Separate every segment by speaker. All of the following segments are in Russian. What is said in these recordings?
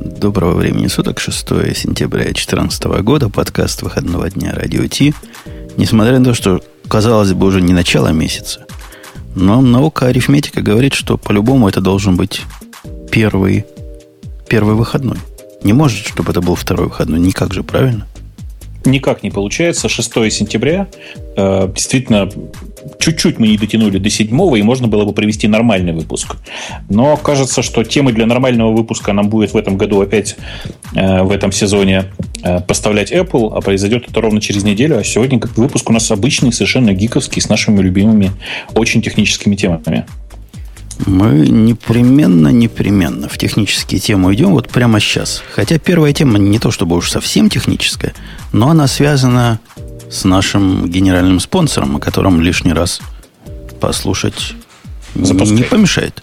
Speaker 1: Доброго времени суток, 6 сентября 2014 года, подкаст выходного дня Радио Ти. Несмотря на то, что, казалось бы, уже не начало месяца, но наука арифметика говорит, что по-любому это должен быть первый, первый выходной. Не может, чтобы это был второй выходной, никак же, правильно?
Speaker 2: Никак не получается. 6 сентября. Э, действительно, чуть-чуть мы не дотянули до 7 и можно было бы провести нормальный выпуск. Но кажется, что темы для нормального выпуска нам будет в этом году опять э, в этом сезоне э, поставлять Apple, а произойдет это ровно через неделю. А сегодня выпуск у нас обычный, совершенно гиковский, с нашими любимыми, очень техническими темами.
Speaker 1: Мы непременно, непременно в технические темы идем вот прямо сейчас. Хотя первая тема не то чтобы уж совсем техническая, но она связана с нашим генеральным спонсором, о котором лишний раз послушать Запускай. не помешает.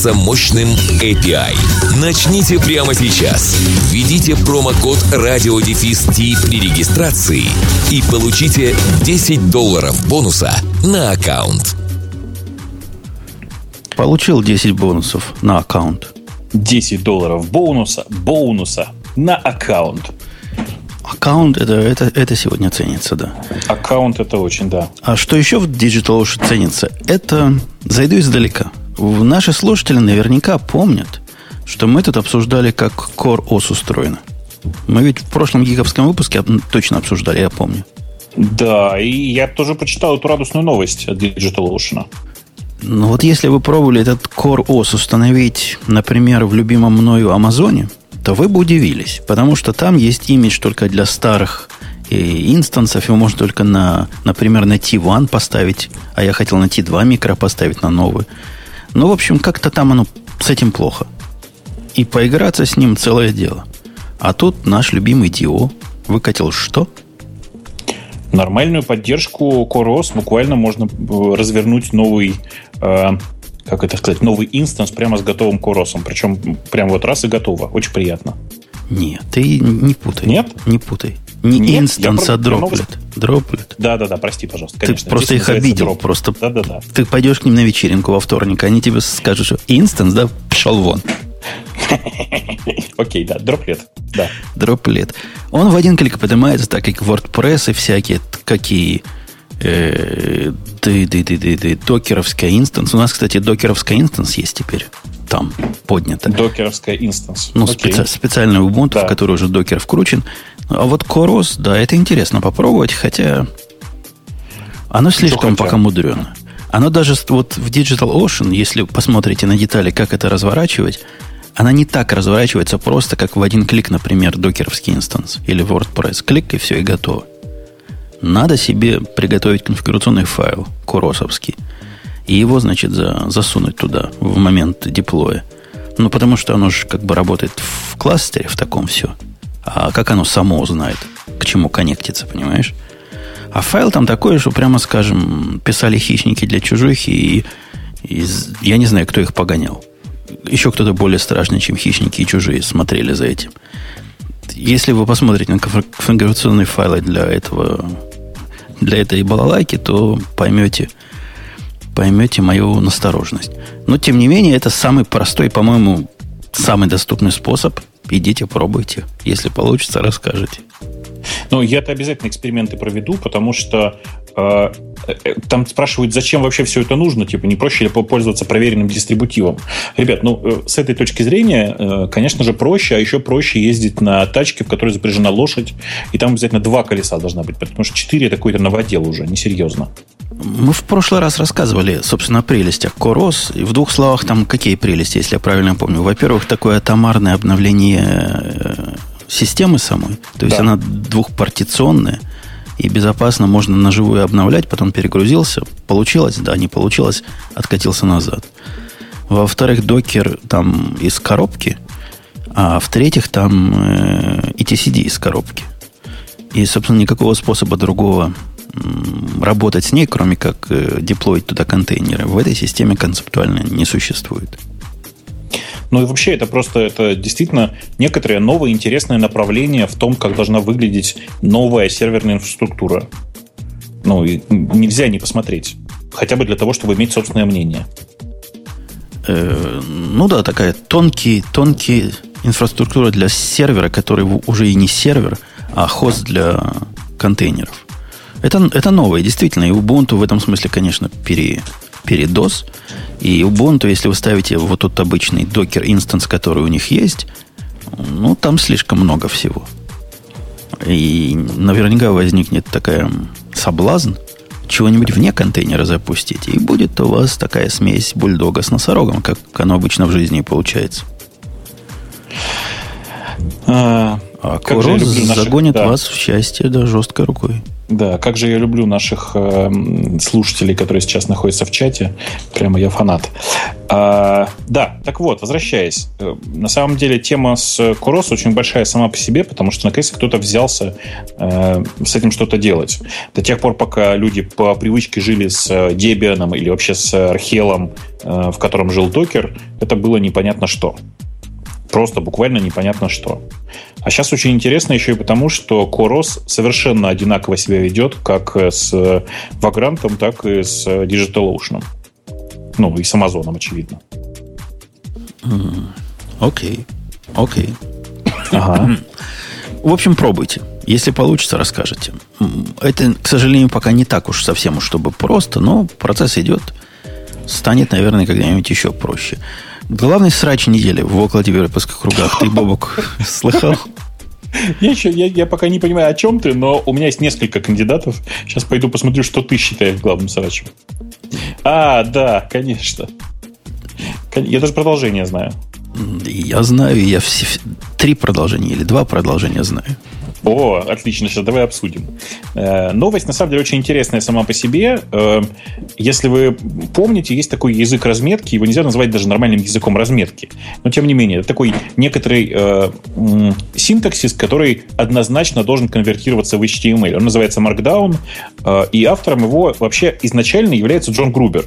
Speaker 3: мощным мощным API. Начните прямо сейчас. Введите промокод радиодефис при регистрации и получите 10 долларов бонуса на аккаунт.
Speaker 1: Получил 10 бонусов на аккаунт.
Speaker 2: 10 долларов бонуса, бонуса на аккаунт.
Speaker 1: Аккаунт это, это, это сегодня ценится, да.
Speaker 2: Аккаунт это очень, да.
Speaker 1: А что еще в Digital Ocean ценится? Это зайду издалека. Наши слушатели наверняка помнят, что мы тут обсуждали, как Core OS устроена. Мы ведь в прошлом гиговском выпуске точно обсуждали, я помню.
Speaker 2: Да, и я тоже прочитал эту радостную новость от DigitalOcean.
Speaker 1: Ну вот если вы пробовали этот Core OS установить, например, в любимом мною Амазоне, то вы бы удивились, потому что там есть имидж только для старых и инстансов, его можно только на, например, на T1 поставить, а я хотел на T2 микро поставить на новый. Ну, в общем, как-то там оно с этим плохо. И поиграться с ним целое дело. А тут наш любимый DO выкатил что?
Speaker 2: Нормальную поддержку CoreOS буквально можно э, развернуть новый, э, как это сказать, новый instance прямо с готовым CoreOS. Причем прям вот раз и готово. Очень приятно.
Speaker 1: Нет, ты не путай.
Speaker 2: Нет?
Speaker 1: Не путай. Не Нет, instance, а droplet.
Speaker 2: Droplet. Да, да, да, прости, пожалуйста.
Speaker 1: Конечно. Ты просто Здесь их обидел. Drop. Просто да, да, да. Ты пойдешь к ним на вечеринку во вторник, они тебе скажут, что instance, да, пошел вон.
Speaker 2: Окей, да, droplet. Да.
Speaker 1: Droplet. Он в один клик поднимается, так как WordPress и всякие, какие э, ты, ты, ты, ты, ты, Docker овская instance. У нас, кстати, Docker овская instance есть теперь. Там поднято.
Speaker 2: Docker овская instance.
Speaker 1: Ну, специ, специальный Ubuntu, да. в который уже Docker вкручен. А вот CoreOS, да, это интересно попробовать, хотя оно слишком пока мудрено. Оно даже вот в Digital Ocean, если посмотрите на детали, как это разворачивать, она не так разворачивается просто, как в один клик, например, докеровский инстанс или WordPress. Клик, и все, и готово. Надо себе приготовить конфигурационный файл куросовский. И его, значит, за, засунуть туда в момент деплоя. Ну, потому что оно же как бы работает в кластере, в таком все. А как оно само узнает, к чему коннектится, понимаешь? А файл там такой, что прямо скажем, писали хищники для чужих, и, и я не знаю, кто их погонял. Еще кто-то более страшный, чем хищники и чужие, смотрели за этим. Если вы посмотрите на конфигурационные файлы для этого для этой балалайки, то поймете, поймете мою настороженность. Но, тем не менее, это самый простой, по-моему, самый доступный способ Идите, пробуйте. Если получится, расскажете.
Speaker 2: Ну, я-то обязательно эксперименты проведу, потому что там спрашивают, зачем вообще все это нужно, типа, не проще ли пользоваться проверенным дистрибутивом. Ребят, ну, э, с этой точки зрения, э, конечно же, проще, а еще проще ездить на тачке, в которой запряжена лошадь, и там обязательно два колеса должна быть, потому что четыре это какой-то новодел уже, несерьезно.
Speaker 1: Мы в прошлый раз рассказывали, собственно, о прелестях Корос. И в двух словах там какие прелести, если я правильно помню. Во-первых, такое атомарное обновление э, системы самой. То есть да. она двухпартиционная. И безопасно можно на живую обновлять, потом перегрузился. Получилось, да, не получилось, откатился назад. Во-вторых, докер там из коробки, А в-третьих, там э, etcd из коробки. И, собственно, никакого способа другого работать с ней, кроме как э, деплоить туда контейнеры, в этой системе концептуально не существует.
Speaker 2: Ну и вообще это просто это действительно некоторое новое интересное направление в том, как должна выглядеть новая серверная инфраструктура. Ну, и нельзя не посмотреть. Хотя бы для того, чтобы иметь собственное мнение.
Speaker 1: Э, ну да, такая тонкий, тонкий инфраструктура для сервера, который уже и не сервер, а хост для контейнеров. Это, это новое, действительно. И Ubuntu в этом смысле, конечно, пере, передос. И Ubuntu, если вы ставите вот тот обычный докер инстанс, который у них есть, ну, там слишком много всего. И наверняка возникнет такая соблазн чего-нибудь вне контейнера запустить, и будет у вас такая смесь бульдога с носорогом, как оно обычно в жизни получается. А, Курос загонит да. вас в счастье да, жесткой рукой.
Speaker 2: Да, как же я люблю наших э, слушателей, которые сейчас находятся в чате. Прямо я фанат. А, да, так вот, возвращаясь. Э, на самом деле тема с Курос очень большая сама по себе, потому что наконец кто-то взялся э, с этим что-то делать. До тех пор, пока люди по привычке жили с Debian или вообще с Архелом, э, в котором жил докер, это было непонятно что. Просто буквально непонятно что. А сейчас очень интересно еще и потому, что Корос совершенно одинаково себя ведет как с Vagrant, так и с DigitalOcean. Ну, и с Amazon, очевидно.
Speaker 1: Окей. Окей. Ага. В общем, пробуйте. Если получится, расскажете. Это, к сожалению, пока не так уж совсем чтобы просто, но процесс идет. Станет, наверное, когда-нибудь еще проще. Главный срач недели в около девелоперских кругах. Ты, Бобок, слыхал?
Speaker 2: Я, еще, я, я пока не понимаю, о чем ты, но у меня есть несколько кандидатов. Сейчас пойду посмотрю, что ты считаешь главным срачем. А, да, конечно. Я даже продолжение знаю.
Speaker 1: Я знаю, я все, три продолжения или два продолжения знаю.
Speaker 2: О, отлично, сейчас давай обсудим. Э, новость, на самом деле, очень интересная сама по себе. Э, если вы помните, есть такой язык разметки, его нельзя назвать даже нормальным языком разметки. Но, тем не менее, это такой некоторый э, синтаксис, который однозначно должен конвертироваться в HTML. Он называется Markdown, э, и автором его вообще изначально является Джон Грубер.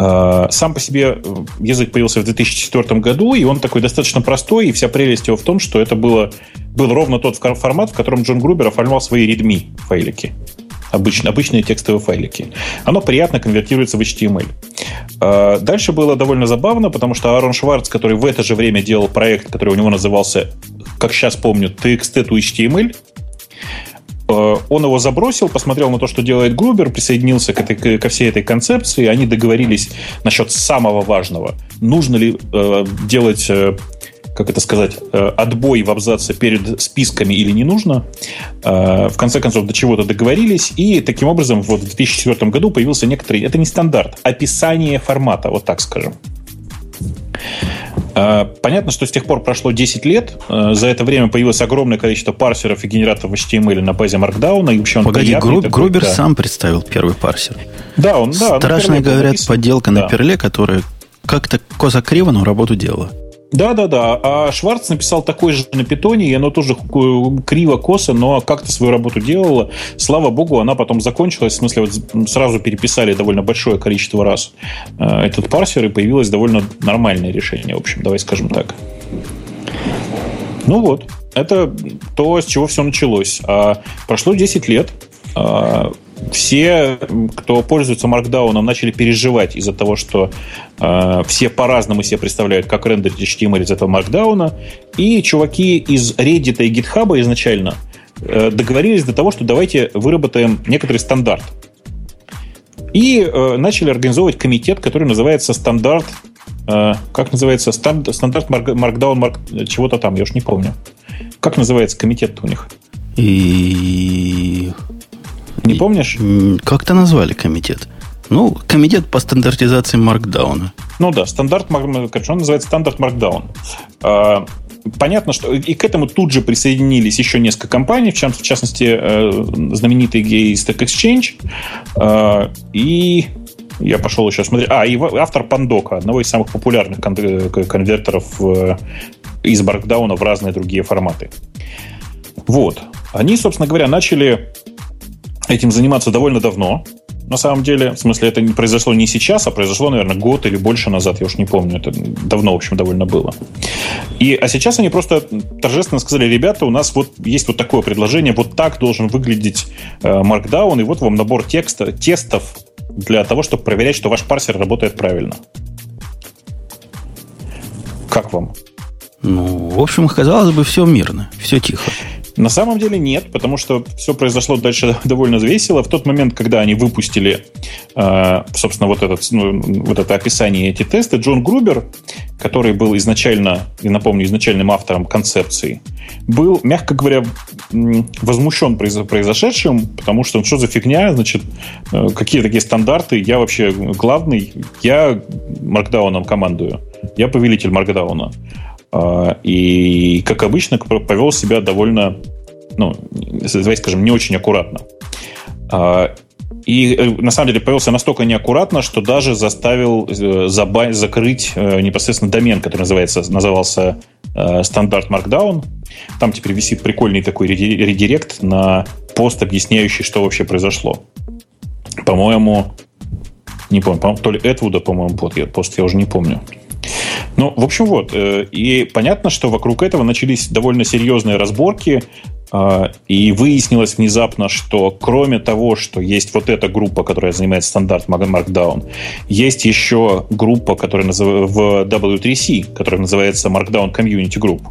Speaker 2: Э, сам по себе э, язык появился в 2004 году, и он такой достаточно простой, и вся прелесть его в том, что это было, был ровно тот формат, в котором Джон Грубер оформлял свои readme файлики. Обычные, обычные текстовые файлики. Оно приятно конвертируется в HTML. Э, дальше было довольно забавно, потому что Аарон Шварц, который в это же время делал проект, который у него назывался, как сейчас помню, TXT to HTML, он его забросил, посмотрел на то, что делает Грубер, присоединился к этой, ко всей этой концепции, они договорились насчет самого важного. Нужно ли э, делать, э, как это сказать, э, отбой в абзаце перед списками или не нужно. Э, в конце концов, до чего-то договорились, и таким образом вот в 2004 году появился некоторый, это не стандарт, описание формата, вот так скажем. А, понятно, что с тех пор прошло 10 лет. А, за это время появилось огромное количество парсеров и генераторов HTML на базе Markdown. И вообще он
Speaker 1: Погоди, Гру- такой, Грубер да. сам представил первый парсер.
Speaker 2: Да, он, да.
Speaker 1: Страшно говорят, подделка да. на перле, которая как-то коза-криво, но работу делала.
Speaker 2: Да, да, да. А Шварц написал такой же на питоне, и оно тоже криво, косо, но как-то свою работу делало. Слава богу, она потом закончилась. В смысле, вот сразу переписали довольно большое количество раз э, этот парсер, и появилось довольно нормальное решение. В общем, давай скажем так. Ну вот, это то, с чего все началось. А прошло 10 лет. Все, кто пользуется Markdown, начали переживать из-за того, что э, все по-разному себе представляют, как рендерить HTML из этого Markdown. И чуваки из Reddit и GitHub изначально э, договорились до того, что давайте выработаем некоторый стандарт. И э, начали организовывать комитет, который называется стандарт э, как называется? Стандарт, Markdown Mark, чего-то там, я уж не помню. Как называется комитет у них?
Speaker 1: И
Speaker 2: не помнишь?
Speaker 1: Как-то назвали комитет. Ну, комитет по стандартизации маркдауна.
Speaker 2: Ну да, стандарт, он называется стандарт маркдаун. А, понятно, что и к этому тут же присоединились еще несколько компаний, в частности, э, знаменитый гей Stack Exchange. А, и я пошел еще смотреть. А, и автор Пандока, одного из самых популярных конвертеров в из Markdown в разные другие форматы. Вот. Они, собственно говоря, начали этим заниматься довольно давно на самом деле. В смысле, это произошло не сейчас, а произошло, наверное, год или больше назад, я уж не помню. Это давно, в общем, довольно было. И, а сейчас они просто торжественно сказали, ребята, у нас вот есть вот такое предложение, вот так должен выглядеть э, Markdown, и вот вам набор текста, тестов для того, чтобы проверять, что ваш парсер работает правильно. Как вам?
Speaker 1: Ну, в общем, казалось бы, все мирно, все тихо.
Speaker 2: На самом деле нет, потому что все произошло дальше довольно весело. В тот момент, когда они выпустили, э, собственно, вот, этот, ну, вот это описание, эти тесты, Джон Грубер, который был изначально, я напомню, изначальным автором концепции, был, мягко говоря, возмущен произошедшим, потому что ну, что за фигня, значит, э, какие такие стандарты, я вообще главный, я маркдауном командую, я повелитель маркдауна. А, и, как обычно, повел себя довольно, ну, давай скажем, не очень аккуратно. А, и э, на самом деле повелся настолько неаккуратно, что даже заставил э, закрыть э, непосредственно домен, который называется, назывался стандарт Markdown. Там теперь висит прикольный такой редирект на пост, объясняющий, что вообще произошло. По-моему, не помню, то ли Эдвуда, по-моему, пост, я уже не помню. Ну, в общем, вот. Э, и понятно, что вокруг этого начались довольно серьезные разборки, а, и выяснилось внезапно, что кроме того, что есть вот эта группа, которая занимается стандарт Markdown, есть еще группа, которая назыв... в W3C, которая называется Markdown Community Group,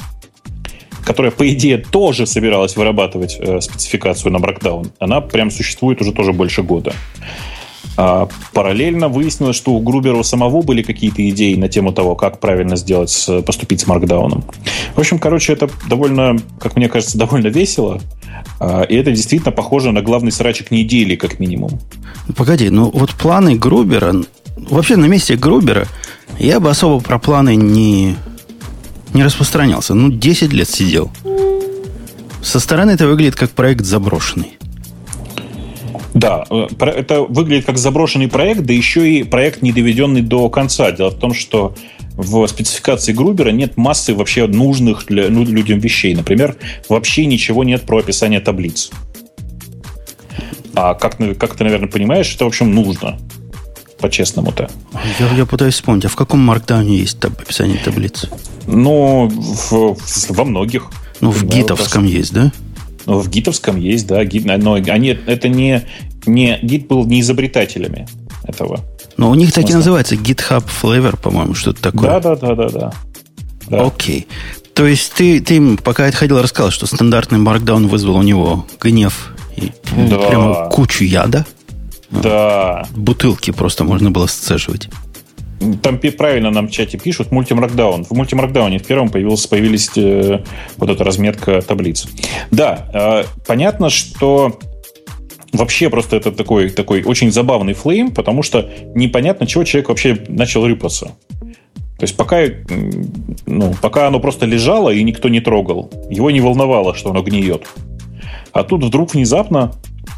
Speaker 2: которая, по идее, тоже собиралась вырабатывать э, спецификацию на Markdown. Она прям существует уже тоже больше года. А параллельно выяснилось, что у Грубера самого были какие-то идеи на тему того, как правильно сделать, поступить с Маркдауном. В общем, короче, это довольно, как мне кажется, довольно весело. А, и это действительно похоже на главный срачик недели, как минимум.
Speaker 1: Погоди, ну вот планы Грубера... Вообще на месте Грубера я бы особо про планы не, не распространялся. Ну, 10 лет сидел. Со стороны это выглядит как проект заброшенный.
Speaker 2: Да, э, это выглядит как заброшенный проект, да еще и проект, не доведенный до конца. Дело в том, что в спецификации Грубера нет массы вообще нужных для, ну, людям вещей. Например, вообще ничего нет про описание таблиц. А как, как ты, наверное, понимаешь, это, в общем, нужно. По-честному-то.
Speaker 1: Я, я пытаюсь вспомнить, а в каком маркдауне есть таб, описание таблиц?
Speaker 2: Ну, в, во многих.
Speaker 1: Ну, в гитовском есть, да?
Speaker 2: Ну, в гитовском есть, да. Гит, но они, это не, не... Гит был не изобретателями этого.
Speaker 1: Но у них так и называется GitHub Flavor, по-моему, что-то такое.
Speaker 2: Да, да, да, да,
Speaker 1: да. Окей. То есть ты, ты пока отходил, рассказал, что стандартный Markdown вызвал у него гнев и да. прямо кучу яда.
Speaker 2: Да.
Speaker 1: Бутылки просто можно было сцеживать.
Speaker 2: Там правильно нам в чате пишут мультимаркдаун. В мультимаркдауне в первом появилась, появились э, вот эта разметка таблиц. Да, э, понятно, что вообще просто это такой, такой очень забавный флейм, потому что непонятно, чего человек вообще начал рыпаться. То есть пока, ну, пока оно просто лежало и никто не трогал, его не волновало, что оно гниет. А тут вдруг внезапно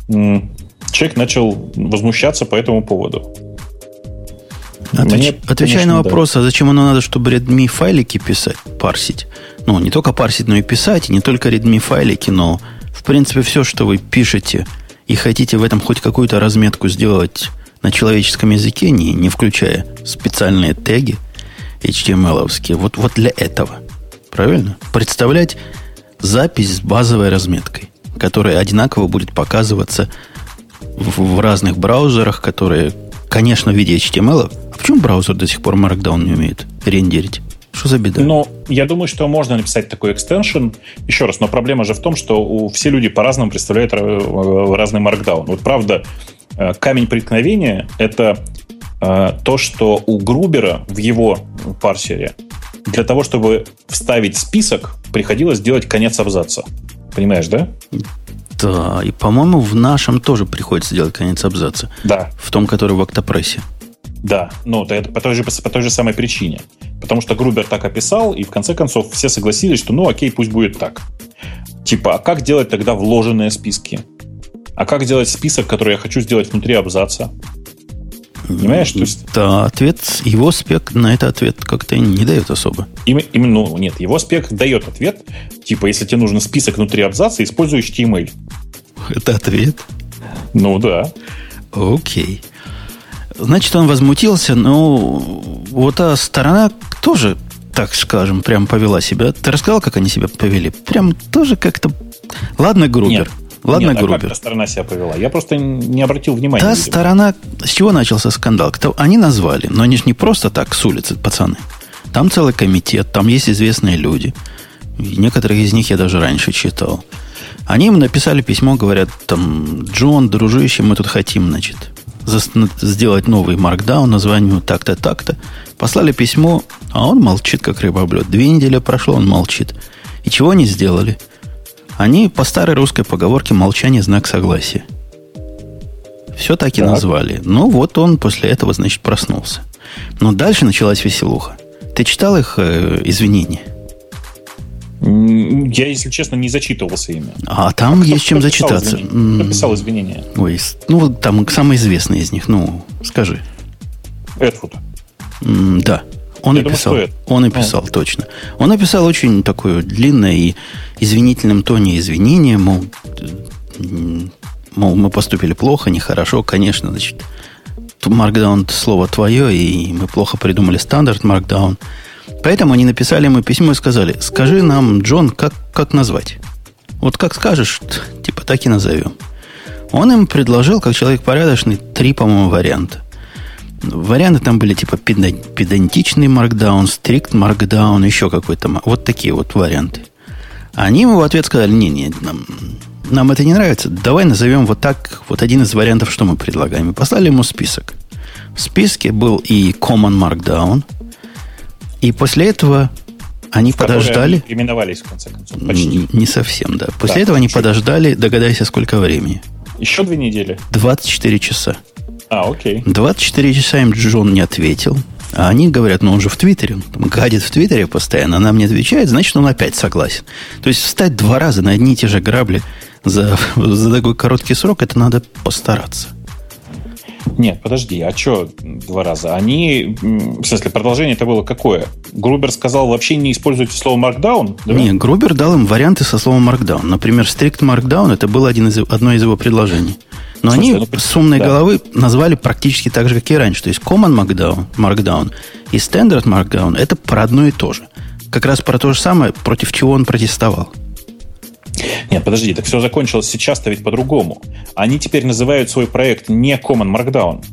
Speaker 2: человек начал возмущаться по этому поводу.
Speaker 1: Отвеч... Мне, Отвечая на вопрос, да. а зачем оно надо, чтобы Redmi файлики писать, парсить? Ну, не только парсить, но и писать, и не только Redmi файлики, но, в принципе, все, что вы пишете и хотите в этом хоть какую-то разметку сделать на человеческом языке, не, не включая специальные теги HTML-овские, вот, вот для этого. Правильно? Представлять запись с базовой разметкой, которая одинаково будет показываться в, в разных браузерах, которые, конечно, в виде HTML, Почему браузер до сих пор Markdown не умеет рендерить? Что за беда?
Speaker 2: Ну, я думаю, что можно написать такой экстеншн. Еще раз, но проблема же в том, что у, все люди по-разному представляют э, разный Markdown. Вот правда, э, камень преткновения — это э, то, что у Грубера в его парсере для того, чтобы вставить список, приходилось делать конец абзаца. Понимаешь, да?
Speaker 1: Да, и, по-моему, в нашем тоже приходится делать конец абзаца.
Speaker 2: Да.
Speaker 1: В том, который в октопрессе.
Speaker 2: Да, ну, это по той, же, по той же самой причине. Потому что Грубер так описал, и в конце концов все согласились, что ну окей, пусть будет так. Типа, а как делать тогда вложенные списки? А как делать список, который я хочу сделать внутри абзаца? Понимаешь? То
Speaker 1: есть... Да, ответ, его спек на этот ответ как-то не дает особо.
Speaker 2: Именно, ну, нет, его спек дает ответ, типа, если тебе нужен список внутри абзаца, используй HTML.
Speaker 1: Это ответ?
Speaker 2: Ну, да.
Speaker 1: Окей. Значит, он возмутился, но вот та сторона тоже, так скажем, прям повела себя. Ты рассказал, как они себя повели? Прям тоже как-то... Ладно, Грубер. Нет. Ладно,
Speaker 2: Нет,
Speaker 1: Грубер.
Speaker 2: А как та сторона себя повела? Я просто не обратил внимания.
Speaker 1: Та видимо. сторона... С чего начался скандал? Кто... Они назвали, но они же не просто так с улицы, пацаны. Там целый комитет, там есть известные люди. И некоторых из них я даже раньше читал. Они им написали письмо, говорят, там, Джон, дружище, мы тут хотим, значит, сделать новый маркдаун, названию так-то, так-то. Послали письмо, а он молчит, как рыба об Две недели прошло, он молчит. И чего они сделали? Они по старой русской поговорке молчание знак согласия. Все так и так. назвали. Ну, вот он после этого, значит, проснулся. Но дальше началась веселуха. Ты читал их э, извинения?
Speaker 2: Я, если честно, не зачитывался ими.
Speaker 1: А там а есть чем зачитаться.
Speaker 2: Кто писал извинения?
Speaker 1: Ой, ну, там самый известный из них. Ну, скажи.
Speaker 2: Эдфуд.
Speaker 1: Да. Он Я написал. Думаю, он написал, а. точно. Он написал очень такое длинное и извинительном тоне извинения, мол, мол, мы поступили плохо, нехорошо, конечно, значит, Markdown слово твое, и мы плохо придумали стандарт Markdown. Поэтому они написали ему письмо и сказали, скажи нам, Джон, как, как назвать? Вот как скажешь, типа так и назовем. Он им предложил, как человек порядочный, три, по-моему, варианта. Варианты там были типа педантичный маркдаун, стрикт маркдаун, еще какой-то. Вот такие вот варианты. Они ему в ответ сказали, не, не, нам, нам это не нравится, давай назовем вот так, вот один из вариантов, что мы предлагаем. И послали ему список. В списке был и Common Markdown – и после этого они в подождали.
Speaker 2: Они именовались, в конце концов,
Speaker 1: почти. Не, совсем, да. После да, этого они чуть. подождали, догадайся, сколько времени.
Speaker 2: Еще две недели?
Speaker 1: 24 часа.
Speaker 2: А, окей.
Speaker 1: 24 часа им Джон не ответил. А они говорят, ну он же в Твиттере, он там гадит в Твиттере постоянно, нам не отвечает, значит, он опять согласен. То есть встать два раза на одни и те же грабли за, за такой короткий срок, это надо постараться.
Speaker 2: Нет, подожди, а что два раза? Они, в смысле, продолжение это было какое? Грубер сказал вообще не используйте слово markdown?
Speaker 1: Да? Нет, Грубер дал им варианты со словом markdown. Например, strict markdown это было один из, одно из его предложений. Но смысле, они ну, с умной да. головы назвали практически так же, как и раньше. То есть common markdown, markdown и standard markdown это про одно и то же. Как раз про то же самое, против чего он протестовал.
Speaker 2: Нет, подожди, так все закончилось сейчас-то ведь по-другому. Они теперь называют свой проект не Common Markdown.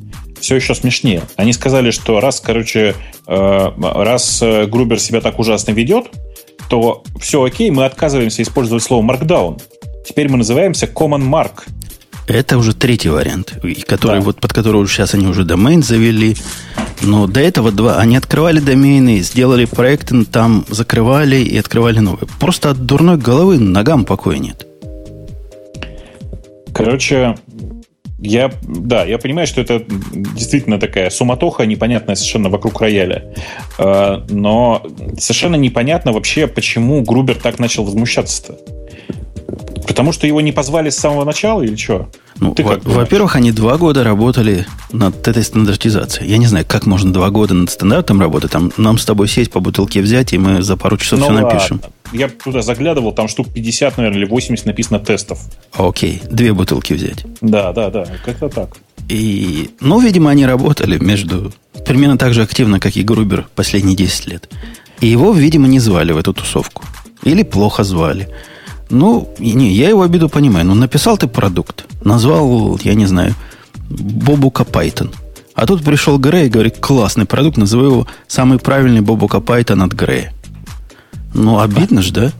Speaker 2: Все еще смешнее. Они сказали, что раз, короче, э, раз э, Грубер себя так ужасно ведет, то все окей, мы отказываемся использовать слово Markdown. Теперь мы называемся Common Mark.
Speaker 1: Это уже третий вариант, который, да. вот, под который сейчас они уже домен завели. Но до этого два. Они открывали домены, сделали проекты, там закрывали и открывали новые. Просто от дурной головы ногам покоя нет.
Speaker 2: Короче, я, да, я понимаю, что это действительно такая суматоха непонятная совершенно вокруг рояля. Э, но совершенно непонятно вообще, почему Грубер так начал возмущаться-то. Потому что его не позвали с самого начала или что?
Speaker 1: Ну, во- во-первых, они два года работали над этой стандартизацией. Я не знаю, как можно два года над стандартом работать. Там нам с тобой сесть по бутылке взять, и мы за пару часов ну, все ладно. напишем.
Speaker 2: Я туда заглядывал, там штук 50, наверное, или 80 написано тестов.
Speaker 1: Окей, две бутылки взять.
Speaker 2: Да, да, да, как-то так.
Speaker 1: И, ну, видимо, они работали между... Примерно так же активно, как и Грубер последние 10 лет. И его, видимо, не звали в эту тусовку. Или плохо звали. Ну, не, я его обиду понимаю. Ну, написал ты продукт, назвал, я не знаю, Бобука Python. А тут пришел Грей и говорит, классный продукт, называй его самый правильный Бобука Python от Грея. Ну, обидно же, да?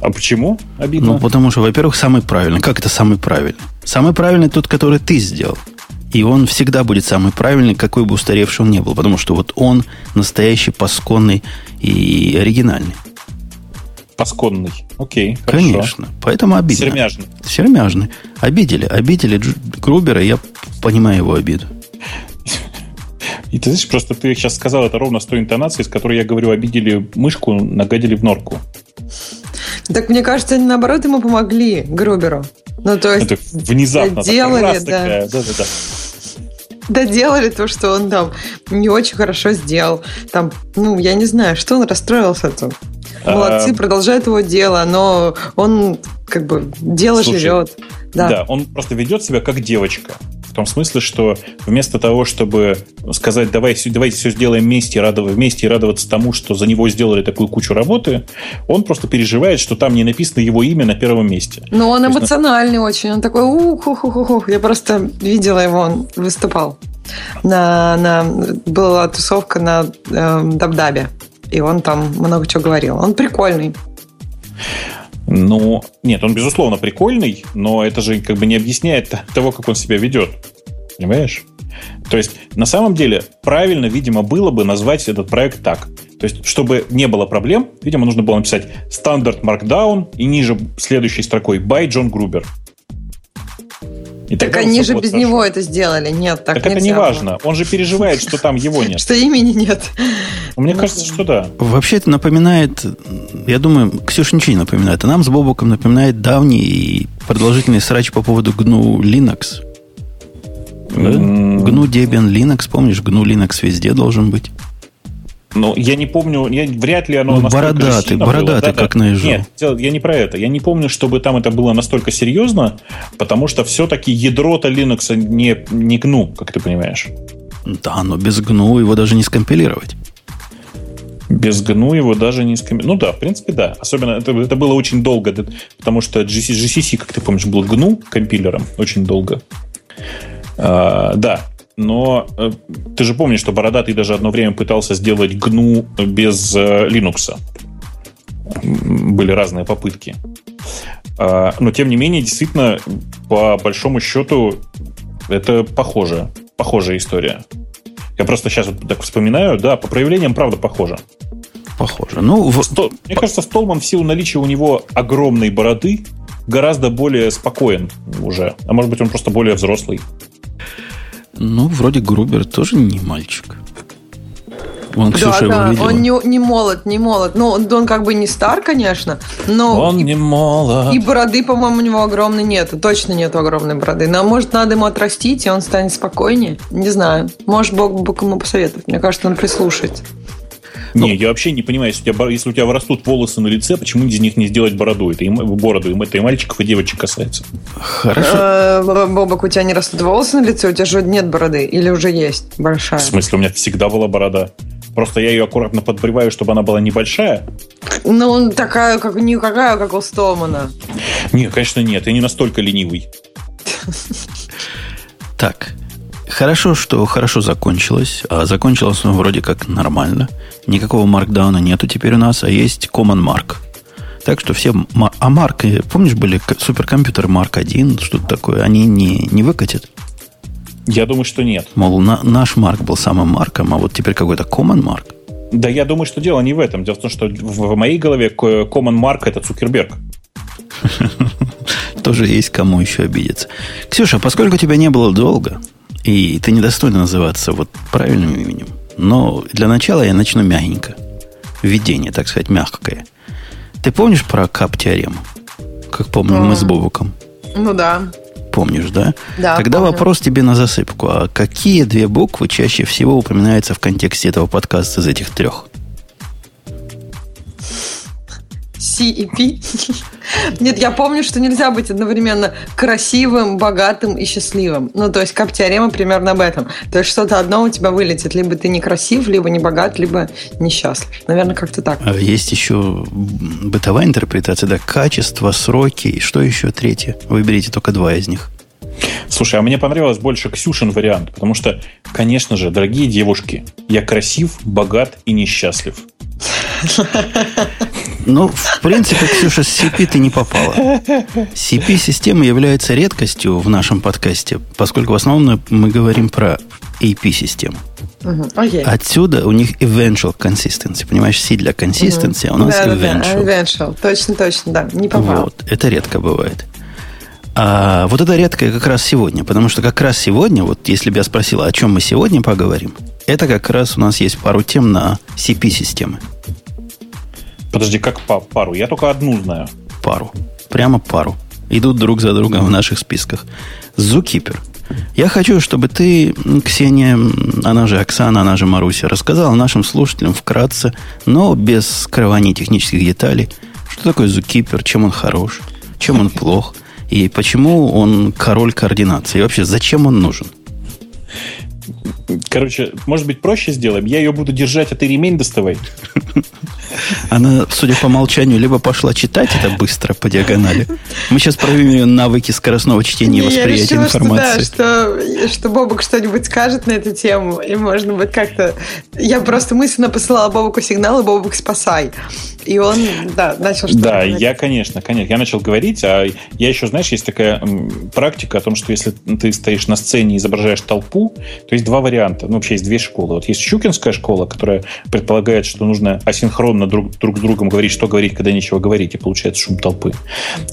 Speaker 2: А почему обидно?
Speaker 1: Ну, потому что, во-первых, самый правильный. Как это самый правильный? Самый правильный тот, который ты сделал. И он всегда будет самый правильный, какой бы устаревший он не был. Потому что вот он настоящий, пасконный и оригинальный.
Speaker 2: Пасконный. Окей.
Speaker 1: Конечно. Хорошо. Поэтому обидно.
Speaker 2: Сермяжный.
Speaker 1: Сермяжный. Обидели. Обидели Грубера, я понимаю его обиду.
Speaker 2: И ты знаешь, просто ты сейчас сказал это ровно с той интонацией, с которой я говорю, обидели мышку, нагадили в норку.
Speaker 4: Так мне кажется, они наоборот ему помогли, Груберу. Ну, то есть...
Speaker 2: Это внезапно.
Speaker 4: Делали, да. Да, да, да. доделали то, что он там не очень хорошо сделал. Там, ну, я не знаю, что он расстроился-то. Молодцы, а... продолжают его дело, но он как бы дело Слушай, живет.
Speaker 2: Да. да, он просто ведет себя как девочка. В том смысле, что вместо того, чтобы сказать, давай, давайте все сделаем вместе, радов, вместе и радоваться тому, что за него сделали такую кучу работы, он просто переживает, что там не написано его имя на первом месте.
Speaker 4: Но он То эмоциональный есть, очень. Он такой, ух, ух, ух, ух. Я просто видела его, он выступал. На, на, была тусовка на э, Дабдабе. И он там много чего говорил. Он прикольный.
Speaker 2: Ну, нет, он, безусловно, прикольный, но это же как бы не объясняет того, как он себя ведет. Понимаешь? То есть, на самом деле, правильно, видимо, было бы назвать этот проект так. То есть, чтобы не было проблем, видимо, нужно было написать стандарт Markdown и ниже следующей строкой by Джон Грубер.
Speaker 4: И так они же без него это сделали. Нет, так,
Speaker 2: так это не важно. Он же переживает, что там его нет.
Speaker 4: Что имени нет.
Speaker 2: Мне кажется, что да.
Speaker 1: Вообще это напоминает, я думаю, Ксюша ничего не напоминает, а нам с Бобоком напоминает давний и продолжительный срач по поводу GNU Linux. GNU Debian Linux, помнишь, GNU Linux везде должен быть.
Speaker 2: Но я не помню, я, вряд ли оно
Speaker 1: ну, бородатый, бородатый, было. как да, наезжал. Нет,
Speaker 2: я не про это. Я не помню, чтобы там это было настолько серьезно, потому что все-таки ядро-то Linux не, не GNU, как ты понимаешь.
Speaker 1: Да, но без GNU его даже не скомпилировать.
Speaker 2: Без GNU его даже не скомпилировать. Ну да, в принципе, да. Особенно это, это было очень долго, потому что GCC, GCC, как ты помнишь, был GNU компилером очень долго. А, да, но э, ты же помнишь, что Бородатый даже одно время пытался сделать GNU без э, Linux. Были разные попытки. Э, но, тем не менее, действительно, по большому счету, это похоже. Похожая история. Я просто сейчас вот так вспоминаю, да, по проявлениям, правда, похоже.
Speaker 1: Похоже. Ну, в...
Speaker 2: Стол... Мне кажется, Столман в силу наличия у него огромной бороды гораздо более спокоен уже. А может быть, он просто более взрослый.
Speaker 1: Ну, вроде Грубер тоже не мальчик.
Speaker 4: Он, Ксюша, да, да, он не, не молод, не молод. Ну, он, он как бы не стар, конечно, но...
Speaker 2: Он и, не молод.
Speaker 4: И бороды, по-моему, у него огромной нет. Точно нет огромной бороды. Но, может, надо ему отрастить, и он станет спокойнее. Не знаю. Может, Бог, Бог ему посоветует. Мне кажется, он прислушается.
Speaker 2: Не, ну, я вообще не понимаю, если у, тебя, если у тебя вырастут волосы на лице, почему из них не сделать бороду? Это и, бороду, это и мальчиков, и девочек касается.
Speaker 1: Хорошо.
Speaker 4: Э, Бобок, у тебя не растут волосы на лице, у тебя же нет бороды, или уже есть большая? В
Speaker 2: смысле, у меня всегда была борода. Просто я ее аккуратно подбриваю, чтобы она была небольшая.
Speaker 4: Ну, такая, как никакая, как у Столмана.
Speaker 2: Нет, конечно, нет. Я не настолько ленивый.
Speaker 1: Так, Хорошо, что хорошо закончилось. А закончилось оно вроде как нормально. Никакого маркдауна нету теперь у нас, а есть Common Mark. Так что все... А Марк, э, помнишь, были суперкомпьютеры Марк 1, что-то такое, они не, не выкатят?
Speaker 2: Я думаю, что нет.
Speaker 1: Мол, на, наш Марк был самым Марком, а вот теперь какой-то Common Mark.
Speaker 2: Да я думаю, что дело не в этом. Дело в том, что в моей голове Common Mark это Цукерберг.
Speaker 1: Тоже есть кому еще обидеться. Ксюша, поскольку тебя не было долго, и ты недостойна называться вот правильным именем. Но для начала я начну мягенько. Введение, так сказать, мягкое. Ты помнишь про кап-теорему? Как помним mm. мы с Бобуком.
Speaker 4: Ну да.
Speaker 1: Помнишь, да?
Speaker 4: Да.
Speaker 1: Тогда помню. вопрос тебе на засыпку. А какие две буквы чаще всего упоминаются в контексте этого подкаста из этих трех?
Speaker 4: C и P. Нет, я помню, что нельзя быть одновременно красивым, богатым и счастливым. Ну, то есть, как теорема примерно об этом. То есть, что-то одно у тебя вылетит. Либо ты некрасив, либо не богат, либо несчастлив. Наверное, как-то так.
Speaker 1: А есть еще бытовая интерпретация, да, качество, сроки. И что еще третье? Выберите только два из них.
Speaker 2: Слушай, а мне понравилось больше Ксюшин вариант, потому что, конечно же, дорогие девушки, я красив, богат и несчастлив.
Speaker 1: Ну, в принципе, Ксюша, с CP ты не попала. CP-система является редкостью в нашем подкасте, поскольку в основном мы говорим про AP-систему. Uh-huh. Okay. Отсюда у них eventual consistency. Понимаешь, C для consistency, uh-huh. а у нас да, eventual.
Speaker 4: Да, eventual. Точно, точно, да. Не попал.
Speaker 1: Вот. Это редко бывает. А вот это редкое как раз сегодня, потому что как раз сегодня, вот если бы я спросил, о чем мы сегодня поговорим, это как раз у нас есть пару тем на CP-системы.
Speaker 2: Подожди, как пару? Я только одну знаю.
Speaker 1: Пару. Прямо пару. Идут друг за другом в наших списках. Zookeeper. Я хочу, чтобы ты, Ксения, она же Оксана, она же Маруся, рассказала нашим слушателям вкратце, но без скрывания технических деталей, что такое Zookeeper, чем он хорош, чем он плох, и почему он король координации, и вообще зачем он нужен.
Speaker 2: Короче, может быть, проще сделаем? Я ее буду держать, а ты ремень доставай.
Speaker 1: Она, судя по молчанию, либо пошла читать это быстро по диагонали. Мы сейчас проверим навыки скоростного чтения и восприятия
Speaker 4: решила,
Speaker 1: информации.
Speaker 4: Что, да, что, что Бобок что-нибудь скажет на эту тему, и можно будет как-то... Я просто мысленно посылала Бобуку сигнал, и Бобок спасай. И он, да, начал что-то
Speaker 2: Да, говорить. я, конечно, конечно. Я начал говорить, а я еще, знаешь, есть такая практика о том, что если ты стоишь на сцене и изображаешь толпу, то есть два варианта. Ну, вообще есть две школы. Вот есть Щукинская школа, которая предполагает, что нужно асинхронно друг, друг с другом говорить, что говорить, когда нечего говорить, и получается шум толпы.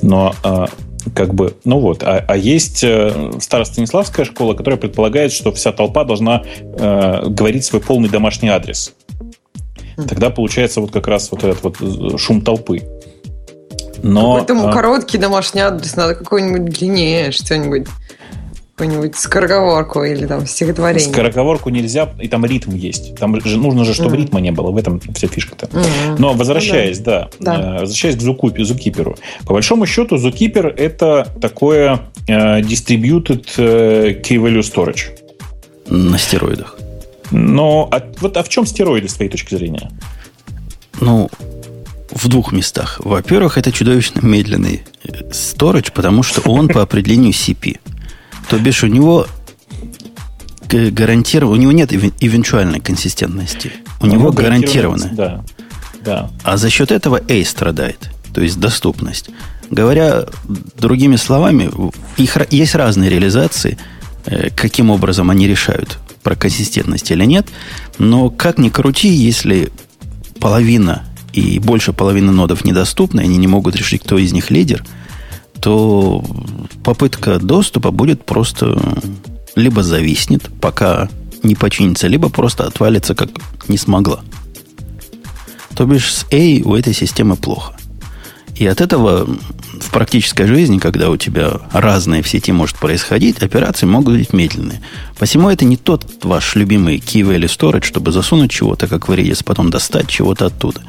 Speaker 2: Но а, как бы, ну вот, а, а есть э, Старостаниславская школа, которая предполагает, что вся толпа должна э, говорить свой полный домашний адрес. Тогда получается вот как раз вот этот вот э, шум толпы.
Speaker 4: Но, Поэтому а... короткий домашний адрес надо какой-нибудь длиннее, что-нибудь какую-нибудь скороговорку или там стихотворение.
Speaker 2: Скороговорку нельзя, и там ритм есть. Там же нужно же, чтобы mm-hmm. ритма не было. В этом вся фишка-то. Mm-hmm. Но возвращаясь, ну, да, да, да. Э, возвращаясь к Зукупи, Зукиперу. По большому счету, Зукипер это такое э, distributed э, key value storage.
Speaker 1: На стероидах.
Speaker 2: Но а, вот, а в чем стероиды с твоей точки зрения?
Speaker 1: Ну, в двух местах. Во-первых, это чудовищно медленный storage, потому что он по определению CP. То бишь у него гарантированно, у него нет эвенчуальной консистентности. У, у него гарантированно.
Speaker 2: Да, да.
Speaker 1: А за счет этого A страдает, то есть доступность. Говоря другими словами, их, есть разные реализации, э, каким образом они решают, про консистентность или нет. Но как ни крути, если половина и больше половины нодов недоступны, они не могут решить, кто из них лидер – то попытка доступа будет просто либо зависнет, пока не починится, либо просто отвалится, как не смогла. То бишь с A у этой системы плохо. И от этого в практической жизни, когда у тебя разные в сети может происходить, операции могут быть медленные. Посему это не тот ваш любимый key value storage, чтобы засунуть чего-то, как в Redis, потом достать чего-то оттуда.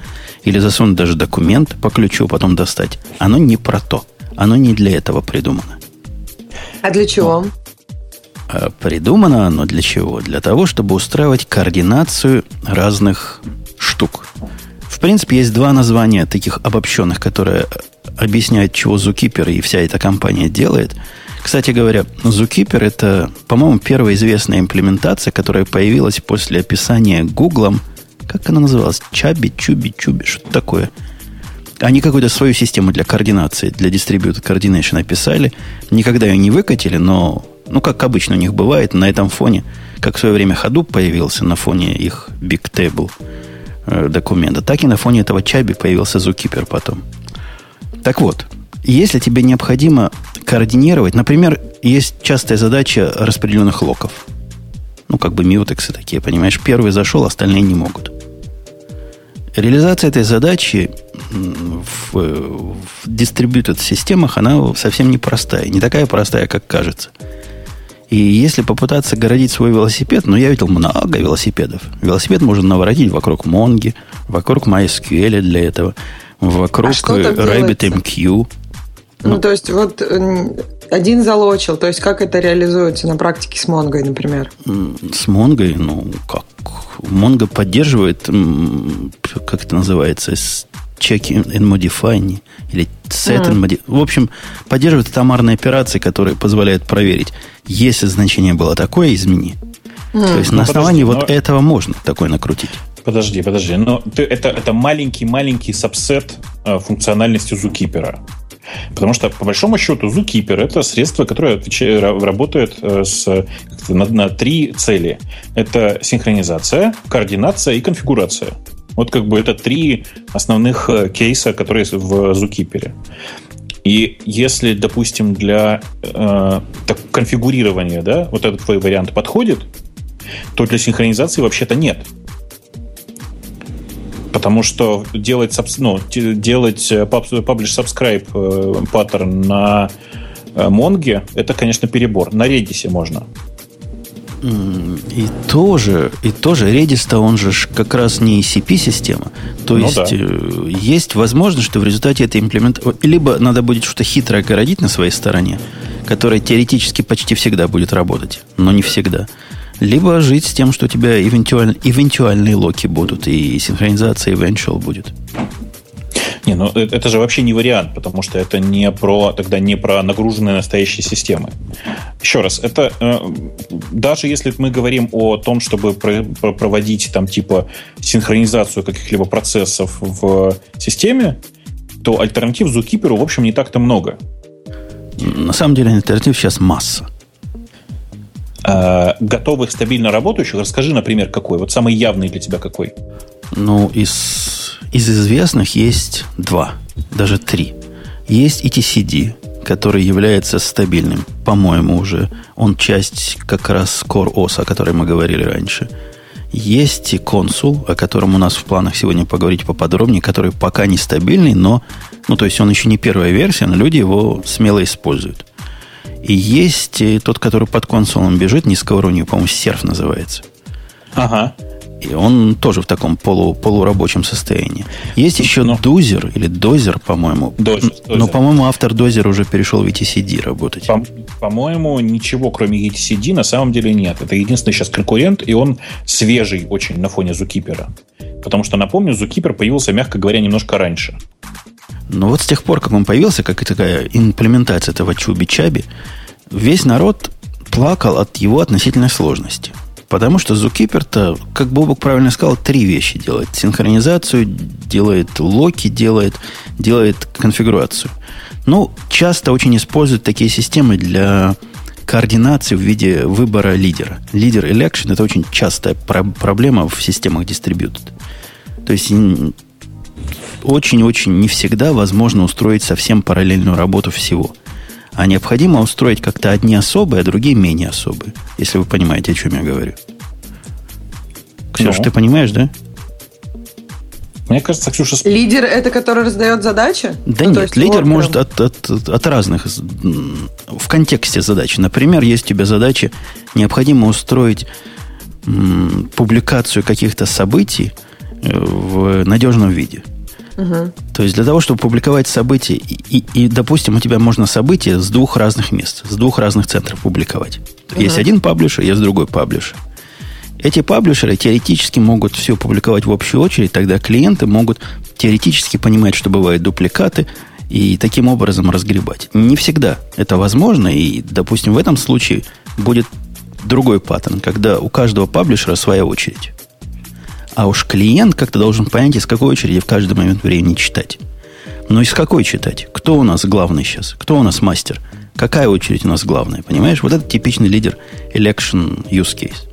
Speaker 1: Или засунуть даже документ по ключу, потом достать. Оно не про то. Оно не для этого придумано.
Speaker 4: А для чего?
Speaker 1: А придумано оно для чего? Для того, чтобы устраивать координацию разных штук. В принципе, есть два названия таких обобщенных, которые объясняют, чего Zookeeper и вся эта компания делает. Кстати говоря, Zookeeper это, по-моему, первая известная имплементация, которая появилась после описания Гуглом. Как она называлась? Чаби, Чуби, Чуби, что-то такое – они какую-то свою систему для координации, для Distributed Coordination описали. Никогда ее не выкатили, но, ну, как обычно у них бывает, на этом фоне, как в свое время Hadoop появился на фоне их Big Table э, документа, так и на фоне этого Чаби появился Zookeeper потом. Так вот, если тебе необходимо координировать, например, есть частая задача распределенных локов. Ну, как бы мьютексы такие, понимаешь? Первый зашел, остальные не могут. Реализация этой задачи в, в distributed системах, она совсем не простая. Не такая простая, как кажется. И если попытаться городить свой велосипед, ну, я видел много велосипедов. Велосипед можно наворотить вокруг Монги, вокруг MySQL для этого, вокруг а RabbitMQ.
Speaker 4: Ну, ну, то есть, вот один залочил. То есть, как это реализуется на практике с Монгой, например?
Speaker 1: С Монгой, ну, как? Монго поддерживает, как это называется, check and modify, или set and modify. В общем, поддерживает атомарные операции, которые позволяют проверить, если значение было такое, измени. Mm. То есть ну, на основании подожди, вот но... этого можно такое накрутить.
Speaker 2: Подожди, подожди. Но ты, это, это маленький-маленький сабсет э, функциональности Zookeeper. Потому что, по большому счету, Zookeeper – это средство, которое отвечает, работает э, с, на, на три цели. Это синхронизация, координация и конфигурация. Вот как бы это три основных э, кейса, которые в Zookeeper. И если, допустим, для э, так, конфигурирования да, вот этот твой вариант подходит, то для синхронизации вообще-то нет. Потому что делать, ну, делать publish-subscribe э, паттерн на Монге это, конечно, перебор. На Redis можно.
Speaker 1: И тоже, и тоже Redis-то он же как раз не ECP-система. То ну, есть да. Э, есть возможность, что в результате этой имплементации... Либо надо будет что-то хитрое городить на своей стороне, которое теоретически почти всегда будет работать, но не всегда. Либо жить с тем, что у тебя эвентуаль, эвентуальные локи будут, и синхронизация eventual будет.
Speaker 2: Не, ну э, это же вообще не вариант, потому что это не про тогда не про нагруженные настоящие системы. Еще раз, это э, даже если мы говорим о том, чтобы про, про, проводить там типа синхронизацию каких-либо процессов в системе, то альтернатив Zookeeper, в общем, не так-то много.
Speaker 1: На самом деле альтернатив сейчас масса.
Speaker 2: Э, готовых стабильно работающих, расскажи, например, какой. Вот самый явный для тебя какой?
Speaker 1: Ну, из из известных есть два, даже три. Есть ETCD, который является стабильным, по-моему, уже. Он часть как раз Core OS, о которой мы говорили раньше. Есть и консул, о котором у нас в планах сегодня поговорить поподробнее, который пока не стабильный, но, ну, то есть он еще не первая версия, но люди его смело используют. И есть и тот, который под консулом бежит, низкого уровня, по-моему, серф называется.
Speaker 2: Ага.
Speaker 1: И он тоже в таком полу, полурабочем состоянии. Есть еще но... Ну. Дозер или Дозер, по-моему. Дозер, дозер. Но, по-моему, автор Дозер уже перешел в ETCD работать.
Speaker 2: По- по-моему, ничего кроме ETCD на самом деле нет. Это единственный сейчас конкурент, и он свежий очень на фоне Зукипера. Потому что, напомню, Зукипер появился, мягко говоря, немножко раньше.
Speaker 1: Но вот с тех пор, как он появился, как и такая имплементация этого чуби-чаби, весь народ плакал от его относительной сложности. Потому что Zookeeper-то, как Бобок правильно сказал, три вещи делает. Синхронизацию делает, локи делает, делает конфигурацию. Ну, часто очень используют такие системы для координации в виде выбора лидера. Лидер election – это очень частая про- проблема в системах distributed. То есть очень-очень не всегда возможно устроить совсем параллельную работу всего – а необходимо устроить как-то одни особые, а другие менее особые. Если вы понимаете, о чем я говорю. Ксюша, ну. ты понимаешь, да?
Speaker 2: Мне кажется, Ксюша...
Speaker 4: Лидер это который раздает задачи?
Speaker 1: Да ну, нет, лидер вот может от, от, от разных... В контексте задачи. Например, есть у тебя задача, необходимо устроить м, публикацию каких-то событий э, в надежном виде. Угу. То есть для того, чтобы публиковать события, и, и, и, допустим, у тебя можно события с двух разных мест, с двух разных центров публиковать. Угу. Есть один паблишер, есть другой паблишер. Эти паблишеры теоретически могут все публиковать в общую очередь, тогда клиенты могут теоретически понимать, что бывают дупликаты, и таким образом разгребать. Не всегда это возможно, и, допустим, в этом случае будет другой паттерн, когда у каждого паблишера своя очередь. А уж клиент как-то должен понять, из какой очереди в каждый момент времени читать. Но из какой читать? Кто у нас главный сейчас? Кто у нас мастер? Какая очередь у нас главная? Понимаешь? Вот это типичный лидер election use case.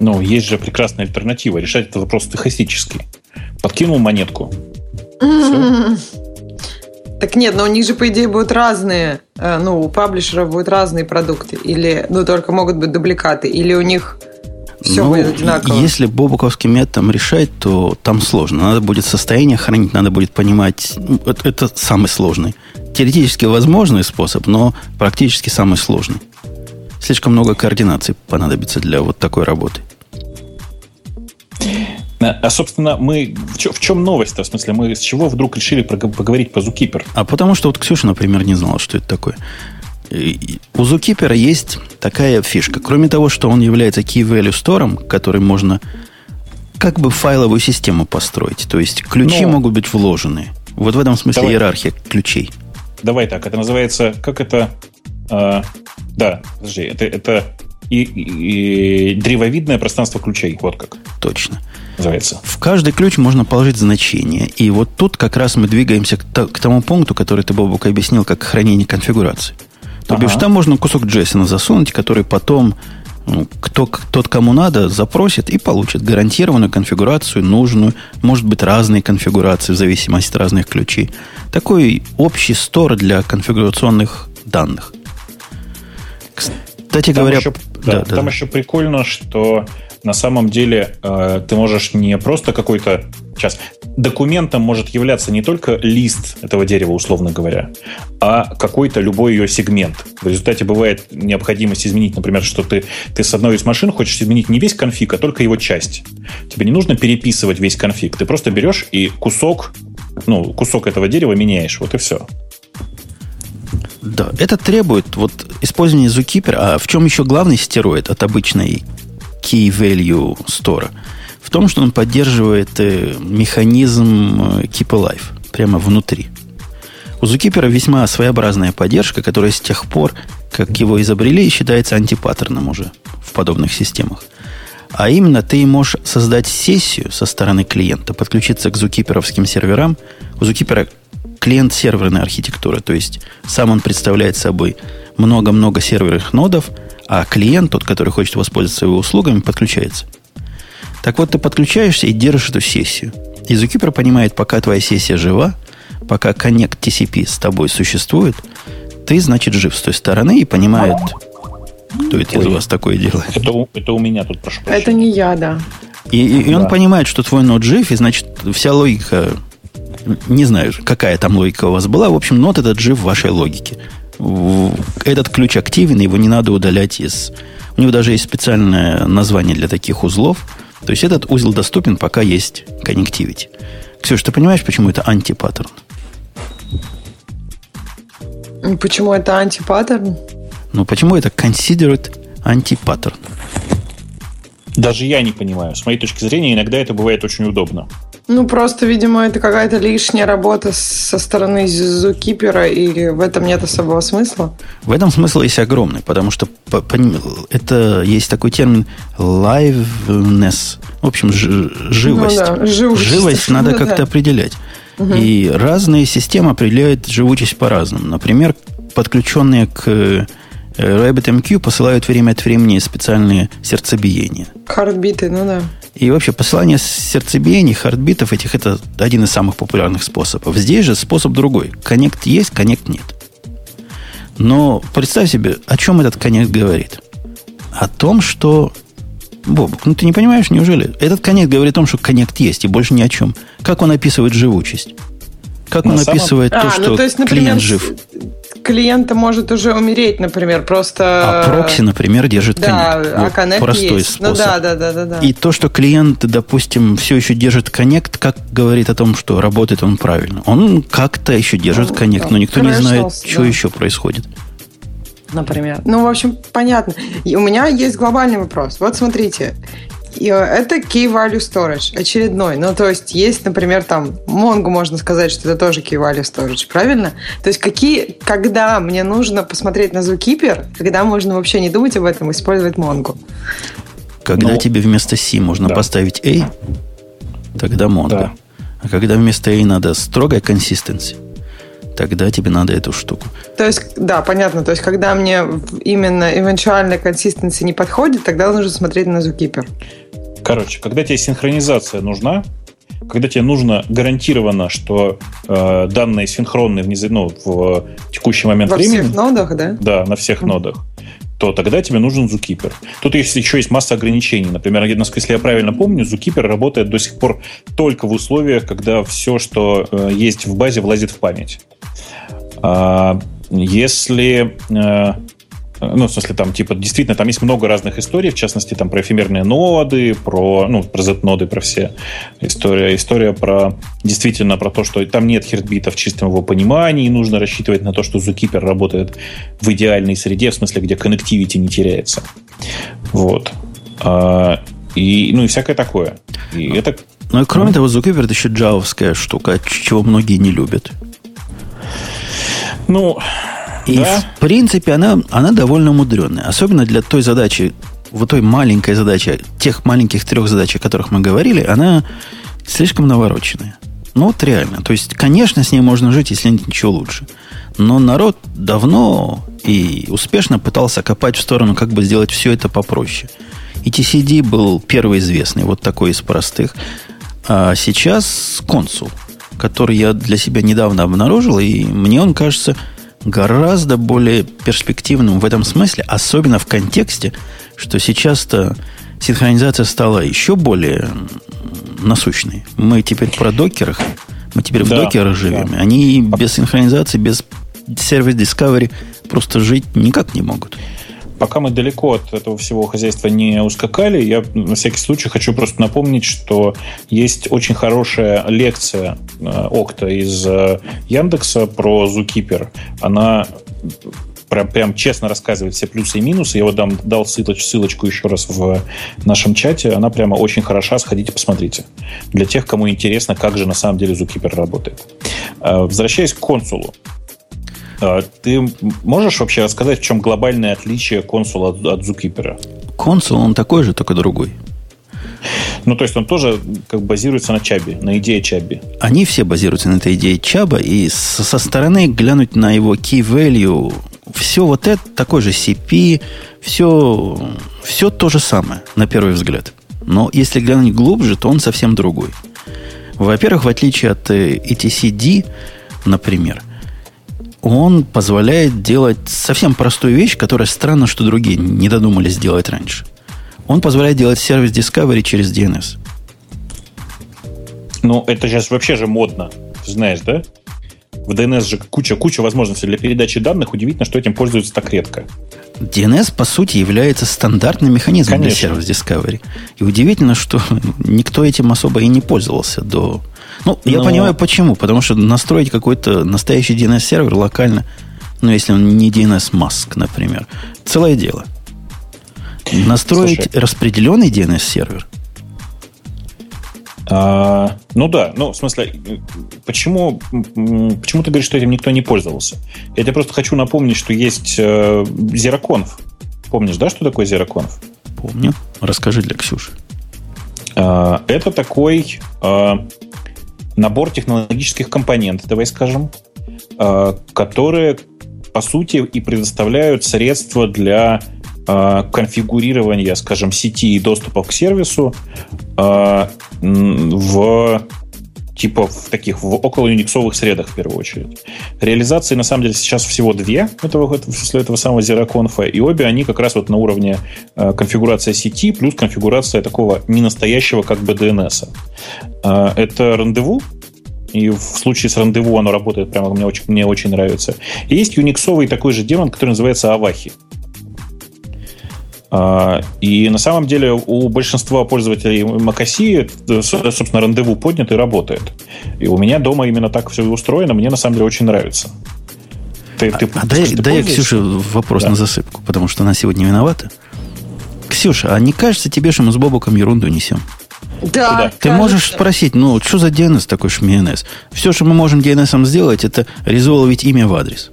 Speaker 2: Ну, есть же прекрасная альтернатива. Решать этот вопрос стахастически. Подкинул монетку.
Speaker 4: Так нет, но у них же, по идее, будут разные, э, ну, у паблишеров будут разные продукты. Или, ну, только могут быть дубликаты. Или у них все ну, будет одинаково.
Speaker 1: Если бобуковским методом решать, то там сложно. Надо будет состояние хранить, надо будет понимать. Ну, это, это самый сложный. Теоретически возможный способ, но практически самый сложный. Слишком много координаций понадобится для вот такой работы.
Speaker 2: А, собственно, мы в, чем, в чем новость-то? В смысле, мы с чего вдруг решили поговорить по Zookeeper?
Speaker 1: А потому что вот Ксюша, например, не знала, что это такое. У Zookeeper есть такая фишка. Кроме того, что он является key value store, который можно как бы файловую систему построить. То есть ключи Но... могут быть вложены. Вот в этом смысле Давай. иерархия ключей.
Speaker 2: Давай так, это называется, как это... Э, да, подожди, это, это и, и, и древовидное пространство ключей, вот как.
Speaker 1: Точно.
Speaker 2: Называется.
Speaker 1: В каждый ключ можно положить значение. И вот тут как раз мы двигаемся к, к тому пункту, который ты, Бобук, объяснил, как хранение конфигурации. То ага. бишь, там можно кусок JSON засунуть, который потом ну, кто, тот, кому надо, запросит и получит гарантированную конфигурацию, нужную, может быть, разные конфигурации в зависимости от разных ключей. Такой общий стор для конфигурационных данных. Кстати там говоря...
Speaker 2: Еще, да, да, там да. еще прикольно, что на самом деле э, ты можешь не просто какой-то Сейчас. Документом может являться не только лист этого дерева, условно говоря, а какой-то любой ее сегмент. В результате бывает необходимость изменить, например, что ты, ты с одной из машин хочешь изменить не весь конфиг, а только его часть. Тебе не нужно переписывать весь конфиг. Ты просто берешь и кусок, ну, кусок этого дерева меняешь. Вот и все.
Speaker 1: Да, это требует вот использования Zookeeper. А в чем еще главный стероид от обычной Key Value Store? В том, что он поддерживает э, механизм э, Keep Alive прямо внутри. У Zookeeper весьма своеобразная поддержка, которая с тех пор, как его изобрели, считается антипаттерном уже в подобных системах. А именно, ты можешь создать сессию со стороны клиента, подключиться к зукиперовским серверам. У Zookeeper клиент серверная архитектура, то есть сам он представляет собой много-много серверных нодов, а клиент, тот, который хочет воспользоваться его услугами, подключается. Так вот, ты подключаешься и держишь эту сессию. И Zookeeper понимает, пока твоя сессия жива, пока Connect TCP с тобой существует, ты, значит, жив с той стороны и понимает, кто это Ой, из вас такое делает.
Speaker 2: Это, это у меня тут, прошу
Speaker 4: прощения. Это не я, да.
Speaker 1: И, и, и да. он понимает, что твой нод жив, и, значит, вся логика не знаю, какая там логика у вас была. В общем, нот этот жив в вашей логике. Этот ключ активен, его не надо удалять из... У него даже есть специальное название для таких узлов. То есть этот узел доступен, пока есть connectivity. Ксюша, ты понимаешь, почему это антипаттерн?
Speaker 4: Почему это антипаттерн?
Speaker 1: Ну, почему это considered антипаттерн?
Speaker 2: Даже я не понимаю. С моей точки зрения, иногда это бывает очень удобно.
Speaker 4: Ну, просто, видимо, это какая-то лишняя работа со стороны зукипера, и в этом нет особого смысла.
Speaker 1: В этом смысл есть огромный, потому что по, по, это есть такой термин liveness. В общем, ж, живость. Ну, да, живость. живость надо ну, как-то да. определять. Угу. И разные системы определяют живучесть по-разному. Например, подключенные к RabbitMQ посылают время от времени специальные сердцебиения.
Speaker 4: Хардбиты, ну да.
Speaker 1: И вообще посылание сердцебиений, хардбитов этих, это один из самых популярных способов. Здесь же способ другой. Коннект есть, коннект нет. Но представь себе, о чем этот коннект говорит. О том, что... Бобок, ну ты не понимаешь, неужели? Этот коннект говорит о том, что коннект есть, и больше ни о чем. Как он описывает живучесть? Как На он самом... описывает а, то, что ну, то есть, например, клиент жив?
Speaker 4: Клиента может уже умереть, например, просто...
Speaker 1: А прокси, например, держит
Speaker 4: да, коннект. А вот коннект простой есть. Ну способ. Ну, да, да, да, да,
Speaker 1: И то, что клиент, допустим, все еще держит коннект, как говорит о том, что работает он правильно. Он как-то еще держит ну, коннект, но никто не знает, да. что еще происходит.
Speaker 4: Например. Ну, в общем, понятно. И у меня есть глобальный вопрос. Вот смотрите, э, это Key Value Storage, очередной. Ну, то есть, есть, например, там, Mongo можно сказать, что это тоже Key Value Storage, правильно? То есть, какие, когда мне нужно посмотреть на Zookeeper, когда можно вообще не думать об этом, использовать Mongo?
Speaker 1: Когда ну, тебе вместо C можно да. поставить A, тогда Mongo. Да. А когда вместо A надо строгая консистенция, тогда тебе надо эту штуку.
Speaker 4: То есть, да, понятно. То есть, когда мне именно эвенtuальная консистенция не подходит, тогда нужно смотреть на Zookeeper.
Speaker 2: Короче, когда тебе синхронизация нужна, когда тебе нужно гарантированно, что э, данные синхронные в, ну, в текущий момент
Speaker 4: Во
Speaker 2: времени...
Speaker 4: Во всех нодах, да?
Speaker 2: Да, на всех mm. нодах то тогда тебе нужен Zookeeper. Тут есть, еще есть масса ограничений. Например, если я правильно помню, Zookeeper работает до сих пор только в условиях, когда все, что э, есть в базе, влазит в память. А, если э, ну, в смысле, там, типа, действительно, там есть много разных историй, в частности, там, про эфемерные ноды, про, ну, про Z-ноды, про все. История, история про, действительно, про то, что там нет хертбита в чистом его понимании, и нужно рассчитывать на то, что Zookeeper работает в идеальной среде, в смысле, где connectivity не теряется. Вот. А, и, ну, и всякое такое. И это...
Speaker 1: Ну, и кроме ну, того, Zookeeper это еще джавовская штука, чего многие не любят.
Speaker 2: Ну,
Speaker 1: и да? в принципе она, она довольно мудреная. Особенно для той задачи, вот той маленькой задачи, тех маленьких трех задач, о которых мы говорили, она слишком навороченная. Ну вот реально. То есть, конечно, с ней можно жить, если нет ничего лучше. Но народ давно и успешно пытался копать в сторону, как бы сделать все это попроще. И TCD был первый известный, вот такой из простых. А сейчас консул, который я для себя недавно обнаружил, и мне он кажется гораздо более перспективным в этом смысле, особенно в контексте, что сейчас-то синхронизация стала еще более насущной. Мы теперь про докерах, мы теперь да, в докерах живем. Да. Они без синхронизации, без сервис Discovery просто жить никак не могут.
Speaker 2: Пока мы далеко от этого всего хозяйства не ускакали, я на всякий случай хочу просто напомнить, что есть очень хорошая лекция э, Окта из э, Яндекса про Zookeeper. Она прям, прям честно рассказывает все плюсы и минусы. Я вот дам, дал ссылоч, ссылочку еще раз в нашем чате. Она прямо очень хороша. Сходите, посмотрите. Для тех, кому интересно, как же на самом деле Zookeeper работает. Э, возвращаясь к консулу. Э, ты можешь вообще рассказать, в чем глобальное отличие консула от, от Zookeeper?
Speaker 1: Консул, он такой же, только другой.
Speaker 2: Ну, то есть он тоже как базируется на Чабе, на идее Чаби.
Speaker 1: Они все базируются на этой идее Чаба, и со стороны глянуть на его key value все вот это, такой же CP, все, все то же самое, на первый взгляд. Но если глянуть глубже, то он совсем другой. Во-первых, в отличие от ETCD, например, он позволяет делать совсем простую вещь, которая странно, что другие не додумались сделать раньше. Он позволяет делать сервис Discovery через DNS.
Speaker 2: Ну, это сейчас вообще же модно, знаешь, да? В DNS же куча-куча возможностей для передачи данных. Удивительно, что этим пользуются так редко.
Speaker 1: DNS, по сути, является стандартным механизмом Конечно. для сервис Discovery. И удивительно, что никто этим особо и не пользовался до... Ну, Но... я понимаю, почему. Потому что настроить какой-то настоящий DNS-сервер локально, ну, если он не DNS Mask, например, целое дело. Настроить Слушай, распределенный DNS-сервер –
Speaker 2: а, ну да, ну в смысле, почему, почему ты говоришь, что этим никто не пользовался? Я тебе просто хочу напомнить, что есть э, ZeroConf. Помнишь, да, что такое ZeroConf?
Speaker 1: Помню. Расскажи для Ксюши.
Speaker 2: А, это такой а, набор технологических компонентов, давай скажем, а, которые, по сути, и предоставляют средства для а, конфигурирования, скажем, сети и доступа к сервису а, в типа в таких в около юниксовых средах в первую очередь. Реализации на самом деле сейчас всего две этого, этого, этого самого ZeroConf, и обе они как раз вот на уровне э, конфигурация сети плюс конфигурация такого ненастоящего как бы DNS. Э, это рандеву, и в случае с рандеву оно работает прямо мне очень, мне очень нравится. И есть юниксовый такой же демон, который называется Авахи. А, и на самом деле у большинства пользователей macOS, э, собственно, рандеву поднят и работает. И у меня дома именно так все устроено, мне на самом деле очень нравится.
Speaker 1: Ты, а, ты, а дай, ты дай Ксюше вопрос да. на засыпку, потому что она сегодня виновата. Ксюша, а не кажется тебе, что мы с Бобуком ерунду несем?
Speaker 4: Да.
Speaker 1: Ты кажется. можешь спросить, ну, что за DNS такой шмиенес? Все, что мы можем DNS сделать, это резолвить имя в адрес.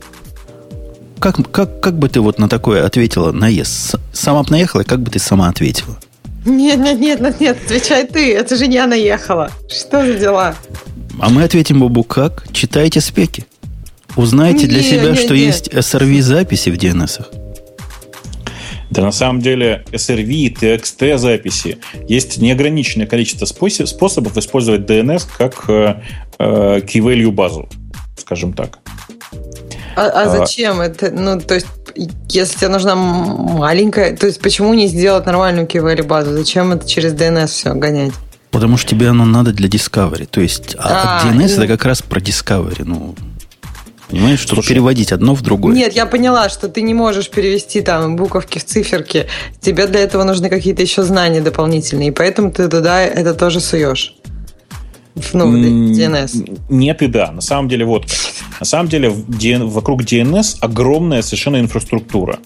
Speaker 1: Как, как, как бы ты вот на такое ответила наезд? Сама бы наехала, как бы ты сама ответила?
Speaker 4: Нет, нет, нет, нет, нет, отвечай ты. Это же я наехала. Что за дела?
Speaker 1: А мы ответим Бобу как? Читайте спеки. Узнайте для себя, не, что не. есть SRV-записи в DNS.
Speaker 2: Да на самом деле SRV, TXT записи есть неограниченное количество способов использовать DNS как э, э, key value базу, скажем так.
Speaker 4: А, а, а зачем это? Ну, то есть, если тебе нужна маленькая, то есть, почему не сделать нормальную key базу? Зачем это через DNS все гонять?
Speaker 1: Потому что тебе оно надо для Discovery. То есть, а, а DNS и... это как раз про Discovery. Ну, Понимаешь, чтобы Слушай, переводить одно в другое.
Speaker 4: Нет, я поняла, что ты не можешь перевести там буковки в циферки. Тебе для этого нужны какие-то еще знания дополнительные, и поэтому ты туда это тоже суешь.
Speaker 2: Ну, DNS. Нет и да. На самом деле, вот На самом деле, вокруг DNS огромная совершенно инфраструктура.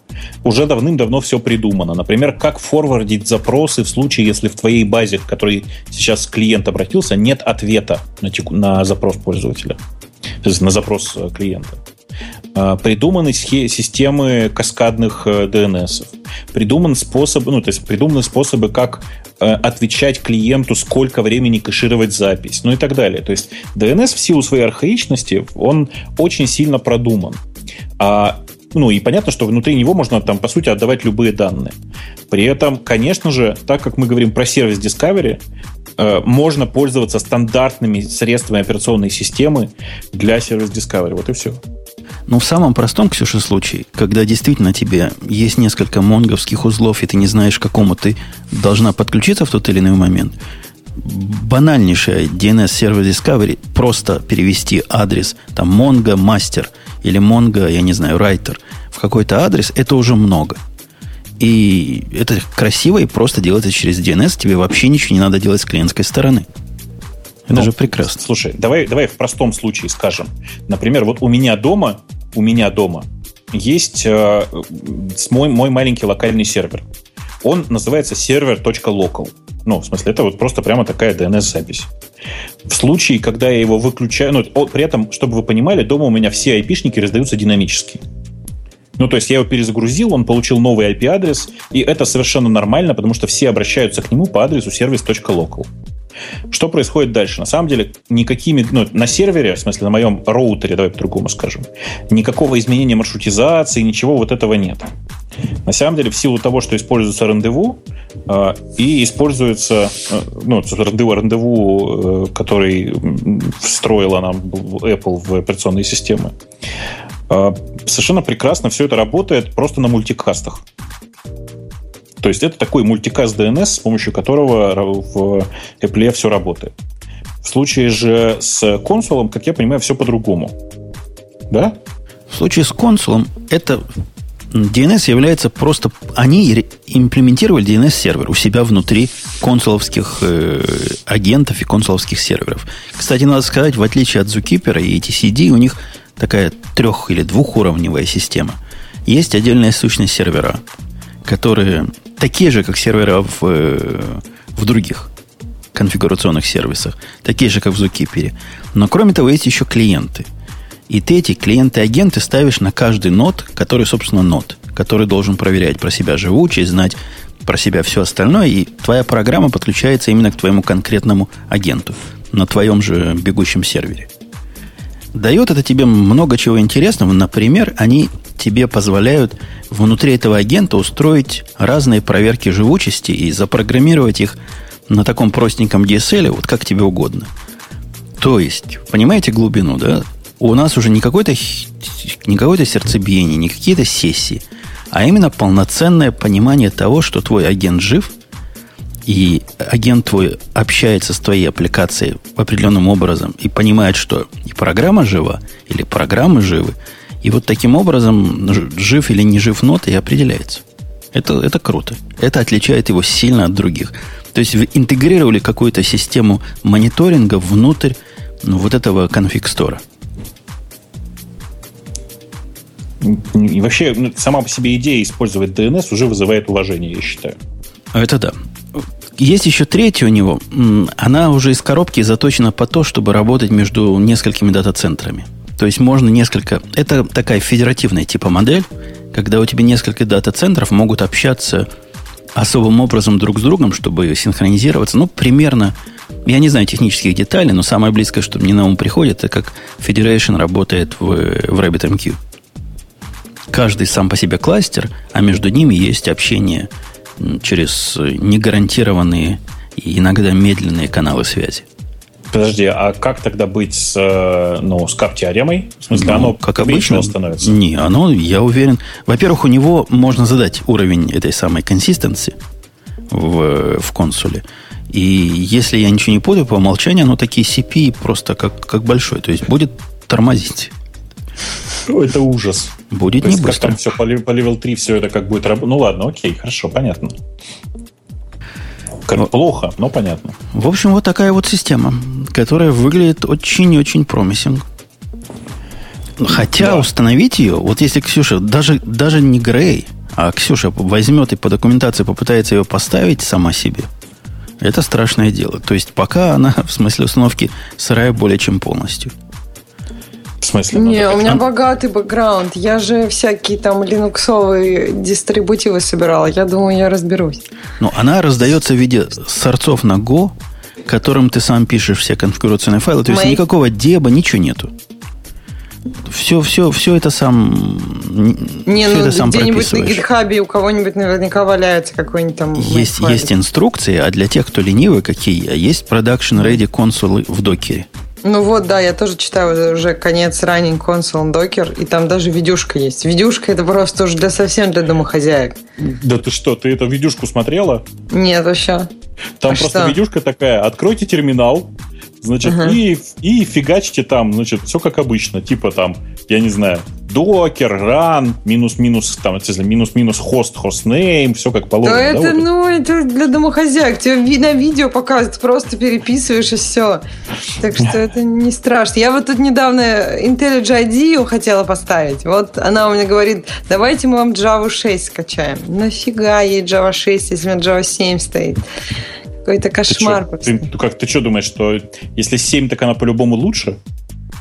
Speaker 2: Уже давным-давно все придумано. Например, как форвардить запросы в случае, если в твоей базе, в которой сейчас клиент обратился, нет ответа на, теку, на запрос пользователя. То есть на запрос э, клиента. А, придуманы системы каскадных DNS. Э, Придуман способ, ну, то есть придуманы способы, как э, отвечать клиенту, сколько времени кэшировать запись, ну и так далее. То есть DNS в силу своей архаичности, он очень сильно продуман. А ну и понятно, что внутри него можно там, по сути, отдавать любые данные. При этом, конечно же, так как мы говорим про сервис Discovery, э, можно пользоваться стандартными средствами операционной системы для сервис Discovery. Вот и все.
Speaker 1: Ну, в самом простом, Ксюша, случае, когда действительно тебе есть несколько монговских узлов, и ты не знаешь, к какому ты должна подключиться в тот или иной момент, банальнейшая DNS сервер Discovery просто перевести адрес там Mongo Master или Mongo, я не знаю, Writer в какой-то адрес, это уже много. И это красиво и просто делается через DNS. Тебе вообще ничего не надо делать с клиентской стороны. Это ну, же прекрасно.
Speaker 2: Слушай, давай, давай в простом случае скажем. Например, вот у меня дома, у меня дома есть э, мой, мой маленький локальный сервер. Он называется сервер.local. Ну, в смысле, это вот просто прямо такая DNS-запись. В случае, когда я его выключаю, ну, при этом, чтобы вы понимали, дома у меня все IP-шники раздаются динамически. Ну, то есть я его перезагрузил, он получил новый IP-адрес, и это совершенно нормально, потому что все обращаются к нему по адресу service.local. Что происходит дальше? На самом деле, никакими, ну, на сервере, в смысле, на моем роутере, давай по-другому скажем, никакого изменения маршрутизации, ничего вот этого нет. На самом деле, в силу того, что используется рандеву, э, и используется, э, ну, рандеву, рандеву, э, который встроила нам Apple в операционные системы, э, совершенно прекрасно все это работает просто на мультикастах. То есть это такой мультикаст DNS, с помощью которого в Apple все работает. В случае же с консулом, как я понимаю, все по-другому. Да?
Speaker 1: В случае с консулом это DNS является просто... Они имплементировали DNS-сервер у себя внутри консуловских э, агентов и консуловских серверов. Кстати, надо сказать, в отличие от Zookeeper и TCD, у них такая трех- или двухуровневая система. Есть отдельная сущность сервера, которые такие же, как сервера в, э, в других конфигурационных сервисах, такие же, как в Zookeeper. Но кроме того, есть еще клиенты. И ты эти клиенты-агенты ставишь на каждый нод, который, собственно, нод, который должен проверять про себя живучесть, знать про себя все остальное, и твоя программа подключается именно к твоему конкретному агенту на твоем же бегущем сервере. Дает это тебе много чего интересного. Например, они тебе позволяют внутри этого агента устроить разные проверки живучести и запрограммировать их на таком простеньком DSL, вот как тебе угодно. То есть, понимаете глубину, да? У нас уже не какое-то, не какое-то сердцебиение, не какие-то сессии, а именно полноценное понимание того, что твой агент жив, и агент твой общается с твоей аппликацией определенным образом и понимает, что и программа жива, или программы живы, и вот таким образом, жив или не жив нота и определяется. Это, это круто. Это отличает его сильно от других. То есть вы интегрировали какую-то систему мониторинга внутрь ну, вот этого конфиг-стора.
Speaker 2: И вообще, ну, сама по себе идея использовать DNS уже вызывает уважение, я считаю.
Speaker 1: Это да. Есть еще третья у него. Она уже из коробки заточена по то, чтобы работать между несколькими дата-центрами. То есть можно несколько... Это такая федеративная типа модель, когда у тебя несколько дата-центров могут общаться особым образом друг с другом, чтобы синхронизироваться. Ну, примерно, я не знаю технических деталей, но самое близкое, что мне на ум приходит, это как Federation работает в, в RabbitMQ. Каждый сам по себе кластер, а между ними есть общение через негарантированные и иногда медленные каналы связи.
Speaker 2: Подожди, а как тогда быть с, э, ну, с кап-теоремой? В смысле, ну, оно
Speaker 1: как обычно становится? Не, оно, я уверен. Во-первых, у него можно задать уровень этой самой консистенции в, в консуле. И если я ничего не путаю, по умолчанию оно такие CP просто как, как большой. То есть будет тормозить.
Speaker 2: Это ужас.
Speaker 1: Будет То не быстро.
Speaker 2: там все по, по level 3 все это как будет работать. Ну ладно, окей, хорошо, понятно. Как плохо, но понятно.
Speaker 1: В общем, вот такая вот система, которая выглядит очень-очень промисинг. Хотя да. установить ее, вот если Ксюша, даже, даже не Грей, а Ксюша возьмет и по документации попытается ее поставить сама себе, это страшное дело. То есть пока она в смысле установки сырая более чем полностью.
Speaker 4: В смысле? Не, у меня богатый бэкграунд. Я же всякие там линуксовые дистрибутивы собирала. Я думаю, я разберусь.
Speaker 1: Ну, она раздается в виде сорцов на Go, которым ты сам пишешь все конфигурационные файлы. То есть Мои... никакого деба, ничего нету. Все, все, все это сам.
Speaker 4: Не, все ну это сам где-нибудь на гитхабе у кого-нибудь наверняка валяется какой-нибудь там.
Speaker 1: Есть, есть инструкции, а для тех, кто ленивый, какие есть production ready консулы в докере.
Speaker 4: Ну вот, да, я тоже читаю уже конец ранний консул докер, и там даже видюшка есть. Видюшка это просто уже для совсем для домохозяек.
Speaker 2: Да ты что, ты эту видюшку смотрела?
Speaker 4: Нет, вообще.
Speaker 2: Там а просто что? видюшка такая, откройте терминал, значит, uh-huh. и, и фигачьте там, значит, все как обычно, типа там, я не знаю, докер, run, минус-минус, там, минус-минус хост, хостнейм, все как положено. Да,
Speaker 4: да это, вот ну, это для домохозяек. Тебе на видео показывают, просто переписываешь и все. Так что это не страшно. Я вот тут недавно IntelliJ IDEO хотела поставить. Вот она у меня говорит, давайте мы вам Java 6 скачаем. Нафига ей Java 6, если у меня Java 7 стоит? Какой-то кошмар.
Speaker 2: Ты, ты, как, ты что думаешь, что если 7, так она по-любому лучше?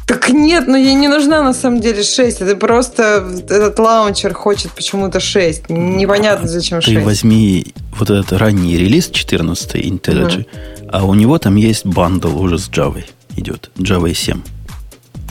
Speaker 4: Так нет, но ей не нужна на самом деле 6. Это просто этот launcher хочет почему-то 6. Непонятно, зачем 6.
Speaker 1: Ты возьми вот этот ранний релиз 14 IntelliJ, угу. а у него там есть bundle уже с Java идет. Java 7.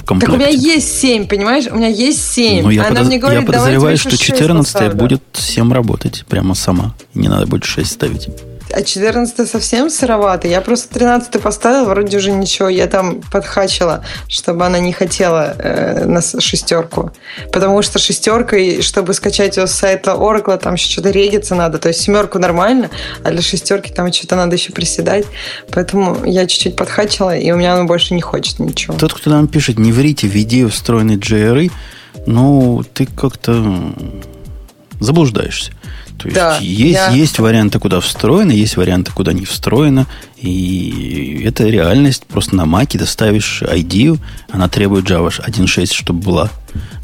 Speaker 4: Так у меня есть 7, понимаешь? У меня есть 7.
Speaker 1: Ну, я, Она подоз... мне говорит, я подозреваю, что 14 будет 7 работать прямо сама. Не надо будет 6 ставить.
Speaker 4: А 14 совсем сыровато. Я просто 13 поставила, вроде уже ничего. Я там подхачила, чтобы она не хотела э, на шестерку. Потому что шестерка, чтобы скачать ее с сайта Oracle, там еще что-то редиться надо. То есть семерку нормально, а для шестерки там что-то надо еще приседать. Поэтому я чуть-чуть подхачила, и у меня она больше не хочет ничего.
Speaker 1: Тот, кто нам пишет, не врите, введи встроенный JRE, ну, ты как-то заблуждаешься. То есть да, есть, я... есть варианты, куда встроено, есть варианты, куда не встроено. И это реальность. Просто на Маке доставишь ID, она требует Java 1.6, чтобы была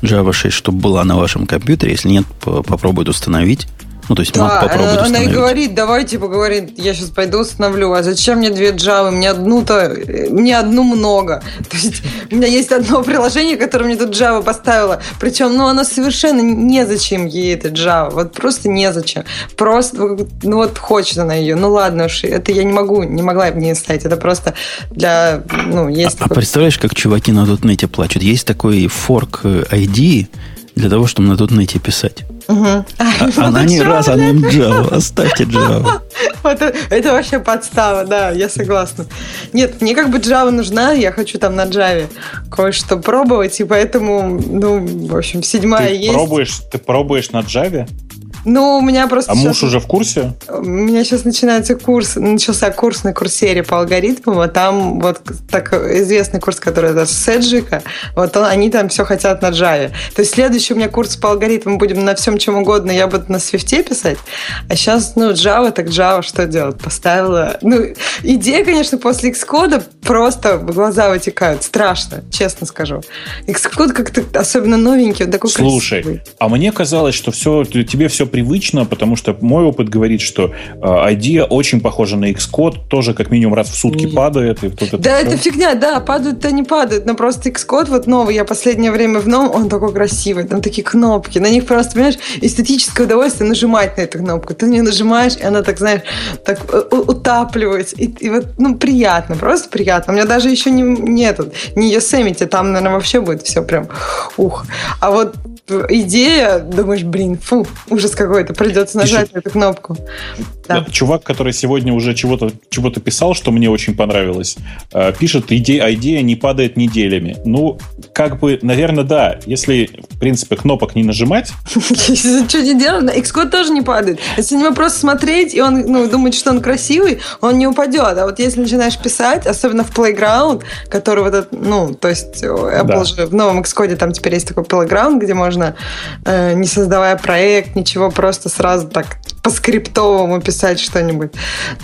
Speaker 1: Java 6, чтобы была на вашем компьютере. Если нет, попробует установить. Ну, то есть
Speaker 4: да, Mac попробует она, она и говорит, давайте поговорим, я сейчас пойду установлю, а зачем мне две Java? Мне одну-то, мне одну много. То есть у меня есть одно приложение, которое мне тут Java поставила, причем, ну, оно совершенно незачем ей это Java, вот просто незачем. Просто, ну, вот хочет она ее, ну, ладно уж, это я не могу, не могла бы не ставить, это просто для, ну, есть...
Speaker 1: А, а такой... а представляешь, как чуваки на дотнете плачут? Есть такой форк ID для того, чтобы на дотнете писать. Угу. А, она не раз, она им Java. Оставьте Java.
Speaker 4: Вот это вообще подстава, да, я согласна. Нет, мне как бы Java нужна, я хочу там на Java кое-что пробовать, и поэтому, ну, в общем, седьмая
Speaker 2: ты
Speaker 4: есть.
Speaker 2: Пробуешь, ты пробуешь на Java?
Speaker 4: Ну, у меня просто...
Speaker 2: А сейчас... муж уже в курсе?
Speaker 4: У меня сейчас начинается курс, начался курс на курсере по алгоритмам, а там вот так известный курс, который это Седжика, вот он, они там все хотят на Java. То есть следующий у меня курс по алгоритмам будем на всем чем угодно, я буду на Свифте писать, а сейчас, ну, Java, так Java что делать? Поставила... Ну, идея, конечно, после Xcode просто глаза вытекают. Страшно, честно скажу. Xcode как-то особенно новенький, он такой
Speaker 2: Слушай, красивый. а мне казалось, что все, тебе все привычно, потому что мой опыт говорит, что э, idea очень похожа на Xcode, тоже как минимум раз в сутки Нет. падает. И вот
Speaker 4: это да, все. это фигня, да, падают-то не падают, но просто Xcode вот новый, я последнее время в новом, он такой красивый, там такие кнопки, на них просто, понимаешь, эстетическое удовольствие нажимать на эту кнопку. Ты не нажимаешь, и она так, знаешь, так э, утапливается, и, и вот, ну, приятно, просто приятно. У меня даже еще не, нету, не Yosemite, там, наверное, вообще будет все прям ух. А вот идея, думаешь, блин, фу, ужас какой-то, придется нажать на эту кнопку.
Speaker 2: Да. Чувак, который сегодня уже чего-то чего писал, что мне очень понравилось, э, пишет, идея, идея не падает неделями. Ну, как бы, наверное, да. Если, в принципе, кнопок не нажимать...
Speaker 4: Что не делать? Xcode тоже не падает. Если на него просто смотреть, и он ну, думает, что он красивый, он не упадет. А вот если начинаешь писать, особенно в Playground, который вот этот, ну, то есть Apple да. же в новом Xcode там теперь есть такой Playground, где можно, э, не создавая проект, ничего, просто сразу так по скриптовому писать что-нибудь,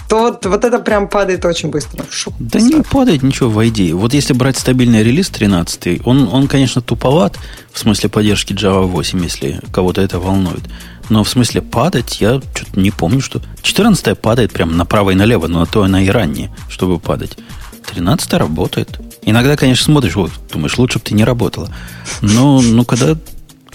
Speaker 4: то вот, вот это прям падает очень быстро.
Speaker 1: Шуп, да не падает ничего в ID. Вот если брать стабильный релиз 13, он, он, конечно, туповат в смысле поддержки Java 8, если кого-то это волнует. Но в смысле падать, я что-то не помню, что... 14 падает прям направо и налево, но на то она и ранее, чтобы падать. 13 работает. Иногда, конечно, смотришь, вот, думаешь, лучше бы ты не работала. Но, ну, когда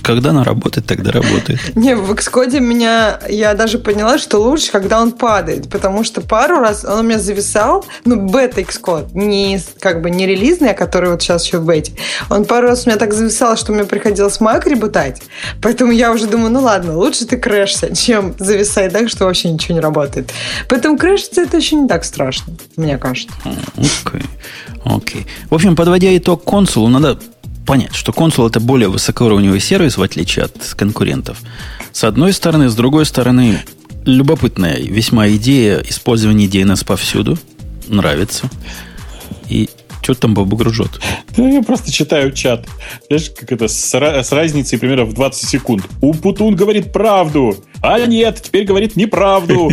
Speaker 1: когда она работает, тогда работает.
Speaker 4: Не, в Xcode меня, я даже поняла, что лучше, когда он падает, потому что пару раз он у меня зависал, ну, бета Xcode, не, как бы не релизный, а который вот сейчас еще в бете. Он пару раз у меня так зависал, что мне приходилось Mac ребутать, поэтому я уже думаю, ну ладно, лучше ты крэшься, чем зависать так, что вообще ничего не работает. Поэтому крэшиться это еще не так страшно, мне кажется.
Speaker 1: Окей. Okay. Окей. Okay. В общем, подводя итог консулу, надо понять, что консул это более высокоуровневый сервис, в отличие от конкурентов. С одной стороны, с другой стороны, любопытная весьма идея использования DNS повсюду. Нравится. И что там Бобу гружет?
Speaker 2: Я просто читаю чат. Знаешь, как это, с, с разницей примерно в 20 секунд. Умпутун говорит правду, а нет, теперь говорит неправду.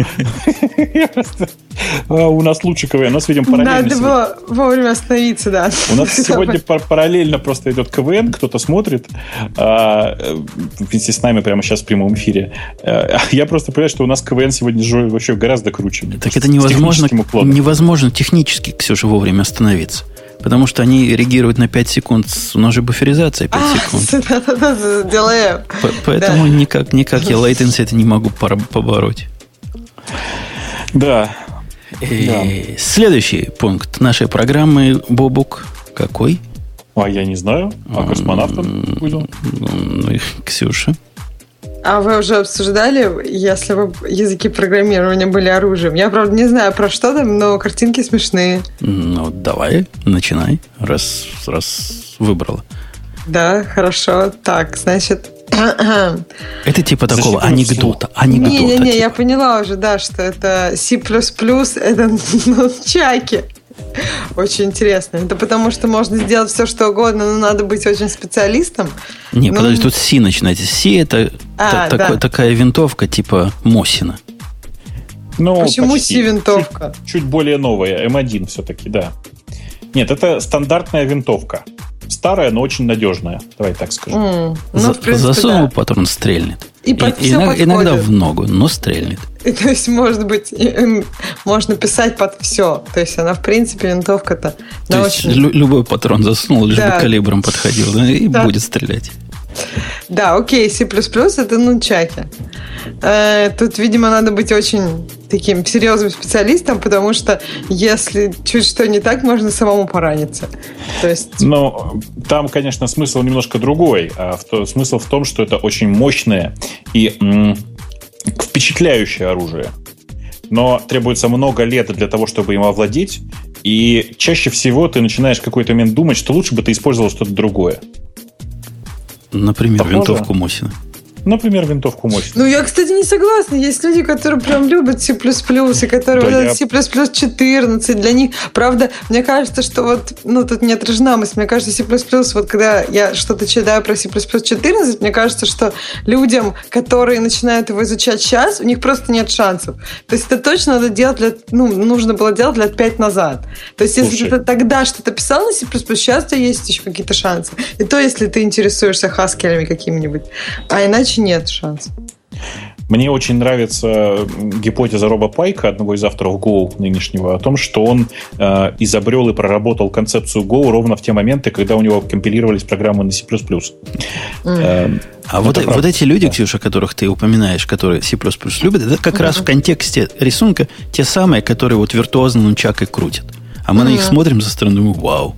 Speaker 2: А, у нас лучше КВН, у нас, видим, параллельно.
Speaker 4: Надо было вовремя остановиться, да.
Speaker 2: У нас сегодня параллельно просто идет КВН, кто-то смотрит а, вместе с нами прямо сейчас в прямом эфире. А, я просто понимаю, что у нас КВН сегодня вообще гораздо круче.
Speaker 1: Так это невозможно, невозможно технически, Ксюша, вовремя остановиться. Потому что они реагируют на 5 секунд. У нас же буферизация 5 а, секунд.
Speaker 4: Да-да-да.
Speaker 1: Поэтому да. никак, никак я latency это не могу побороть.
Speaker 2: Да.
Speaker 1: И да. Следующий пункт нашей программы Бобук какой?
Speaker 2: А я не знаю. А космонавтом?
Speaker 1: Ну, Ксюша.
Speaker 4: А вы уже обсуждали, если бы языки программирования были оружием? Я, правда, не знаю про что там, но картинки смешные.
Speaker 1: Ну, давай, начинай, раз, раз выбрала.
Speaker 4: Да, хорошо. Так, значит,
Speaker 1: это типа такого анекдота. анекдота
Speaker 4: Не-не-не, типа. я поняла уже, да, что это C++, это ну, чаки. Очень интересно. Это потому, что можно сделать все, что угодно, но надо быть очень специалистом.
Speaker 1: Не, ну, подожди, тут C начинается. C это а, та, да. такой, такая винтовка типа Мосина.
Speaker 4: Ну, Почему почти. C-винтовка?
Speaker 2: Чуть, чуть более новая, M1 все-таки, да. Нет, это стандартная винтовка. Старая, но очень надежная. Давай так скажем. Mm.
Speaker 1: Ну, За, принципе, засунул, да. потом стрельнет. И, и иногда, иногда в ногу, но стрельнет.
Speaker 4: И, то есть, может быть, можно писать под все. То есть, она, в принципе, винтовка-то...
Speaker 1: То есть, очень... любой патрон засунул, лишь да. бы калибром подходил, да, и да. будет стрелять.
Speaker 4: Да, окей, C++ это нунчаки. Э, тут, видимо, надо быть очень таким серьезным специалистом, потому что если чуть что не так, можно самому пораниться.
Speaker 2: То есть... Ну, там, конечно, смысл немножко другой. А смысл в том, что это очень мощное и впечатляющее оружие. Но требуется много лет для того, чтобы им овладеть. И чаще всего ты начинаешь какой-то момент думать, что лучше бы ты использовал что-то другое.
Speaker 1: Например, Похоже? винтовку Мосина.
Speaker 2: Например, винтовку мощь.
Speaker 4: Ну, я, кстати, не согласна. Есть люди, которые прям любят C++, и которые да я... C++ 14. Для них, правда, мне кажется, что вот, ну, тут не отражена мысль. Мне кажется, C++, вот когда я что-то читаю про C++ 14, мне кажется, что людям, которые начинают его изучать сейчас, у них просто нет шансов. То есть это точно надо делать для, ну, нужно было делать лет пять назад. То есть Слушай. если ты тогда что-то писал на C++, сейчас у тебя есть еще какие-то шансы. И то, если ты интересуешься хаскелями какими-нибудь. А иначе иначе нет шансов.
Speaker 2: Мне очень нравится гипотеза Роба Пайка, одного из авторов Go нынешнего, о том, что он э, изобрел и проработал концепцию Go ровно в те моменты, когда у него компилировались программы на C++. Mm.
Speaker 1: Э, а вот, вот эти люди, да. Ксюша, которых ты упоминаешь, которые C++ любят, это как mm-hmm. раз в контексте рисунка те самые, которые вот виртуозно нунчакой крутят. А мы mm-hmm. на них смотрим со стороны, вау,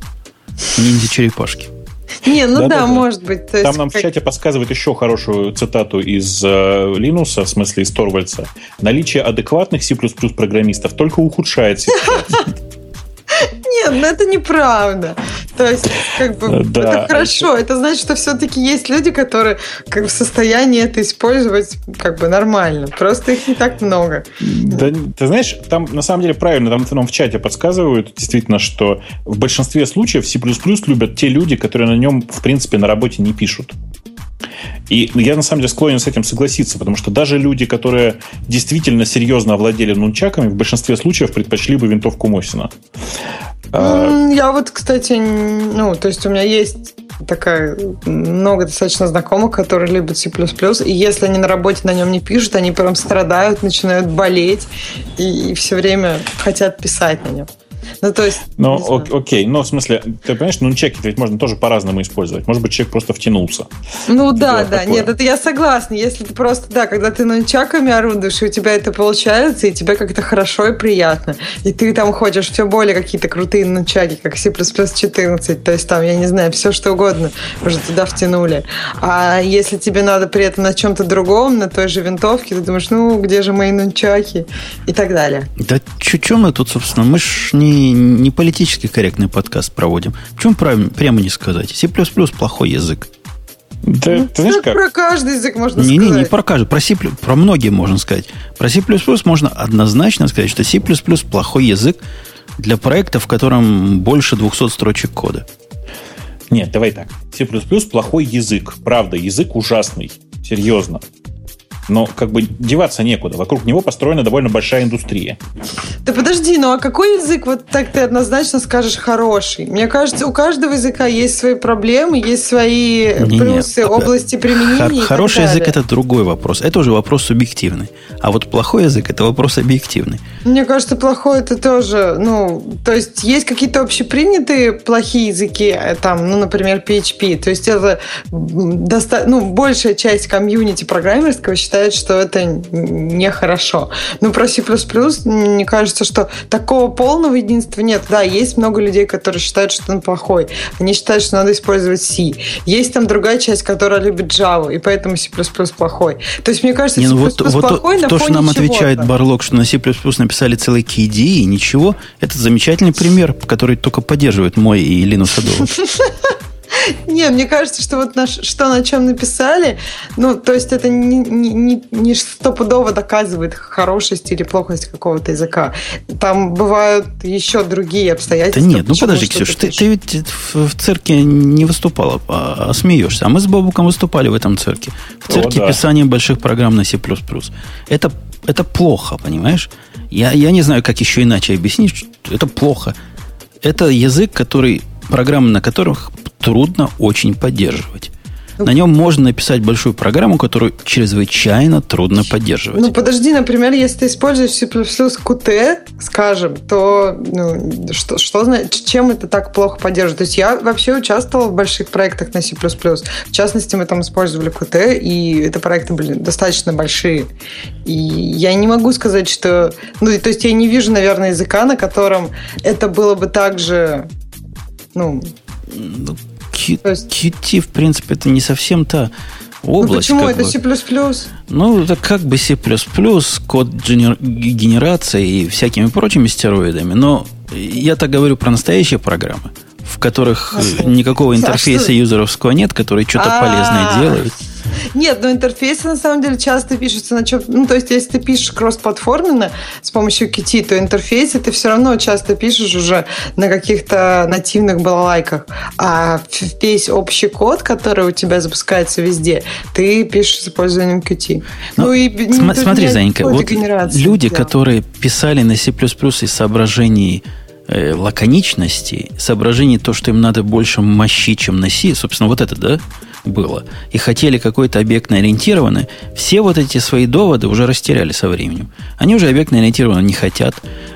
Speaker 1: ниндзя-черепашки.
Speaker 4: Не, ну да, да, да может быть.
Speaker 2: Там нам как... в чате подсказывает еще хорошую цитату из э, Линуса, в смысле из Торвальца. Наличие адекватных C++ программистов только ухудшает ситуацию.
Speaker 4: Нет, ну это неправда. То есть, как бы, да. это хорошо. Это значит, что все-таки есть люди, которые как бы в состоянии это использовать как бы нормально. Просто их не так много.
Speaker 2: Да, ты знаешь, там на самом деле правильно, там нам в чате подсказывают действительно, что в большинстве случаев C++ любят те люди, которые на нем, в принципе, на работе не пишут. И я на самом деле склонен с этим согласиться, потому что даже люди, которые действительно серьезно овладели нунчаками, в большинстве случаев предпочли бы винтовку Мосина.
Speaker 4: А, я вот, кстати, ну, то есть у меня есть такая много достаточно знакомых, которые любят C++, и если они на работе на нем не пишут, они прям страдают, начинают болеть и, и все время хотят писать на нем. Ну, то есть...
Speaker 2: Ну, ок- окей, но в смысле, ты понимаешь, ну, чеки ведь можно тоже по-разному использовать. Может быть, человек просто втянулся.
Speaker 4: Ну, да, да, такое. нет, это я согласна. Если ты просто, да, когда ты нунчаками орудуешь, и у тебя это получается, и тебе как-то хорошо и приятно, и ты там хочешь все более какие-то крутые нунчаки, как C++ 14, то есть там, я не знаю, все что угодно уже туда втянули. А если тебе надо при этом на чем-то другом, на той же винтовке, ты думаешь, ну, где же мои нунчаки? И так далее.
Speaker 1: Да что мы тут, собственно, мы ж не, не политически корректный подкаст проводим. В чем правильно, прямо не сказать? C++ плохой язык.
Speaker 4: Да, ну, ты знаешь, как? Про каждый язык можно
Speaker 1: не,
Speaker 4: сказать.
Speaker 1: Не, не про каждый, про C, про многие можно сказать. Про C++ можно однозначно сказать, что C++ плохой язык для проекта, в котором больше 200 строчек кода.
Speaker 2: Нет, давай так. C++ плохой язык. Правда, язык ужасный. Серьезно но как бы деваться некуда. Вокруг него построена довольно большая индустрия.
Speaker 4: Да подожди, ну а какой язык вот так ты однозначно скажешь хороший? Мне кажется, у каждого языка есть свои проблемы, есть свои не, плюсы, нет, области применения.
Speaker 1: Хороший язык это другой вопрос. Это уже вопрос субъективный. А вот плохой язык это вопрос объективный.
Speaker 4: Мне кажется, плохой это тоже, ну, то есть есть какие-то общепринятые плохие языки, э, там, ну, например, PHP. То есть это доста- ну, большая часть комьюнити программерского считает считает, что это нехорошо. Но про C++ мне кажется, что такого полного единства нет. Да, есть много людей, которые считают, что он плохой. Они считают, что надо использовать C. Есть там другая часть, которая любит Java, и поэтому C++ плохой. То есть, мне кажется,
Speaker 1: Не, ну C++ вот, плохой вот на То, что нам отвечает Барлок, что на C++ написали целый KD и ничего, это замечательный пример, который только поддерживает мой и Linux Adobe.
Speaker 4: Не, мне кажется, что вот наш, что на чем написали, ну, то есть это не, не, не стопудово доказывает хорошесть или плохость какого-то языка. Там бывают еще другие обстоятельства.
Speaker 1: Да нет, ну подожди, Ксюш, ты, ты ведь в, в цирке не выступала, а, а смеешься. А мы с Бабуком выступали в этом цирке. В цирке О, да. писания больших программ на C++. Это, это плохо, понимаешь? Я, я не знаю, как еще иначе объяснить. Это плохо. Это язык, который программы на которых трудно очень поддерживать. На нем можно написать большую программу, которую чрезвычайно трудно поддерживать.
Speaker 4: Ну, подожди, например, если ты используешь C++ Qt, скажем, то ну, что, что, чем это так плохо поддерживает? То есть я вообще участвовала в больших проектах на C++. В частности, мы там использовали Qt, и это проекты были достаточно большие. И я не могу сказать, что... Ну, то есть я не вижу, наверное, языка, на котором это было бы так же ну,
Speaker 1: ну Qt, в принципе, это не совсем та область.
Speaker 4: Ну, почему? Это C++?
Speaker 1: Ну, это как бы C++, код генерации и всякими прочими стероидами. Но я так говорю про настоящие программы, в которых Хорошо. никакого интерфейса а юзеровского нет, которые что-то полезное делают.
Speaker 4: Нет, но интерфейсы на самом деле часто пишутся на чем... Ну, то есть, если ты пишешь кроссплатформенно с помощью Qt, то интерфейсы ты все равно часто пишешь уже на каких-то нативных балалайках. А весь общий код, который у тебя запускается везде, ты пишешь с использованием Qt.
Speaker 1: Ну, ну и см- смотри, Занька, вот люди, да. которые писали на C++ из соображений э, лаконичности, соображений то, что им надо больше мощи, чем C, собственно, вот это, да, было, и хотели какой-то объектно ориентированный, все вот эти свои доводы уже растеряли со временем. Они уже объектно ориентированно не хотят.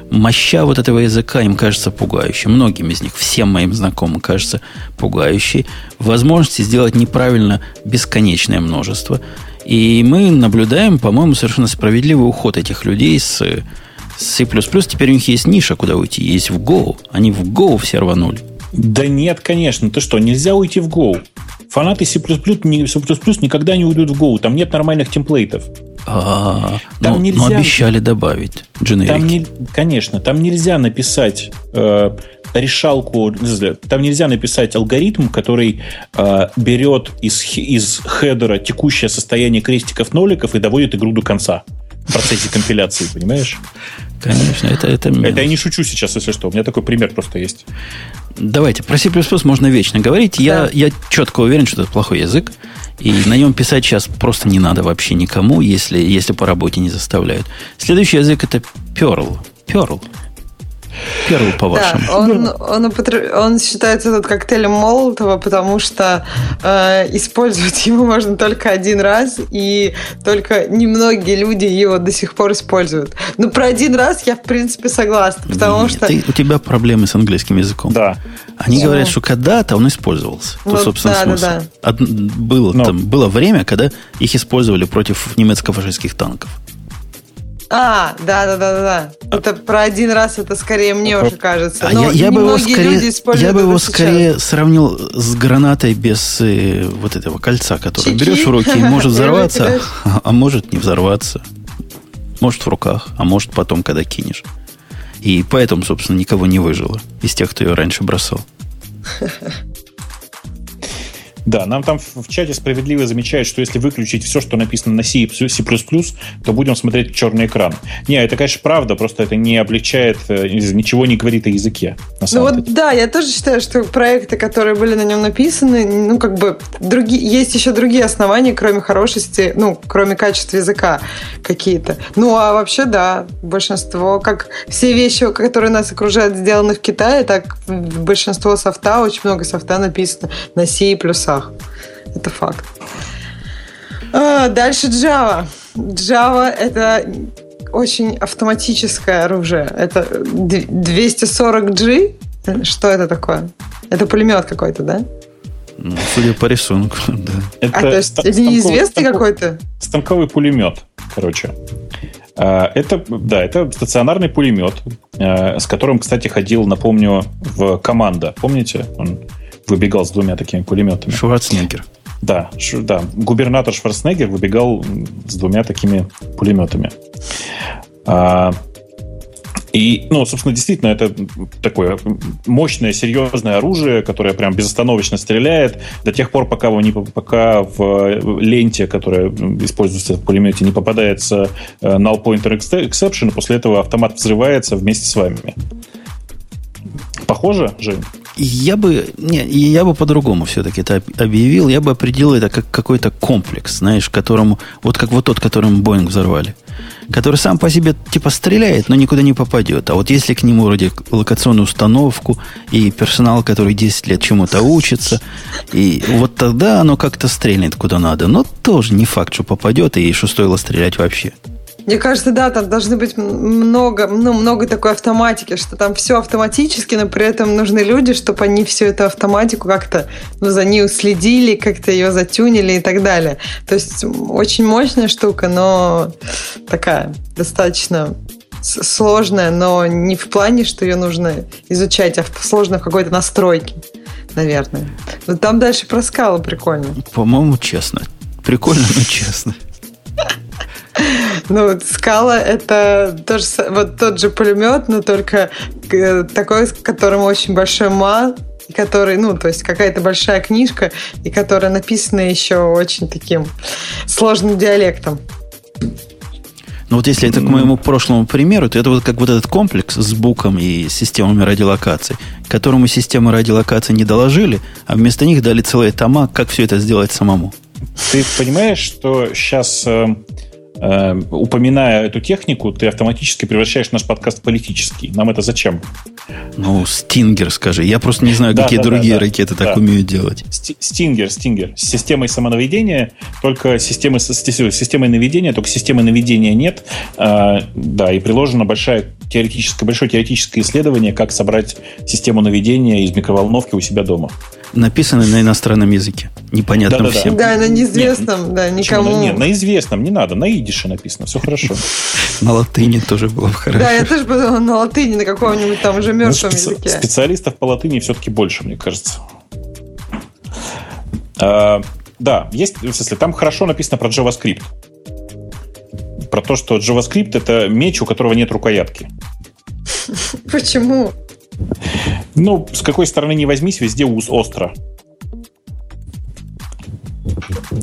Speaker 1: Моща вот этого языка им кажется пугающей. Многим из них, всем моим знакомым, кажется пугающей. Возможности сделать неправильно бесконечное множество. И мы наблюдаем, по-моему, совершенно справедливый уход этих людей с C++. Теперь у них есть ниша, куда уйти. Есть в Go. Они в Go все рванули.
Speaker 2: Да нет, конечно. Ты что, нельзя уйти в Go? Фанаты C++, C++ никогда не уйдут в Go. Там нет нормальных темплейтов.
Speaker 1: А, там ну, нельзя... но обещали добавить
Speaker 2: дженерики. Там не, конечно, там нельзя написать э, решалку, там нельзя написать алгоритм, который э, берет из, из хедера текущее состояние крестиков-ноликов и доводит игру до конца в процессе компиляции, понимаешь?
Speaker 1: Конечно, это, это
Speaker 2: Это я не шучу сейчас, если что. У меня такой пример просто есть.
Speaker 1: Давайте, про C++ можно вечно говорить. Я, да. я четко уверен, что это плохой язык. И на нем писать сейчас просто не надо вообще никому, если, если по работе не заставляют. Следующий язык это Perl. Perl. Первый, по-вашему.
Speaker 4: Да, он, он, он считается тут коктейлем Молотова, потому что э, использовать его можно только один раз, и только немногие люди его до сих пор используют. Но про один раз я, в принципе, согласна, потому
Speaker 1: Нет,
Speaker 4: что...
Speaker 1: Ты, у тебя проблемы с английским языком.
Speaker 2: Да.
Speaker 1: Они Почему? говорят, что когда-то он использовался. Ну, То, собственно,
Speaker 4: да,
Speaker 1: смысл.
Speaker 4: Да,
Speaker 1: да. Од... Было, там, было время, когда их использовали против немецко-фашистских танков.
Speaker 4: А, да, да, да, да. Это про один раз, это скорее мне уже кажется.
Speaker 1: А я, я бы его скорее, я бы его скорее сравнил с гранатой без э, вот этого кольца, которое Чики. берешь в руки и может взорваться, а, а может не взорваться. Может в руках, а может потом, когда кинешь. И поэтому, собственно, никого не выжило из тех, кто ее раньше бросал.
Speaker 2: Да, нам там в чате справедливо замечают, что если выключить все, что написано на C и C++, то будем смотреть черный экран. Не, это, конечно, правда, просто это не облегчает, э, ничего не говорит о языке.
Speaker 4: ну вот деле. да, я тоже считаю, что проекты, которые были на нем написаны, ну как бы другие, есть еще другие основания, кроме хорошести, ну, кроме качества языка какие-то. Ну, а вообще, да, большинство, как все вещи, которые нас окружают, сделаны в Китае, так большинство софта, очень много софта написано на C и плюсах часах. Это факт. А, дальше Java. Java — это очень автоматическое оружие. Это 240G. Что это такое? Это пулемет какой-то, да?
Speaker 1: Ну, судя по рисунку, да.
Speaker 4: Это, а, то есть ст- это неизвестный какой-то?
Speaker 2: Станковый пулемет, короче. А, это, да, это стационарный пулемет, а, с которым, кстати, ходил, напомню, в команда. Помните? Он выбегал с двумя такими пулеметами.
Speaker 1: Шварценеггер.
Speaker 2: Да, ш, да. Губернатор Шварценеггер выбегал с двумя такими пулеметами. А, и, ну, собственно, действительно, это такое мощное, серьезное оружие, которое прям безостановочно стреляет до тех пор, пока, вы не, пока в ленте, которая используется в пулемете, не попадается э, null pointer exception, и после этого автомат взрывается вместе с вами. Похоже, Жень?
Speaker 1: Я бы, не, я бы по-другому все-таки это объявил. Я бы определил это как какой-то комплекс, знаешь, которому, вот как вот тот, которым Боинг взорвали, который сам по себе типа стреляет, но никуда не попадет. А вот если к нему вроде локационную установку и персонал, который 10 лет чему-то учится, и вот тогда оно как-то стрельнет куда надо. Но тоже не факт, что попадет, и что стоило стрелять вообще.
Speaker 4: Мне кажется, да, там должны быть много, ну, много такой автоматики, что там все автоматически, но при этом нужны люди, чтобы они всю эту автоматику как-то ну, за ней следили, как-то ее затюнили и так далее. То есть очень мощная штука, но такая достаточно сложная, но не в плане, что ее нужно изучать, а сложно в какой-то настройке, наверное. Но там дальше про скалы прикольно.
Speaker 1: По-моему, честно. Прикольно, но честно.
Speaker 4: Ну, скала это тоже, вот тот же пулемет, но только э, такой, с которым очень большой мат, который, ну, то есть какая-то большая книжка, и которая написана еще очень таким сложным диалектом.
Speaker 1: Ну вот если это к моему прошлому примеру, то это вот как вот этот комплекс с буком и системами радиолокации, которому системы радиолокации не доложили, а вместо них дали целые тома, как все это сделать самому.
Speaker 2: Ты понимаешь, что сейчас э, упоминая эту технику, ты автоматически превращаешь наш подкаст в политический. Нам это зачем?
Speaker 1: Ну, Стингер, скажи. Я просто не знаю, какие да, другие да, ракеты да, так умеют делать.
Speaker 2: Стингер, Стингер. С системой самонаведения, только системы, с системой наведения, только системы наведения нет. А, да, и приложено большое теоретическое, большое теоретическое исследование, как собрать систему наведения из микроволновки у себя дома
Speaker 1: написаны на иностранном языке. Непонятно да, да, всем.
Speaker 4: Да, на неизвестном, нет, да, никому.
Speaker 2: Нет, на известном, не надо, на идише написано, все хорошо.
Speaker 1: На латыни тоже было хорошо.
Speaker 4: Да, я тоже подумала на латыни, на каком-нибудь там уже мертвом языке.
Speaker 2: Специалистов по латыни все-таки больше, мне кажется. А, да, есть, в смысле, там хорошо написано про JavaScript. Про то, что JavaScript это меч, у которого нет рукоятки.
Speaker 4: Почему?
Speaker 2: Ну, с какой стороны не возьмись, везде ус остро.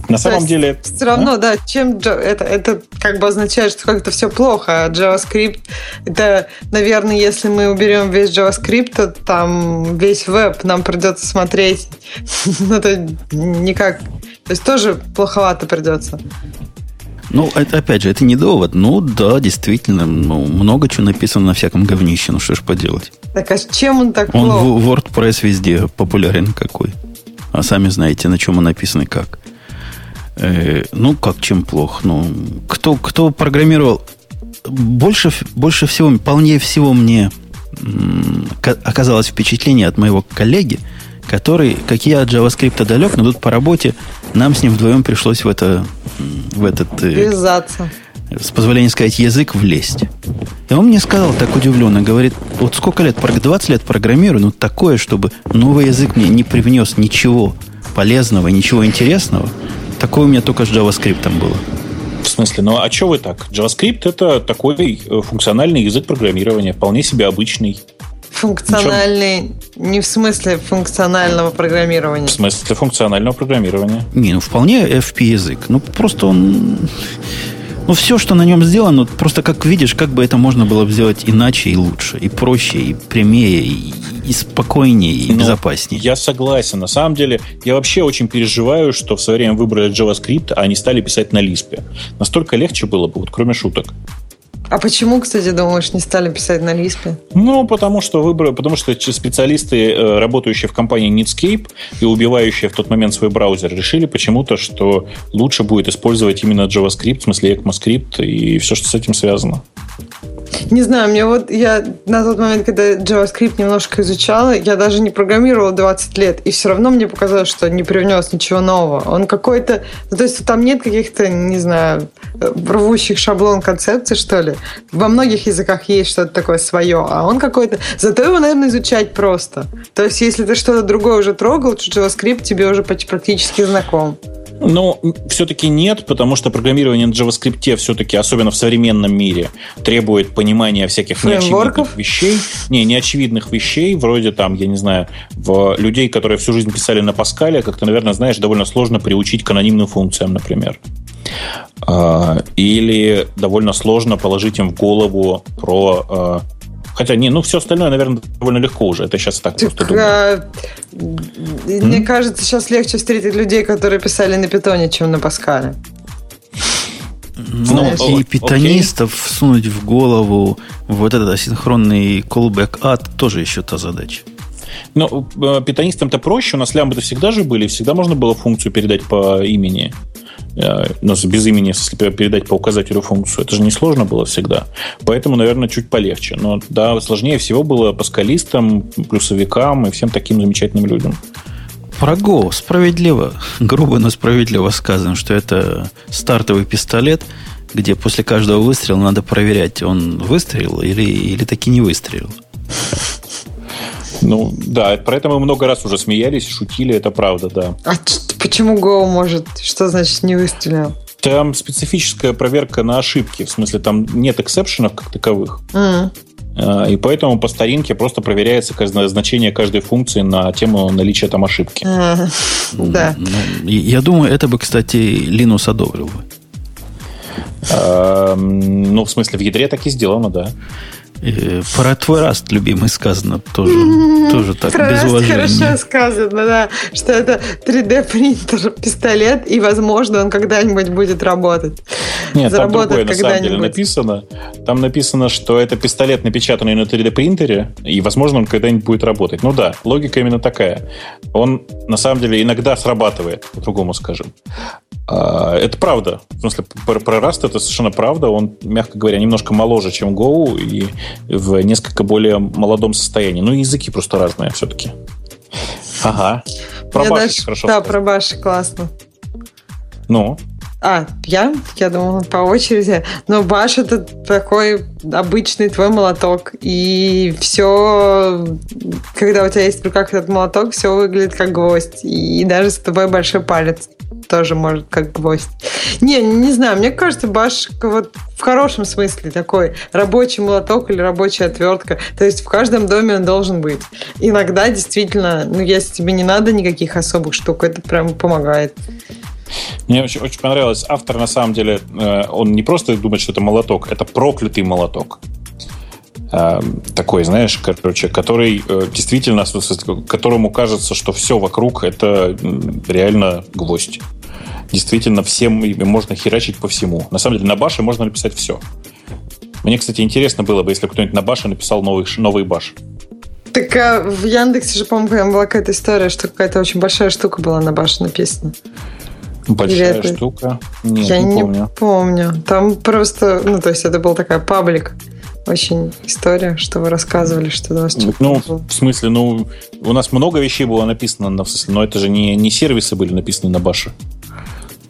Speaker 2: На самом деле...
Speaker 4: Все равно, а? да, чем это, это как бы означает, что как-то все плохо, а JavaScript, это, наверное, если мы уберем весь JavaScript, то там весь веб нам придется смотреть. Ну, это никак... То есть тоже плоховато придется.
Speaker 1: Ну, это, опять же, это не довод. Ну, да, действительно, ну, много чего написано на всяком говнище. Ну, что ж поделать.
Speaker 4: Так, а чем он так
Speaker 1: Он плох? в WordPress везде популярен какой. А сами знаете, на чем он написан и как. Э, ну, как чем плохо? Ну, кто, кто программировал... Больше, больше всего, полнее всего мне оказалось впечатление от моего коллеги, который, как я от JavaScript далек, но тут по работе нам с ним вдвоем пришлось в это в этот
Speaker 4: э, Ввязаться.
Speaker 1: с позволения сказать язык влезть. И он мне сказал так удивленно, говорит, вот сколько лет, 20 лет программирую, но такое, чтобы новый язык мне не привнес ничего полезного, ничего интересного, такое у меня только с JavaScript было.
Speaker 2: В смысле? Ну а что вы так? JavaScript это такой э, функциональный язык программирования, вполне себе обычный.
Speaker 4: Функциональный, не в смысле функционального программирования. В
Speaker 2: смысле функционального программирования.
Speaker 1: Не, ну вполне FP язык. Ну просто он... Ну, все, что на нем сделано, просто как видишь, как бы это можно было бы сделать иначе и лучше, и проще, и прямее, и, и спокойнее, и ну, безопаснее.
Speaker 2: Я согласен. На самом деле, я вообще очень переживаю, что в свое время выбрали JavaScript, а они стали писать на Lisp. Настолько легче было бы, вот кроме шуток.
Speaker 4: А почему, кстати, думаешь, не стали писать на Лиспе?
Speaker 2: Ну, потому что выбор, потому что специалисты, э, работающие в компании Netscape и убивающие в тот момент свой браузер, решили почему-то, что лучше будет использовать именно JavaScript, в смысле ECMAScript и все, что с этим связано.
Speaker 4: Не знаю, мне вот я на тот момент, когда JavaScript немножко изучала, я даже не программировала 20 лет, и все равно мне показалось, что не привнес ничего нового. Он какой-то... Ну, то есть там нет каких-то, не знаю, рвущих шаблон концепций, что ли. Во многих языках есть что-то такое свое, а он какой-то... Зато его, наверное, изучать просто. То есть если ты что-то другое уже трогал, то JavaScript тебе уже практически знаком.
Speaker 2: Ну, все-таки нет, потому что программирование на JavaScript все-таки, особенно в современном мире, требует понимания всяких неочевидных вещей. Не, неочевидных вещей, вроде там, я не знаю, в людей, которые всю жизнь писали на Паскале, как ты, наверное, знаешь, довольно сложно приучить к анонимным функциям, например. А, или довольно сложно положить им в голову про а, Хотя, не, ну все остальное, наверное, довольно легко уже. Это сейчас так, так просто думаю. А,
Speaker 4: мне кажется, сейчас легче встретить людей, которые писали на питоне, чем на Паскале.
Speaker 1: Ну, и питонистов okay. всунуть в голову вот этот асинхронный callback add тоже еще та задача.
Speaker 2: Ну, э, питонистам-то проще, у нас лямбды всегда же были, всегда можно было функцию передать по имени. Э, ну, без имени, если передать по указателю функцию. Это же не сложно было всегда. Поэтому, наверное, чуть полегче. Но да, сложнее всего было паскалистам, плюсовикам и всем таким замечательным людям.
Speaker 1: Про Go справедливо, грубо, но справедливо сказано, что это стартовый пистолет, где после каждого выстрела надо проверять, он выстрелил или, или таки не выстрелил.
Speaker 2: Ну, да, про это мы много раз уже смеялись, шутили, это правда, да.
Speaker 4: А почему Go может? Что значит не выстрелил?
Speaker 2: Там специфическая проверка на ошибки. В смысле, там нет эксепшенов как таковых. Mm. И поэтому по старинке просто проверяется значение каждой функции на тему наличия там ошибки.
Speaker 4: Mm. Да. Ну,
Speaker 1: я думаю, это бы, кстати, Linux одобрил бы.
Speaker 2: Ну, в смысле, в ядре так и сделано, да.
Speaker 1: Про твой раст, любимый, сказано тоже, тоже так,
Speaker 4: про
Speaker 1: без уважения.
Speaker 4: хорошо сказано, да, что это 3D-принтер, пистолет, и, возможно, он когда-нибудь будет работать.
Speaker 2: Нет, там другое, на самом деле, написано. Там написано, что это пистолет, напечатанный на 3D-принтере, и, возможно, он когда-нибудь будет работать. Ну да, логика именно такая. Он, на самом деле, иногда срабатывает, по-другому скажем. А, это правда. В смысле, про, про Rust это совершенно правда. Он, мягко говоря, немножко моложе, чем Go, и в несколько более молодом состоянии. Ну, языки просто разные все-таки. Ага.
Speaker 4: Про Bash дальше, хорошо. Да, сказать. про Bash классно.
Speaker 2: Ну?
Speaker 4: А, я? Я думала по очереди. Но Баш это такой обычный твой молоток. И все, когда у тебя есть в руках этот молоток, все выглядит как гвоздь. И даже с тобой большой палец тоже может как гвоздь. Не, не знаю, мне кажется, Баш вот в хорошем смысле такой рабочий молоток или рабочая отвертка. То есть в каждом доме он должен быть. Иногда действительно, ну если тебе не надо никаких особых штук, это прям помогает.
Speaker 2: Мне очень, очень понравилось. Автор, на самом деле, э, он не просто думает, что это молоток, это проклятый молоток. Э, такой, знаешь, короче, который э, действительно, которому кажется, что все вокруг это реально гвоздь. действительно всем можно херачить по всему. На самом деле на баше можно написать все. Мне, кстати, интересно было бы, если кто-нибудь на баше написал новый, новый баш.
Speaker 4: Так а в Яндексе же, по-моему, была какая-то история, что какая-то очень большая штука была на баше написана.
Speaker 2: Большая это... штука?
Speaker 4: Нет, Я не помню. не помню. Там просто, ну, то есть это был такая паблик очень история, что вы рассказывали, что у вас
Speaker 2: Ну, было. в смысле, ну, у нас много вещей было написано, на, в смысле, но это же не, не сервисы были написаны на баше.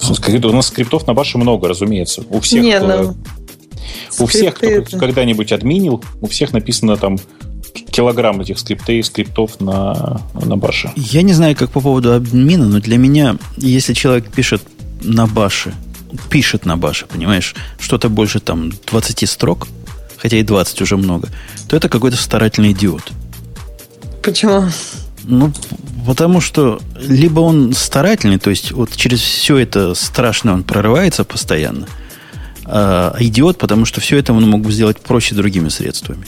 Speaker 2: У нас скриптов на баше много, разумеется. У всех, не, ну, у всех кто это... когда-нибудь админил, у всех написано там килограмм этих скриптей, скриптов на, на баше.
Speaker 1: Я не знаю, как по поводу админа, но для меня, если человек пишет на баше, пишет на баше, понимаешь, что-то больше там 20 строк, хотя и 20 уже много, то это какой-то старательный идиот.
Speaker 4: Почему?
Speaker 1: Ну, потому что либо он старательный, то есть вот через все это страшное он прорывается постоянно, а идиот, потому что все это он мог бы сделать проще другими средствами.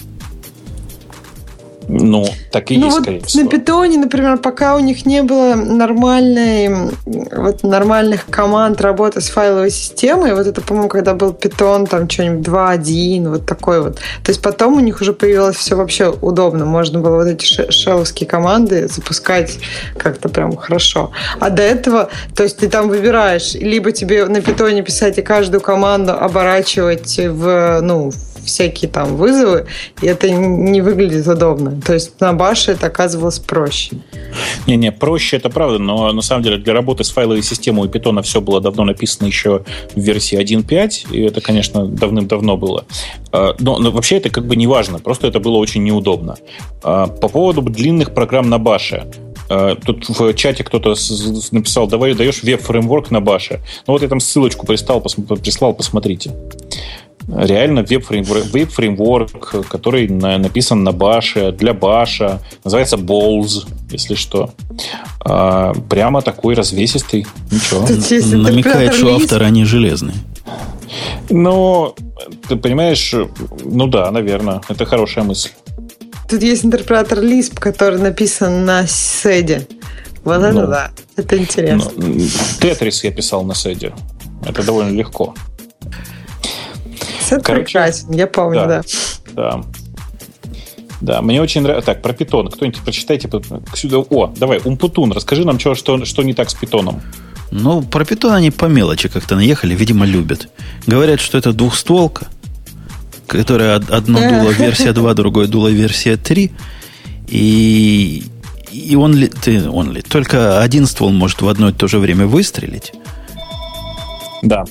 Speaker 2: Ну, так и ну, есть, вот скорее
Speaker 4: всего. На питоне, например, пока у них не было нормальной, вот, нормальных команд работы с файловой системой, вот это, по-моему, когда был питон, там что-нибудь 2.1, вот такой вот. То есть потом у них уже появилось все вообще удобно. Можно было вот эти шеловские команды запускать как-то прям хорошо. А до этого, то есть ты там выбираешь, либо тебе на питоне писать и каждую команду оборачивать в, ну, всякие там вызовы, и это не выглядит удобно. То есть на баше это оказывалось проще.
Speaker 2: Не-не, проще это правда, но на самом деле для работы с файловой системой у Python все было давно написано еще в версии 1.5, и это, конечно, давным-давно было. А, но, но вообще это как бы не важно, просто это было очень неудобно. А, по поводу длинных программ на баше. А, тут в чате кто-то написал, давай даешь веб-фреймворк на баше. Ну вот я там ссылочку прислал, прислал, посмотрите реально веб-фреймворк, веб-фреймворк который на, написан на баше, для баша, называется Balls, если что. А, прямо такой развесистый. Ничего.
Speaker 1: Намекает, что автор они железные.
Speaker 2: Ну, ты понимаешь, ну да, наверное, это хорошая мысль.
Speaker 4: Тут есть интерпретатор Lisp, который написан на седе. Вот ну, это да, это интересно. Ну,
Speaker 2: Тетрис я писал на седе. Это довольно легко.
Speaker 4: Сет Короче, прекрасен, я помню, да.
Speaker 2: Да. Да, мне очень нравится. Так, про питон. Кто-нибудь прочитайте сюда. О, давай, Умпутун, расскажи нам, что, что, что не так с питоном.
Speaker 1: Ну, про питон они по мелочи как-то наехали, видимо, любят. Говорят, что это двухстволка, которая одно дуло версия 2, другое дуло версия 3. И, и он ли, ты, он ли, только один ствол может в одно и то же время выстрелить.
Speaker 2: Да.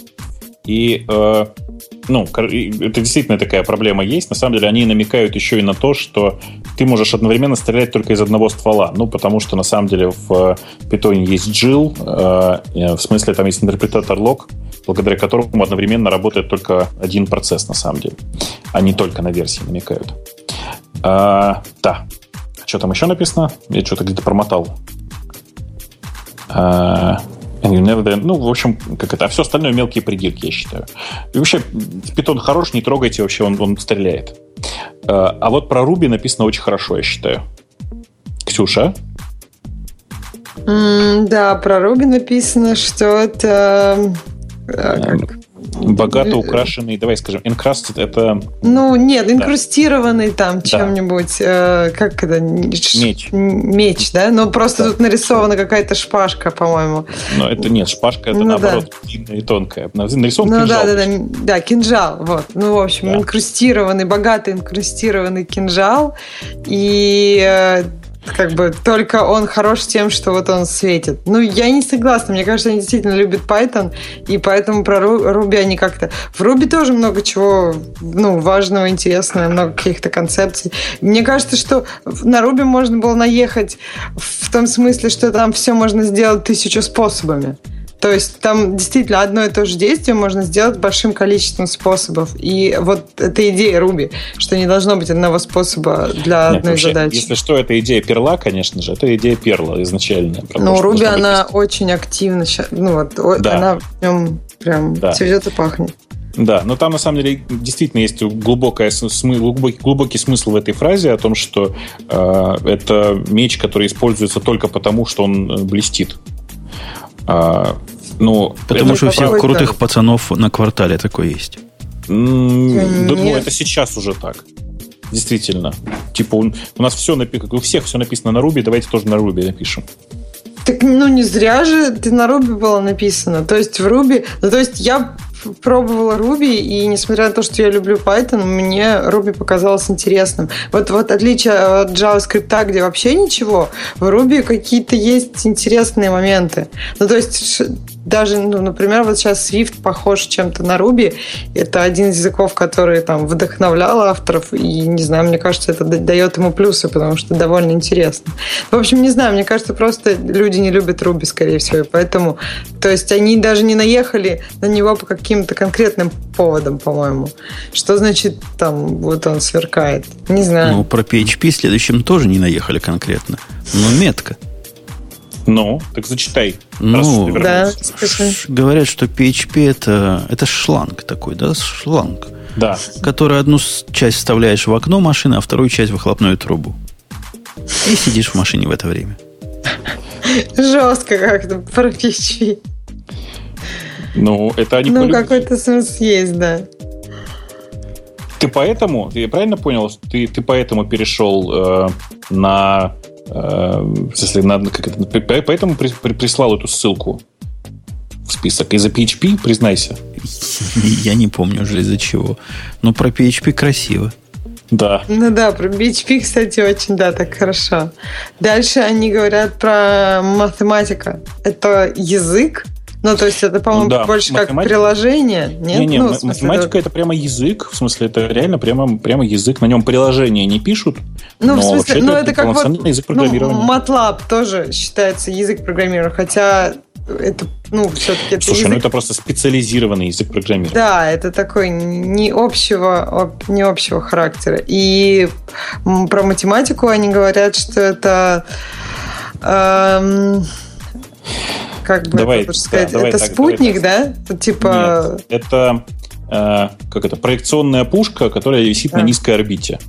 Speaker 2: И э, ну, это действительно такая проблема есть. На самом деле они намекают еще и на то, что ты можешь одновременно стрелять только из одного ствола. Ну, потому что на самом деле в питоне есть JIL, э, в смысле там есть интерпретатор лог, благодаря которому одновременно работает только один процесс на самом деле. Они только на версии намекают. А, да. Что там еще написано? Я что-то где-то промотал. А, Ну, в общем, как это. А все остальное мелкие придирки, я считаю. И вообще, питон хорош, не трогайте, вообще он, он стреляет. А, а вот про Руби написано очень хорошо, я считаю. Ксюша?
Speaker 4: Mm, да, про Руби написано, что это...
Speaker 2: Э, как? Богато украшенный, давай скажем, encrusted это...
Speaker 4: Ну, нет, инкрустированный да. там чем-нибудь, э, как это?
Speaker 2: Меч.
Speaker 4: Меч, да? Ну, просто да. тут нарисована какая-то шпажка, по-моему.
Speaker 2: Ну, это нет, шпажка это ну, наоборот да. длинная и тонкая. Нарисован
Speaker 4: ну, кинжал. Да, да, да, да, кинжал, вот. Ну, в общем, да. инкрустированный, богато инкрустированный кинжал. И э, как бы только он хорош тем, что вот он светит. Ну, я не согласна. Мне кажется, они действительно любят Python, и поэтому про Ruby они как-то... В Ruby тоже много чего ну, важного, интересного, много каких-то концепций. Мне кажется, что на Ruby можно было наехать в том смысле, что там все можно сделать тысячу способами. То есть там действительно одно и то же действие можно сделать большим количеством способов. И вот эта идея Руби, что не должно быть одного способа для Нет, одной вообще, задачи.
Speaker 2: Если что, это идея перла, конечно же, это идея перла изначальная.
Speaker 4: Ну, Руби, она очень активно, ну вот, да. она в нем прям да. цветет и пахнет.
Speaker 2: Да, но там на самом деле действительно есть глубокая, глубокий, глубокий смысл в этой фразе о том, что э, это меч, который используется только потому, что он э, блестит. А, Ну,
Speaker 1: Потому что у всех крутых пацанов на квартале такое есть.
Speaker 2: Ну, это сейчас уже так. Действительно. Типа у, у нас все написано, у всех все написано на Руби, давайте тоже на Руби напишем.
Speaker 4: Так, ну, не зря же ты на Руби было написано. То есть в Руби... Ну, то есть я пробовала Ruby, и несмотря на то, что я люблю Python, мне Ruby показалось интересным. Вот, вот отличие от JavaScript, где вообще ничего, в Ruby какие-то есть интересные моменты. Ну, то есть даже, ну, например, вот сейчас Swift похож чем-то на Ruby. Это один из языков, который там вдохновлял авторов. И, не знаю, мне кажется, это дает ему плюсы, потому что довольно интересно. В общем, не знаю, мне кажется, просто люди не любят Ruby, скорее всего. И поэтому, то есть они даже не наехали на него по каким-то конкретным поводам, по-моему. Что значит там вот он сверкает? Не знаю.
Speaker 1: Ну, про PHP следующим тоже не наехали конкретно. Но метко.
Speaker 2: Ну, так зачитай.
Speaker 1: Ну, да, говорят, что PHP это, это шланг такой, да, шланг.
Speaker 2: Да.
Speaker 1: Который одну часть вставляешь в окно машины, а вторую часть в выхлопную трубу. И сидишь в машине в это время.
Speaker 4: Жестко как-то про PHP.
Speaker 2: Ну, это они
Speaker 4: Ну, какой-то смысл есть, да.
Speaker 2: Ты поэтому, я правильно понял, ты, ты поэтому перешел э, на Э, в смысле, надо, как это, поэтому при, при, прислал эту ссылку в список. Из-за PHP, признайся.
Speaker 1: Я не помню уже из-за чего. Но про PHP красиво.
Speaker 2: Да.
Speaker 4: Ну да, про PHP, кстати, очень, да, так хорошо. Дальше они говорят про математика. Это язык, ну, то есть это, по-моему, да, больше математика... как приложение, нет?
Speaker 2: Не, не,
Speaker 4: ну,
Speaker 2: математика это... это прямо язык, в смысле, это реально прямо, прямо язык. На нем приложения не пишут,
Speaker 4: ну, но в смысле, ну, это, это как вот, язык ну, программирования. Ну, MATLAB тоже считается язык программирования, хотя это, ну, все-таки это
Speaker 2: Слушай,
Speaker 4: язык...
Speaker 2: ну это просто специализированный язык программирования.
Speaker 4: Да, это такой не общего, не общего характера. И про математику они говорят, что это... Эм, как бы давай, это сказать, да, это так, спутник, да? Типа...
Speaker 2: Нет, это э, как это проекционная пушка, которая висит а. на низкой орбите.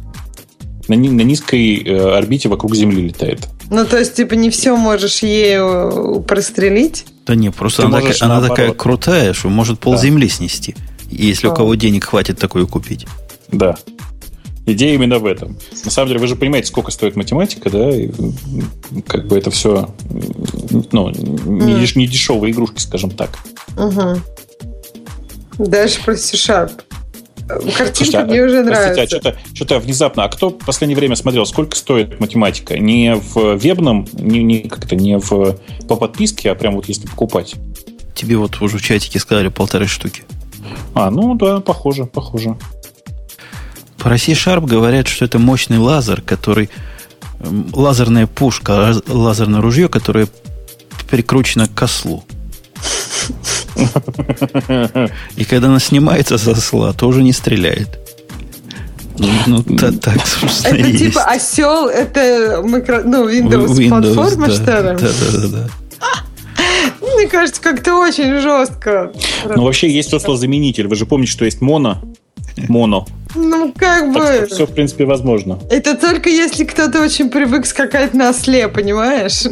Speaker 2: На, на низкой э, орбите вокруг Земли летает.
Speaker 4: Ну, то есть, типа, не все можешь ею прострелить?
Speaker 1: Да не, просто она, такая, она такая крутая, что может пол да. Земли снести, если а. у кого денег хватит такую купить.
Speaker 2: Да. Идея именно в этом. На самом деле, вы же понимаете, сколько стоит математика, да? И, как бы это все ну, не, mm. не дешевые игрушки, скажем так.
Speaker 4: Угу. Дальше про C-Sharp. Картинка Слушайте, а, мне уже простите, нравится.
Speaker 2: а что-то, что-то внезапно. А кто в последнее время смотрел, сколько стоит математика? Не в вебном, не, не как-то не в по подписке, а прям вот если покупать.
Speaker 1: Тебе вот уже в чатике сказали полторы штуки.
Speaker 2: А, ну да, похоже, похоже.
Speaker 1: Про C-Sharp говорят, что это мощный лазер, который... Лазерная пушка, лазерное ружье, которое прикручено к ослу. И когда она снимается со осла, тоже не стреляет.
Speaker 4: Ну, ну та, так, собственно, Это есть. типа осел, это микро, ну, Windows, Windows платформа, да, что ли? Да, да, да, да. Мне кажется, как-то очень жестко.
Speaker 2: Ну, вообще есть осло-заменитель. Вы же помните, что есть моно, моно.
Speaker 4: Ну, как бы... Так
Speaker 2: все, в принципе, возможно.
Speaker 4: Это только если кто-то очень привык скакать на осле, понимаешь?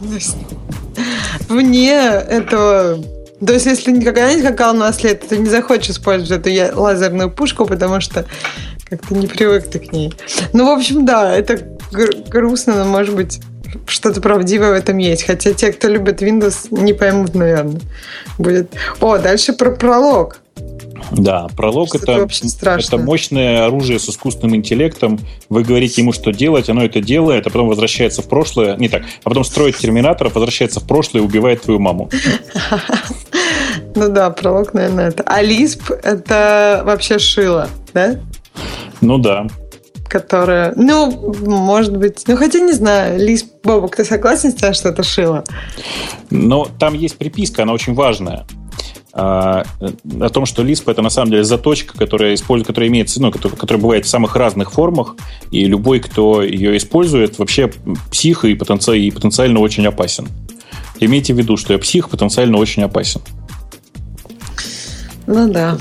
Speaker 4: Вне этого... То есть, если никогда не скакал на осле, то ты не захочешь использовать эту лазерную пушку, потому что как-то не привык ты к ней. Ну, в общем, да, это грустно, но, может быть, что-то правдивое в этом есть. Хотя те, кто любит Windows, не поймут, наверное. Будет. О, дальше про пролог.
Speaker 2: Да, пролог это, это мощное оружие с искусственным интеллектом. Вы говорите ему, что делать, оно это делает, а потом возвращается в прошлое. Не так, а потом строит терминаторов, возвращается в прошлое и убивает твою маму.
Speaker 4: Ну да, пролог, наверное, это. А Лисп это вообще шило, да?
Speaker 2: Ну да.
Speaker 4: Которая, ну, может быть, ну хотя не знаю, Лисп, Бобок, ты согласен с тем, что это шило?
Speaker 2: Но там есть приписка, она очень важная. А, о том, что Lisp это на самом деле заточка, которая использует, которая имеет, ну, которая, которая бывает в самых разных формах, и любой, кто ее использует, вообще псих и, потенци, и потенциально очень опасен. Имейте в виду, что я псих потенциально очень опасен.
Speaker 4: Ну да.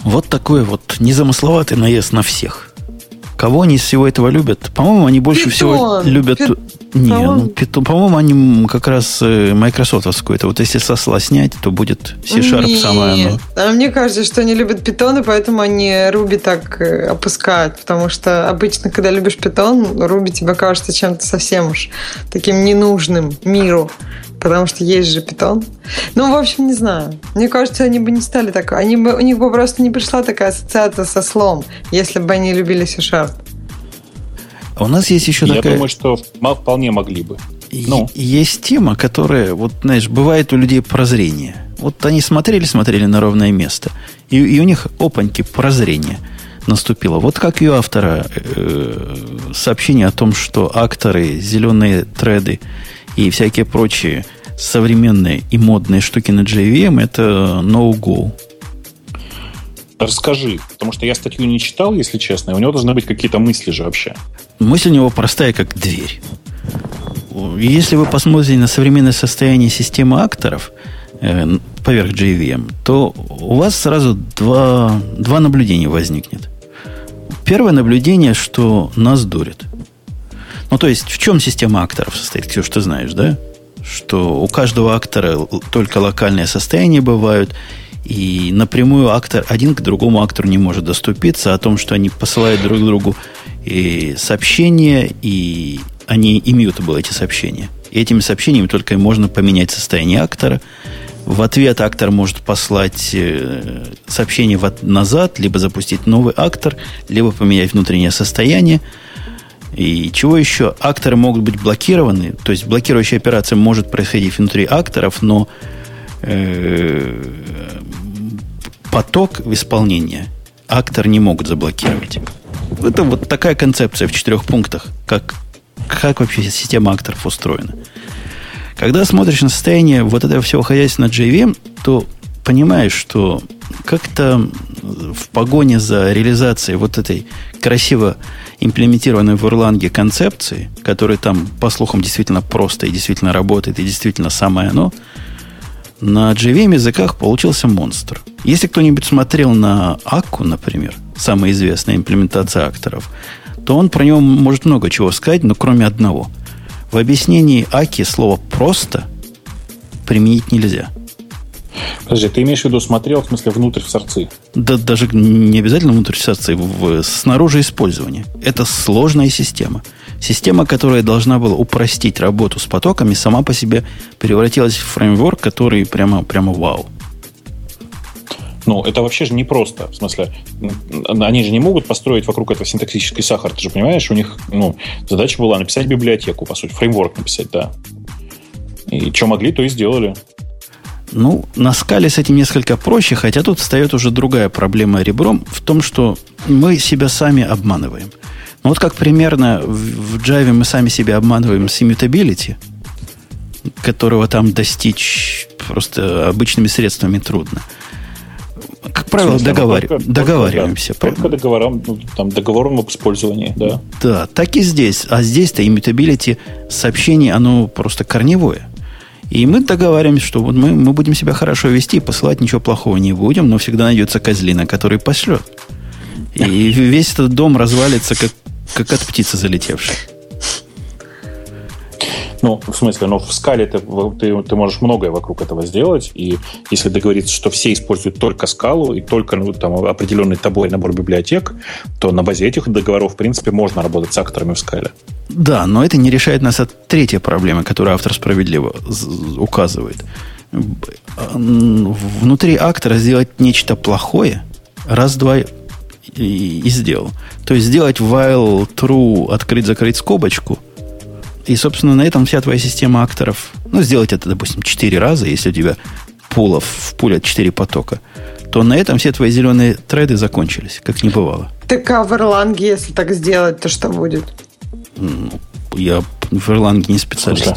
Speaker 1: Вот такой вот незамысловатый наезд на всех. Кого они из всего этого любят? По-моему, они больше Питон. всего любят... Не, ну, Python, по-моему, они как раз э, майкрософтовскую. Это вот если сосла снять, то будет C-Sharp самое оно.
Speaker 4: А мне кажется, что они любят Python, и поэтому они Ruby так э, опускают. Потому что обычно, когда любишь Python, Ruby тебе кажется чем-то совсем уж таким ненужным миру. Потому что есть же питон. Ну, в общем, не знаю. Мне кажется, они бы не стали так. Они бы, у них бы просто не пришла такая ассоциация со слом, если бы они любили C-Sharp.
Speaker 1: А у нас есть еще
Speaker 2: Я
Speaker 1: такая...
Speaker 2: думаю, что вполне могли бы.
Speaker 1: Ну. Есть тема, которая, вот, знаешь, бывает у людей прозрение. Вот они смотрели, смотрели на ровное место, и, и у них опаньки прозрение наступило. Вот как у автора э, сообщение о том, что акторы, зеленые треды и всякие прочие современные и модные штуки на JVM это no-go.
Speaker 2: Расскажи, потому что я статью не читал, если честно, у него должны быть какие-то мысли же вообще.
Speaker 1: Мысль у него простая, как дверь. Если вы посмотрите на современное состояние системы акторов э, поверх JVM, то у вас сразу два, два наблюдения возникнет. Первое наблюдение, что нас дурят. Ну, то есть, в чем система акторов состоит? Ксюш, ты знаешь, да? Что у каждого актора только локальные состояния бывают, и напрямую актор один к другому актору не может доступиться о том, что они посылают друг другу и сообщения, и они immutable, эти сообщения. И этими сообщениями только можно поменять состояние актора. В ответ актор может послать э, сообщение назад, либо запустить новый актор, либо поменять внутреннее состояние – и чего еще? Акторы могут быть блокированы, то есть блокирующая операция может происходить внутри акторов, но поток исполнения актор не могут заблокировать. Это вот такая концепция в четырех пунктах, как, как вообще система акторов устроена. Когда смотришь на состояние вот этого всего хозяйства на JVM, то понимаешь, что как-то в погоне за реализацией вот этой красиво имплементированной в Erlang концепции, которая там, по слухам, действительно просто и действительно работает, и действительно самое оно, на JVM языках получился монстр. Если кто-нибудь смотрел на Акку, например, самая известная имплементация акторов, то он про него может много чего сказать, но кроме одного. В объяснении Аки слово «просто» применить нельзя –
Speaker 2: Подожди, ты имеешь в виду смотрел, в смысле, внутрь в сорцы?
Speaker 1: Да, даже не обязательно внутрь в сорцы, в, снаружи использования. Это сложная система. Система, которая должна была упростить работу с потоками, сама по себе превратилась в фреймворк, который прямо, прямо вау.
Speaker 2: Ну, это вообще же непросто. В смысле, они же не могут построить вокруг этого синтаксический сахар. Ты же понимаешь, у них ну, задача была написать библиотеку, по сути, фреймворк написать, да. И что могли, то и сделали.
Speaker 1: Ну, на скале с этим несколько проще, хотя тут встает уже другая проблема ребром в том, что мы себя сами обманываем. Ну, вот как примерно в Java мы сами себя обманываем с immutability, которого там достичь просто обычными средствами трудно. Как правило, договар... только, договариваемся.
Speaker 2: Только, только договором, ну, там, договором об использовании, да.
Speaker 1: Да, так и здесь. А здесь-то immutability сообщение, оно просто корневое. И мы договариваемся, что вот мы, мы будем себя хорошо вести, посылать ничего плохого не будем, но всегда найдется козлина, который пошлет. И весь этот дом развалится, как, как от птицы залетевшей.
Speaker 2: Ну, в смысле, но в скале ты, ты, ты можешь многое вокруг этого сделать, и если договориться, что все используют только скалу и только ну, там, определенный тобой набор библиотек, то на базе этих договоров, в принципе, можно работать с акторами в скале.
Speaker 1: Да, но это не решает нас от третьей проблемы, которую автор справедливо указывает. Внутри актора сделать нечто плохое, раз-два и, и сделал. То есть сделать while true, открыть-закрыть скобочку – и, собственно, на этом вся твоя система акторов, ну, сделать это, допустим, 4 раза, если у тебя пулов в пулят 4 потока, то на этом все твои зеленые треды закончились, как не бывало.
Speaker 4: Так а в Erlang, если так сделать, то что будет?
Speaker 1: Ну, я в Erlang не специалист.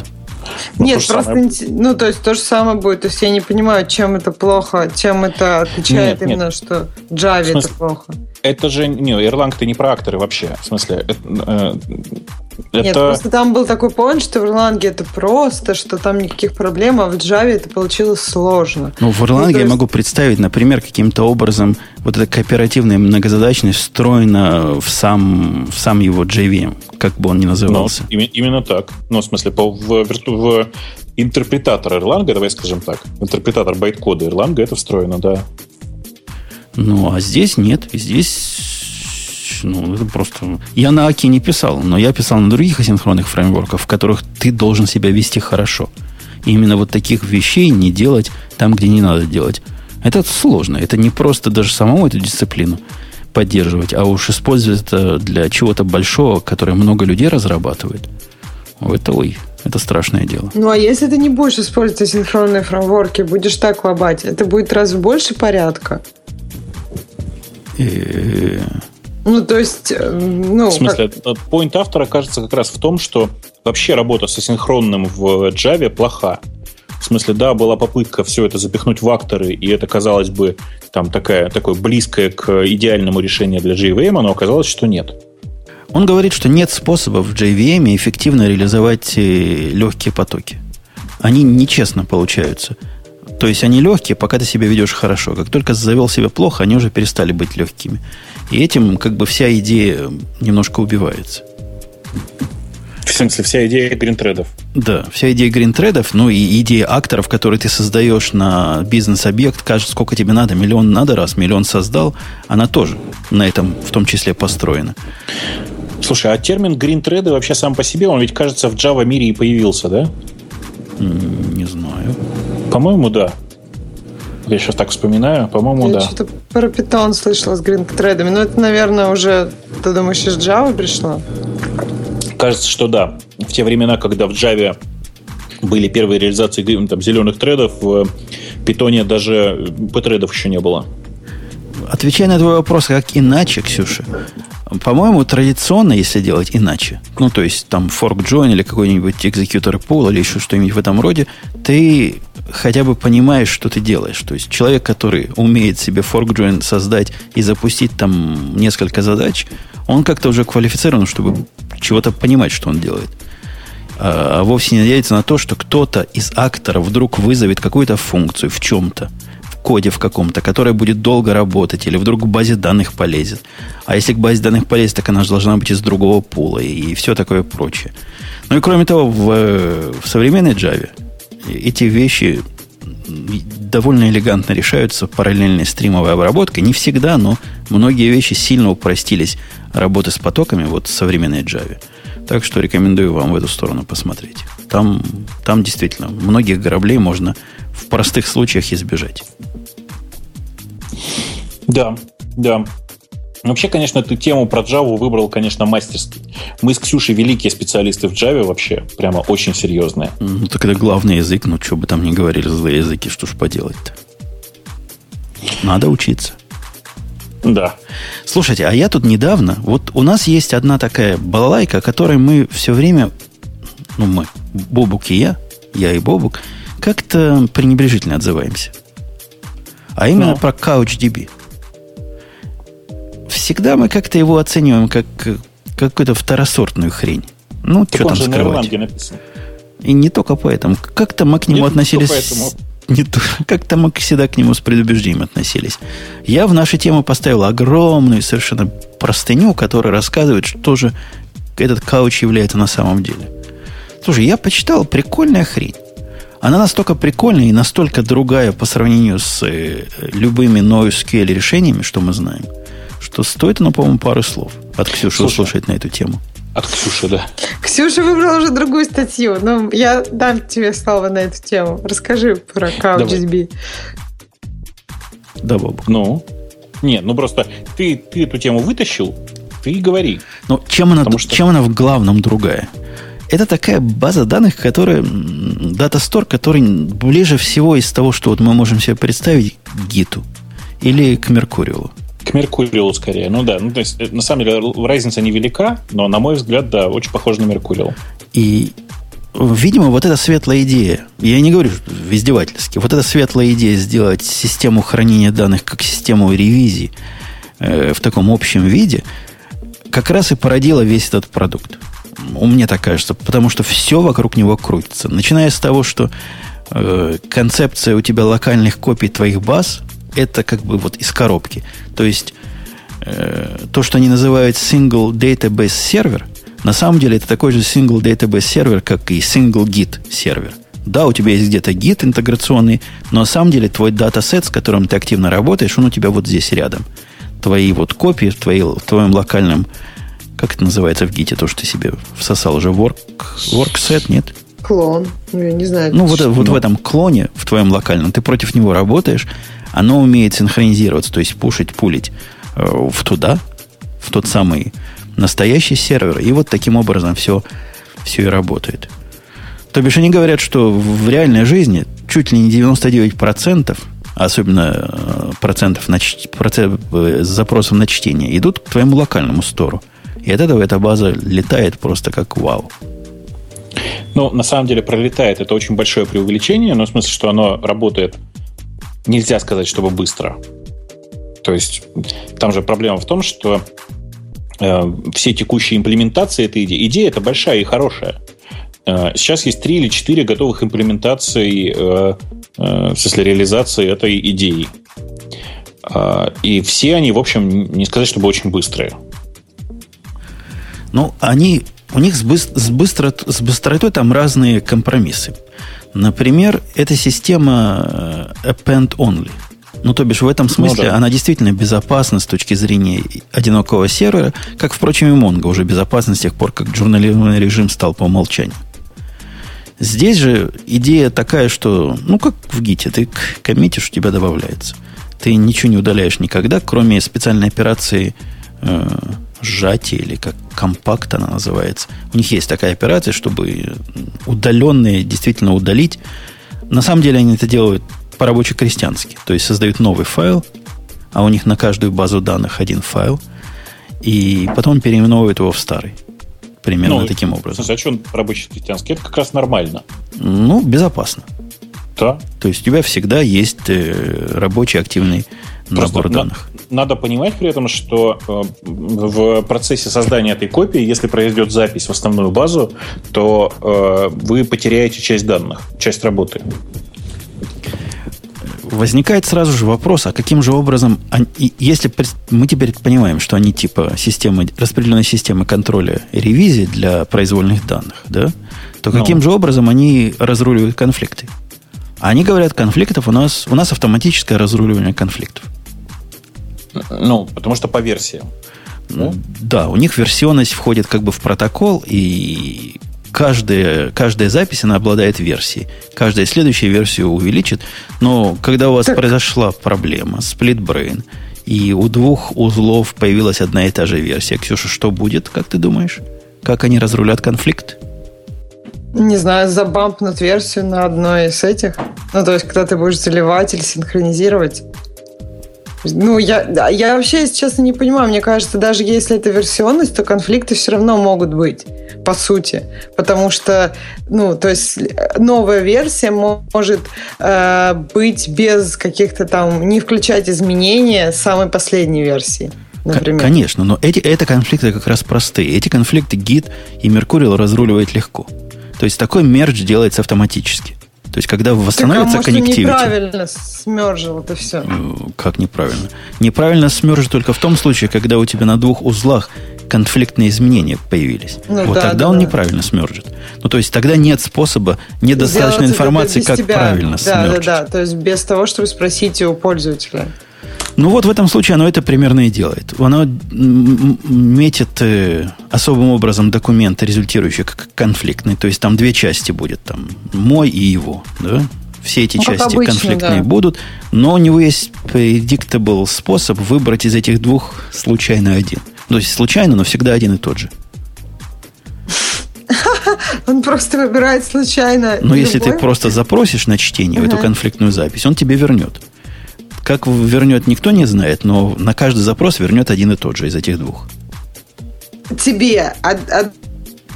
Speaker 4: Ну, Нет, просто, самое... ну, то есть то же самое будет. То есть я не понимаю, чем это плохо, чем это отличает нет, именно, нет. что Java смысле, это плохо.
Speaker 2: Это же, не, Erlang ты не про акторы вообще. В смысле, это, э,
Speaker 4: нет, это... просто там был такой point, что в Erlang это просто, что там никаких проблем, а в Java это получилось сложно.
Speaker 1: Ну, в Erlang ну, есть... я могу представить, например, каким-то образом вот эта кооперативная многозадачность встроена в сам, в сам его JVM, как бы он ни назывался.
Speaker 2: Ну, именно так. Ну, в смысле, по, в, в интерпретатор Erlang, давай скажем так, интерпретатор байткода Erlang это встроено, да.
Speaker 1: Ну, а здесь нет. Здесь, ну, это просто... Я на Аки не писал, но я писал на других асинхронных фреймворках, в которых ты должен себя вести хорошо. И именно вот таких вещей не делать там, где не надо делать. Это сложно. Это не просто даже самому эту дисциплину поддерживать, а уж использовать это для чего-то большого, которое много людей разрабатывает. Это, ой, это страшное дело.
Speaker 4: Ну, а если ты не будешь использовать асинхронные фреймворки, будешь так лобать, это будет раз в больше порядка? И... Ну, то есть... Э, ну,
Speaker 2: в смысле, как... point автора кажется как раз в том, что вообще работа с асинхронным в Java плоха. В смысле, да, была попытка все это запихнуть в акторы, и это казалось бы там такая, такое близкое к идеальному решению для JVM, но оказалось, что нет.
Speaker 1: Он говорит, что нет способов в JVM эффективно реализовать э, легкие потоки. Они нечестно получаются. То есть они легкие, пока ты себя ведешь хорошо. Как только завел себя плохо, они уже перестали быть легкими. И этим как бы вся идея немножко убивается.
Speaker 2: В смысле, вся идея гринтредов.
Speaker 1: Да, вся идея гринтредов, ну и идея акторов, которые ты создаешь на бизнес-объект, кажется, сколько тебе надо, миллион надо раз, миллион создал, она тоже на этом в том числе построена.
Speaker 2: Слушай, а термин гринтреды вообще сам по себе, он ведь, кажется, в Java мире и появился, да?
Speaker 1: Не знаю.
Speaker 2: По-моему, да. Я сейчас так вспоминаю, по-моему,
Speaker 4: Я
Speaker 2: да.
Speaker 4: что-то про Python слышала с гринтредами, но это, наверное, уже, ты думаешь, из Java пришло?
Speaker 2: Кажется, что да. В те времена, когда в Java были первые реализации там, зеленых тредов, в Питоне даже P-тредов еще не было.
Speaker 1: Отвечая на твой вопрос, как иначе, Ксюша, по-моему, традиционно, если делать иначе, ну, то есть там fork join или какой-нибудь executor pool или еще что-нибудь в этом роде, ты хотя бы понимаешь, что ты делаешь. То есть человек, который умеет себе fork join создать и запустить там несколько задач, он как-то уже квалифицирован, чтобы чего-то понимать, что он делает. А, а вовсе не надеяться на то, что кто-то из акторов вдруг вызовет какую-то функцию в чем-то, в коде в каком-то, которая будет долго работать, или вдруг к базе данных полезет. А если к базе данных полезет, так она же должна быть из другого пула, и все такое прочее. Ну и кроме того, в, в современной Java эти вещи довольно элегантно решаются параллельной стримовой обработкой. Не всегда, но многие вещи сильно упростились работы с потоками вот в современной Java. Так что рекомендую вам в эту сторону посмотреть. Там, там действительно многих граблей можно в простых случаях избежать.
Speaker 2: Да, да. Вообще, конечно, эту тему про Java выбрал, конечно, мастерски. Мы с Ксюшей великие специалисты в Java вообще, прямо очень серьезные.
Speaker 1: Ну, так это главный язык, ну, что бы там ни говорили злые языки, что ж поделать-то. Надо учиться.
Speaker 2: Да.
Speaker 1: Слушайте, а я тут недавно, вот у нас есть одна такая балалайка, которой мы все время, ну, мы, Бобук и я, я и Бобук, как-то пренебрежительно отзываемся. А именно ну. про CouchDB всегда мы как-то его оцениваем как какую-то второсортную хрень. Ну, так что там скрывать. И не только поэтому. Как-то мы к нему Нет, относились... Не то, как-то мы всегда к нему с предубеждением относились. Я в нашу тему поставил огромную совершенно простыню, которая рассказывает, что же этот кауч является на самом деле. Слушай, я почитал, прикольная хрень. Она настолько прикольная и настолько другая по сравнению с э, любыми NoSQL решениями, что мы знаем – что стоит оно, по-моему, пары слов от Ксюши Слушай, услышать на эту тему.
Speaker 2: От Ксюши, да.
Speaker 4: Ксюша выбрала уже другую статью, но я дам тебе слово на эту тему. Расскажи про CouchDB.
Speaker 2: Да, Боб. Ну, нет, ну просто ты, ты эту тему вытащил, ты и говори.
Speaker 1: Ну, чем она, что... чем она в главном другая? Это такая база данных, которая, дата стор, который ближе всего из того, что вот мы можем себе представить к Гиту или к Меркуриеву.
Speaker 2: К Меркурию скорее. Ну да, ну, то есть, на самом деле разница невелика, но, на мой взгляд, да, очень похоже на Меркурию.
Speaker 1: И Видимо, вот эта светлая идея, я не говорю издевательски, вот эта светлая идея сделать систему хранения данных как систему ревизии э, в таком общем виде, как раз и породила весь этот продукт. У меня так кажется, потому что все вокруг него крутится. Начиная с того, что э, концепция у тебя локальных копий твоих баз это как бы вот из коробки. То есть э, то, что они называют single database сервер, на самом деле это такой же single database сервер, как и single git сервер. Да, у тебя есть где-то гид интеграционный, но на самом деле твой датасет, с которым ты активно работаешь, он у тебя вот здесь рядом. Твои вот копии в, твоей, в твоем локальном, как это называется в гите, то, что ты себе всосал уже, work, workset, нет?
Speaker 4: Клон. Ну, я не знаю.
Speaker 1: Ну, вот, вот в этом клоне, в твоем локальном, ты против него работаешь, оно умеет синхронизироваться, то есть пушить, пулить э, в туда, в тот самый настоящий сервер. И вот таким образом все, все и работает. То бишь они говорят, что в реальной жизни чуть ли не 99%, особенно э, процентов на, процент, э, с запросом на чтение, идут к твоему локальному стору. И от этого эта база летает просто как вау.
Speaker 2: Ну, на самом деле, пролетает это очень большое преувеличение, но в смысле, что оно работает, нельзя сказать, чтобы быстро. То есть, там же проблема в том, что э, все текущие имплементации этой идеи, идея это большая и хорошая. Э, сейчас есть три или четыре готовых имплементаций, э, э, в смысле реализации этой идеи. И все они, в общем, не сказать, чтобы очень быстрые.
Speaker 1: Ну, они, у них с, быстро, с быстротой там разные компромиссы. Например, эта система append only. Ну, то бишь, в этом смысле ну, да. она действительно безопасна с точки зрения одинокого сервера, как, впрочем, и Mongo уже безопасна с тех пор, как журналированный режим стал по умолчанию. Здесь же идея такая, что, ну, как в гите, ты коммитишь, у тебя добавляется. Ты ничего не удаляешь никогда, кроме специальной операции э, сжатия или как компакт она называется. У них есть такая операция, чтобы удаленные действительно удалить. На самом деле они это делают по-рабоче-крестьянски. То есть создают новый файл, а у них на каждую базу данных один файл, и потом переименовывают его в старый. Примерно ну, таким образом.
Speaker 2: Зачем рабочий крестьянский? Это как раз нормально.
Speaker 1: Ну, безопасно.
Speaker 2: Да.
Speaker 1: То есть у тебя всегда есть э, рабочий активный Просто набор данных.
Speaker 2: На, надо понимать при этом, что э, в процессе создания этой копии, если произойдет запись в основную базу, то э, вы потеряете часть данных, часть работы
Speaker 1: возникает сразу же вопрос, а каким же образом, они, если мы теперь понимаем, что они типа системы, распределенной системы контроля и ревизии для произвольных данных, да, то ну. каким же образом они разруливают конфликты? Они говорят, конфликтов у нас, у нас автоматическое разруливание конфликтов.
Speaker 2: Ну, потому что по версиям.
Speaker 1: Ну, да, у них версионность входит как бы в протокол, и каждая, каждая запись, она обладает версией. Каждая следующая версию увеличит. Но когда у вас так. произошла проблема, split brain, и у двух узлов появилась одна и та же версия, Ксюша, что будет, как ты думаешь? Как они разрулят конфликт?
Speaker 4: Не знаю, забампнут версию на одной из этих. Ну, то есть, когда ты будешь заливать или синхронизировать. Ну, я, я вообще, если честно, не понимаю. Мне кажется, даже если это версионность, то конфликты все равно могут быть, по сути. Потому что, ну, то есть новая версия может э, быть без каких-то там, не включать изменения самой последней версии. Например.
Speaker 1: Конечно, но эти, это конфликты как раз простые. Эти конфликты Git и Mercurial разруливает легко. То есть такой мерч делается автоматически. То есть, когда восстановится так, а может,
Speaker 4: неправильно смержил это все.
Speaker 1: Э, как неправильно? Неправильно смержил только в том случае, когда у тебя на двух узлах конфликтные изменения появились. Ну, вот да, тогда да, он да. неправильно смержит. Ну, то есть тогда нет способа, недостаточно информации, как тебя. правильно да, смержить.
Speaker 4: Да, да, да. То есть без того, чтобы спросить у пользователя.
Speaker 1: Ну вот в этом случае оно это примерно и делает. Оно метит э, особым образом документ, результирующий как конфликтный. То есть там две части будет, там мой и его. Да? Все эти ну, части обычно, конфликтные да. будут, но у него есть predictable способ выбрать из этих двух случайно один. То есть случайно, но всегда один и тот же.
Speaker 4: Он просто выбирает случайно.
Speaker 1: Но если ты просто запросишь на чтение эту конфликтную запись, он тебе вернет. Как вернет, никто не знает, но на каждый запрос вернет один и тот же из этих двух.
Speaker 4: Тебе, а, а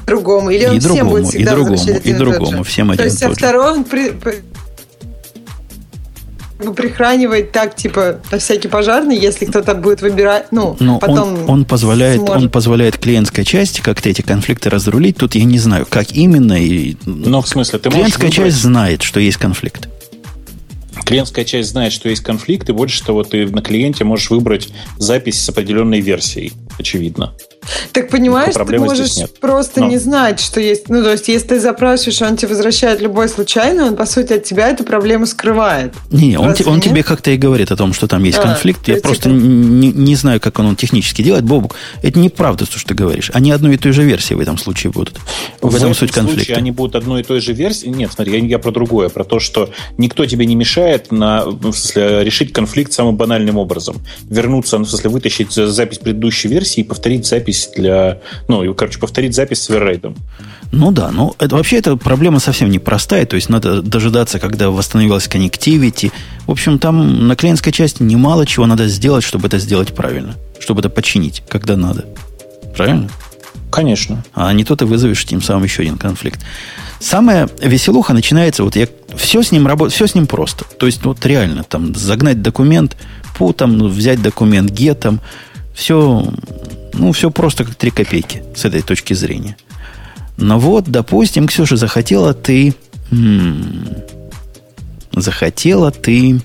Speaker 4: другому? Или он и всем
Speaker 1: другому, будет всегда и другому, и другому, всем один
Speaker 4: То есть, а второй он при, при, прихранивает так, типа, на всякий пожарный, если кто-то будет выбирать, ну,
Speaker 1: Но потом... Он, он, позволяет, сможет... он позволяет клиентской части как-то эти конфликты разрулить. Тут я не знаю, как именно. И...
Speaker 2: Но в смысле, ты
Speaker 1: Клиентская часть знает, что есть конфликт.
Speaker 2: Клиентская часть знает, что есть конфликт, и больше того, ты на клиенте можешь выбрать запись с определенной версией, очевидно.
Speaker 4: Так понимаешь, ты можешь просто Но. не знать, что есть. Ну, то есть, если ты запрашиваешь, он тебе возвращает любой случайный, он, по сути, от тебя эту проблему скрывает.
Speaker 1: Не, он, те, он тебе как-то и говорит о том, что там есть а, конфликт. Я просто не, не знаю, как он, он технически делает. Бобук, это неправда, то, что ты говоришь. Они одной и той же версии в этом случае будут.
Speaker 2: В, в этом суть конфликта. они будут одной и той же версии. Нет, смотри, я, я про другое, про то, что никто тебе не мешает на, в смысле, решить конфликт самым банальным образом. Вернуться, ну, в смысле, вытащить запись предыдущей версии и повторить запись для ну, и, короче, повторить запись с веррейдом.
Speaker 1: Ну да, ну это вообще эта проблема совсем непростая, то есть надо дожидаться, когда восстановилась connectivity. В общем, там на клиентской части немало чего надо сделать, чтобы это сделать правильно, чтобы это починить, когда надо. Правильно?
Speaker 2: Конечно.
Speaker 1: А не то ты вызовешь тем самым еще один конфликт. Самая веселуха начинается, вот я все с ним работаю, все с ним просто. То есть, вот реально, там, загнать документ, путом, взять документ гетом, все ну, все просто как три копейки с этой точки зрения. Но вот, допустим, Ксюша, захотела ты... М-м, захотела ты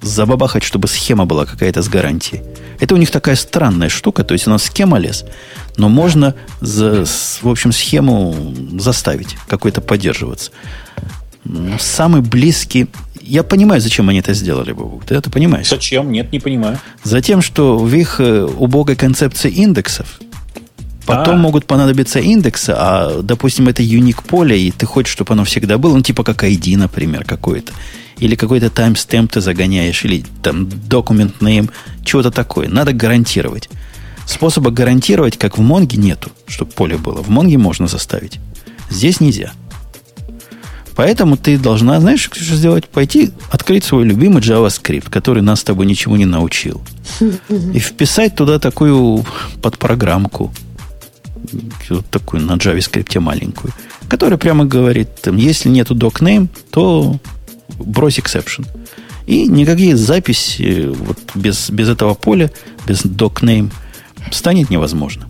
Speaker 1: забабахать, чтобы схема была какая-то с гарантией. Это у них такая странная штука, то есть у нас схема лес, но можно, за, в общем, схему заставить какой-то поддерживаться. Самый близкий я понимаю, зачем они это сделали, Бобук. Ты это понимаешь?
Speaker 2: Зачем? Нет, не понимаю.
Speaker 1: Затем, что в их э, убогой концепции индексов Потом а. могут понадобиться индексы, а, допустим, это юник поле, и ты хочешь, чтобы оно всегда было, ну, типа как ID, например, какой-то. Или какой-то таймстемп ты загоняешь, или там document name, чего-то такое. Надо гарантировать. Способа гарантировать, как в Монге, нету, чтобы поле было. В Монге можно заставить. Здесь нельзя. Поэтому ты должна, знаешь, что сделать? Пойти открыть свой любимый JavaScript, который нас с тобой ничего не научил. И вписать туда такую подпрограммку, вот такую на JavaScript маленькую, которая прямо говорит, там, если нету docname, то брось exception. И никакие записи вот без, без этого поля, без docname, станет невозможно.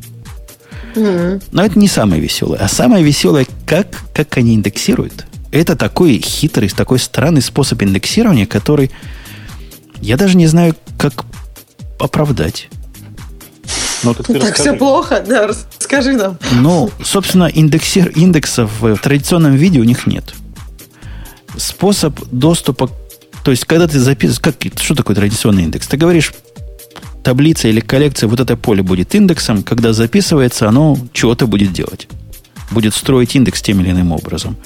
Speaker 1: Но это не самое веселое. А самое веселое, как, как они индексируют – это такой хитрый, такой странный способ индексирования, который я даже не знаю, как оправдать.
Speaker 4: Ну, так, так все плохо, да, расскажи нам.
Speaker 1: Ну, собственно, индексир, индексов в традиционном виде у них нет. Способ доступа, то есть, когда ты записываешь, как, что такое традиционный индекс? Ты говоришь, таблица или коллекция, вот это поле будет индексом, когда записывается, оно чего-то будет делать. Будет строить индекс тем или иным образом.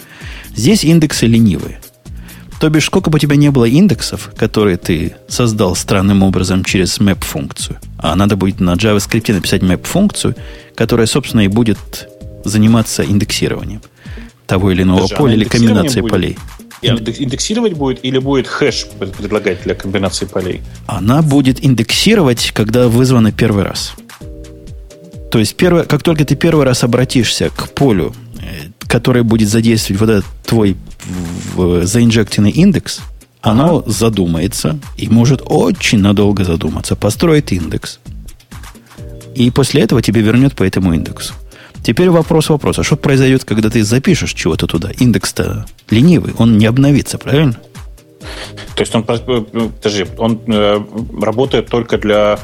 Speaker 1: Здесь индексы ленивые. То бишь, сколько бы у тебя не было индексов, которые ты создал странным образом через map-функцию, а надо будет на JavaScript написать map-функцию, которая, собственно, и будет заниматься индексированием того или иного Даже поля или комбинации полей.
Speaker 2: Индексировать будет или будет хэш предлагать для комбинации полей?
Speaker 1: Она будет индексировать, когда вызвано первый раз. То есть, первое, как только ты первый раз обратишься к полю которое будет задействовать вот этот твой заинжектенный индекс, оно ага. задумается и может очень надолго задуматься, построит индекс. И после этого тебе вернет по этому индексу. Теперь вопрос вопроса. Что произойдет, когда ты запишешь чего-то туда? Индекс-то ленивый, он не обновится, правильно?
Speaker 2: То есть он, подожди, он э, работает только для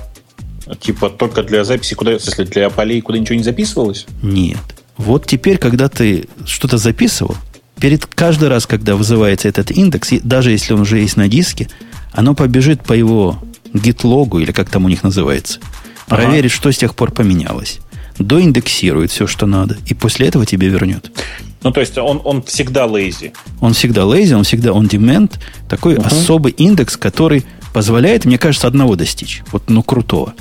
Speaker 2: типа только для записи, куда, если для полей, куда ничего не записывалось?
Speaker 1: Нет. Вот теперь, когда ты что-то записывал, перед каждый раз, когда вызывается этот индекс, даже если он уже есть на диске, оно побежит по его гитлогу, или как там у них называется, ага. проверит, что с тех пор поменялось, доиндексирует все, что надо, и после этого тебе вернет.
Speaker 2: Ну, то есть он, он всегда lazy.
Speaker 1: Он всегда lazy, он всегда on demand. Такой uh особый индекс, который позволяет, мне кажется, одного достичь. Вот, ну, крутого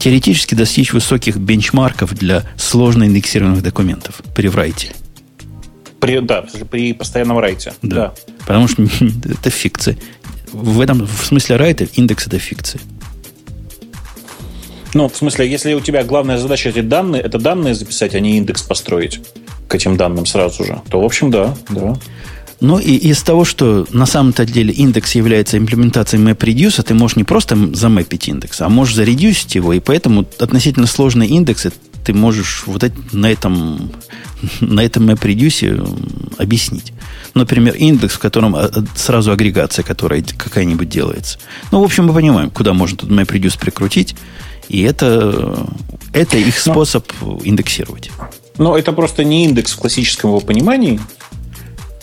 Speaker 1: теоретически достичь высоких бенчмарков для сложно индексированных документов при врайте.
Speaker 2: При, да, при постоянном райте.
Speaker 1: Да. да. Потому что это фикция. В этом в смысле райта индекс это фикция.
Speaker 2: Ну, в смысле, если у тебя главная задача эти данные, это данные записать, а не индекс построить к этим данным сразу же, то, в общем, да, да.
Speaker 1: Ну и из того, что на самом-то деле индекс является имплементацией MapReduce, ты можешь не просто замэпить индекс, а можешь заредюсить его, и поэтому относительно сложные индексы ты можешь вот это, на этом, на этом MapReduce объяснить. Например, индекс, в котором а, а, сразу агрегация, которая какая-нибудь делается. Ну, в общем, мы понимаем, куда можно тут MapReduce прикрутить. И это, это их способ индексировать.
Speaker 2: Но это просто не индекс в классическом его понимании.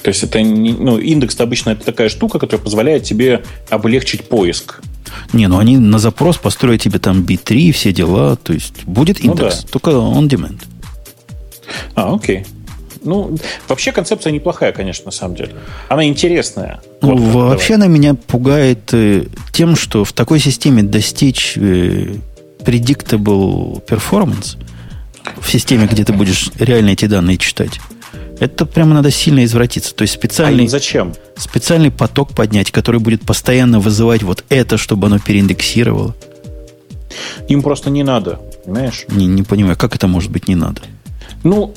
Speaker 2: То есть это не, ну, индекс обычно это такая штука, которая позволяет тебе облегчить поиск.
Speaker 1: Не, ну они на запрос построят тебе там B3 и все дела. То есть будет ну индекс, ну, да. только on demand.
Speaker 2: А, окей. Ну, вообще концепция неплохая, конечно, на самом деле. Она интересная.
Speaker 1: Ну, вот, вообще давай. она меня пугает э, тем, что в такой системе достичь э, predictable performance в системе, где ты будешь реально эти данные читать, это прямо надо сильно извратиться. То есть специальный, а
Speaker 2: зачем?
Speaker 1: специальный поток поднять, который будет постоянно вызывать вот это, чтобы оно переиндексировало.
Speaker 2: Им просто не надо, понимаешь?
Speaker 1: Не, не понимаю, как это может быть не надо?
Speaker 2: Ну,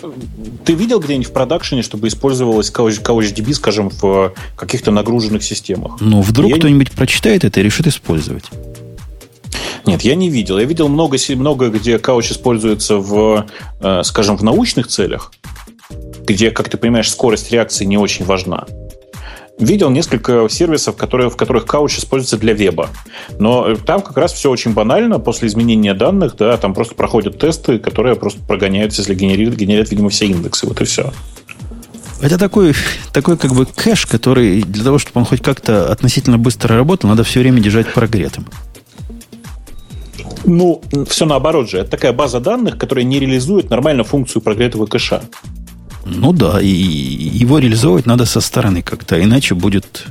Speaker 2: ты видел где-нибудь в продакшене, чтобы использовалась CouchDB, скажем, в каких-то нагруженных системах?
Speaker 1: Ну, вдруг я кто-нибудь прочитает это и решит использовать.
Speaker 2: Нет, я не видел. Я видел много, много где кауч используется в, э, скажем, в научных целях, где, как ты понимаешь, скорость реакции не очень важна. Видел несколько сервисов, которые, в которых кауч используется для веба. Но там как раз все очень банально. После изменения данных, да, там просто проходят тесты, которые просто прогоняются, если генерируют, генерят, видимо, все индексы. Вот и все.
Speaker 1: Это такой, такой как бы кэш, который для того, чтобы он хоть как-то относительно быстро работал, надо все время держать прогретым.
Speaker 2: Ну, все наоборот же. Это такая база данных, которая не реализует нормально функцию прогретого кэша.
Speaker 1: Ну да, и его реализовывать надо со стороны как-то, иначе будет...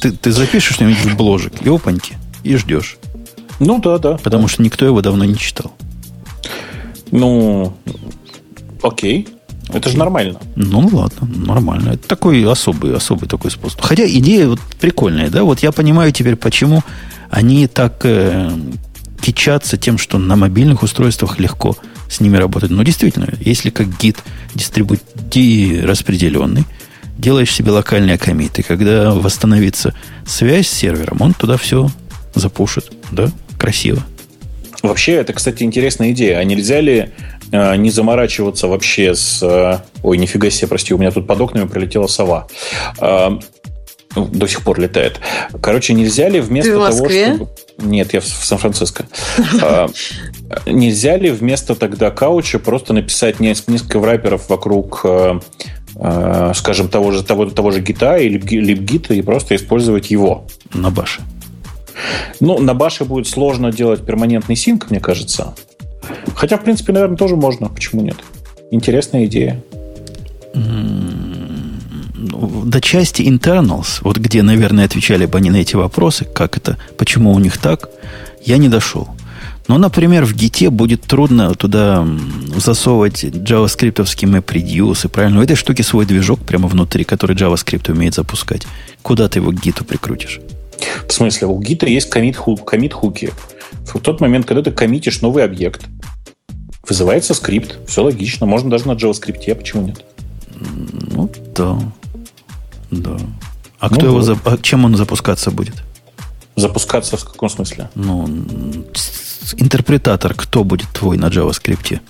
Speaker 1: Ты, ты запишешь что-нибудь в бложек, и опаньки, и ждешь.
Speaker 2: Ну да, да.
Speaker 1: Потому
Speaker 2: да.
Speaker 1: что никто его давно не читал.
Speaker 2: Ну, окей. Это окей. же нормально.
Speaker 1: Ну, ладно, нормально. Это такой особый, особый такой способ. Хотя идея вот прикольная, да? Вот я понимаю теперь, почему они так э, кичаться тем, что на мобильных устройствах легко с ними работать. Но действительно, если как гид дистрибути распределенный, делаешь себе локальные комиты, когда восстановится связь с сервером, он туда все запушит. Да? Красиво.
Speaker 2: Вообще, это, кстати, интересная идея. А нельзя ли э, не заморачиваться вообще с... Э, ой, нифига себе, прости, у меня тут под окнами прилетела сова. Э, до сих пор летает. Короче, нельзя ли вместо
Speaker 4: Ты
Speaker 2: в того, чтобы... Нет, я в Сан-Франциско. А, нельзя ли вместо тогда кауча просто написать несколько враперов вокруг э, э, скажем, того же, того, того же гита или либгита и просто использовать его?
Speaker 1: На баше.
Speaker 2: Ну, на баше будет сложно делать перманентный синк, мне кажется. Хотя, в принципе, наверное, тоже можно. Почему нет? Интересная идея
Speaker 1: до части internals, вот где, наверное, отвечали бы они на эти вопросы, как это, почему у них так, я не дошел. Но, например, в Git будет трудно туда засовывать джаваскриптовские MapReduce. Правильно, у этой штуки свой движок прямо внутри, который JavaScript умеет запускать. Куда ты его к гиту прикрутишь?
Speaker 2: В смысле, у гита есть комит-хуки. В тот момент, когда ты коммитишь новый объект, вызывается скрипт. Все логично. Можно даже на JavaScript, почему нет?
Speaker 1: Ну, да. Да. А ну, кто его вот. а чем он запускаться будет?
Speaker 2: Запускаться в каком смысле?
Speaker 1: Ну, интерпретатор кто будет твой на JavaScript?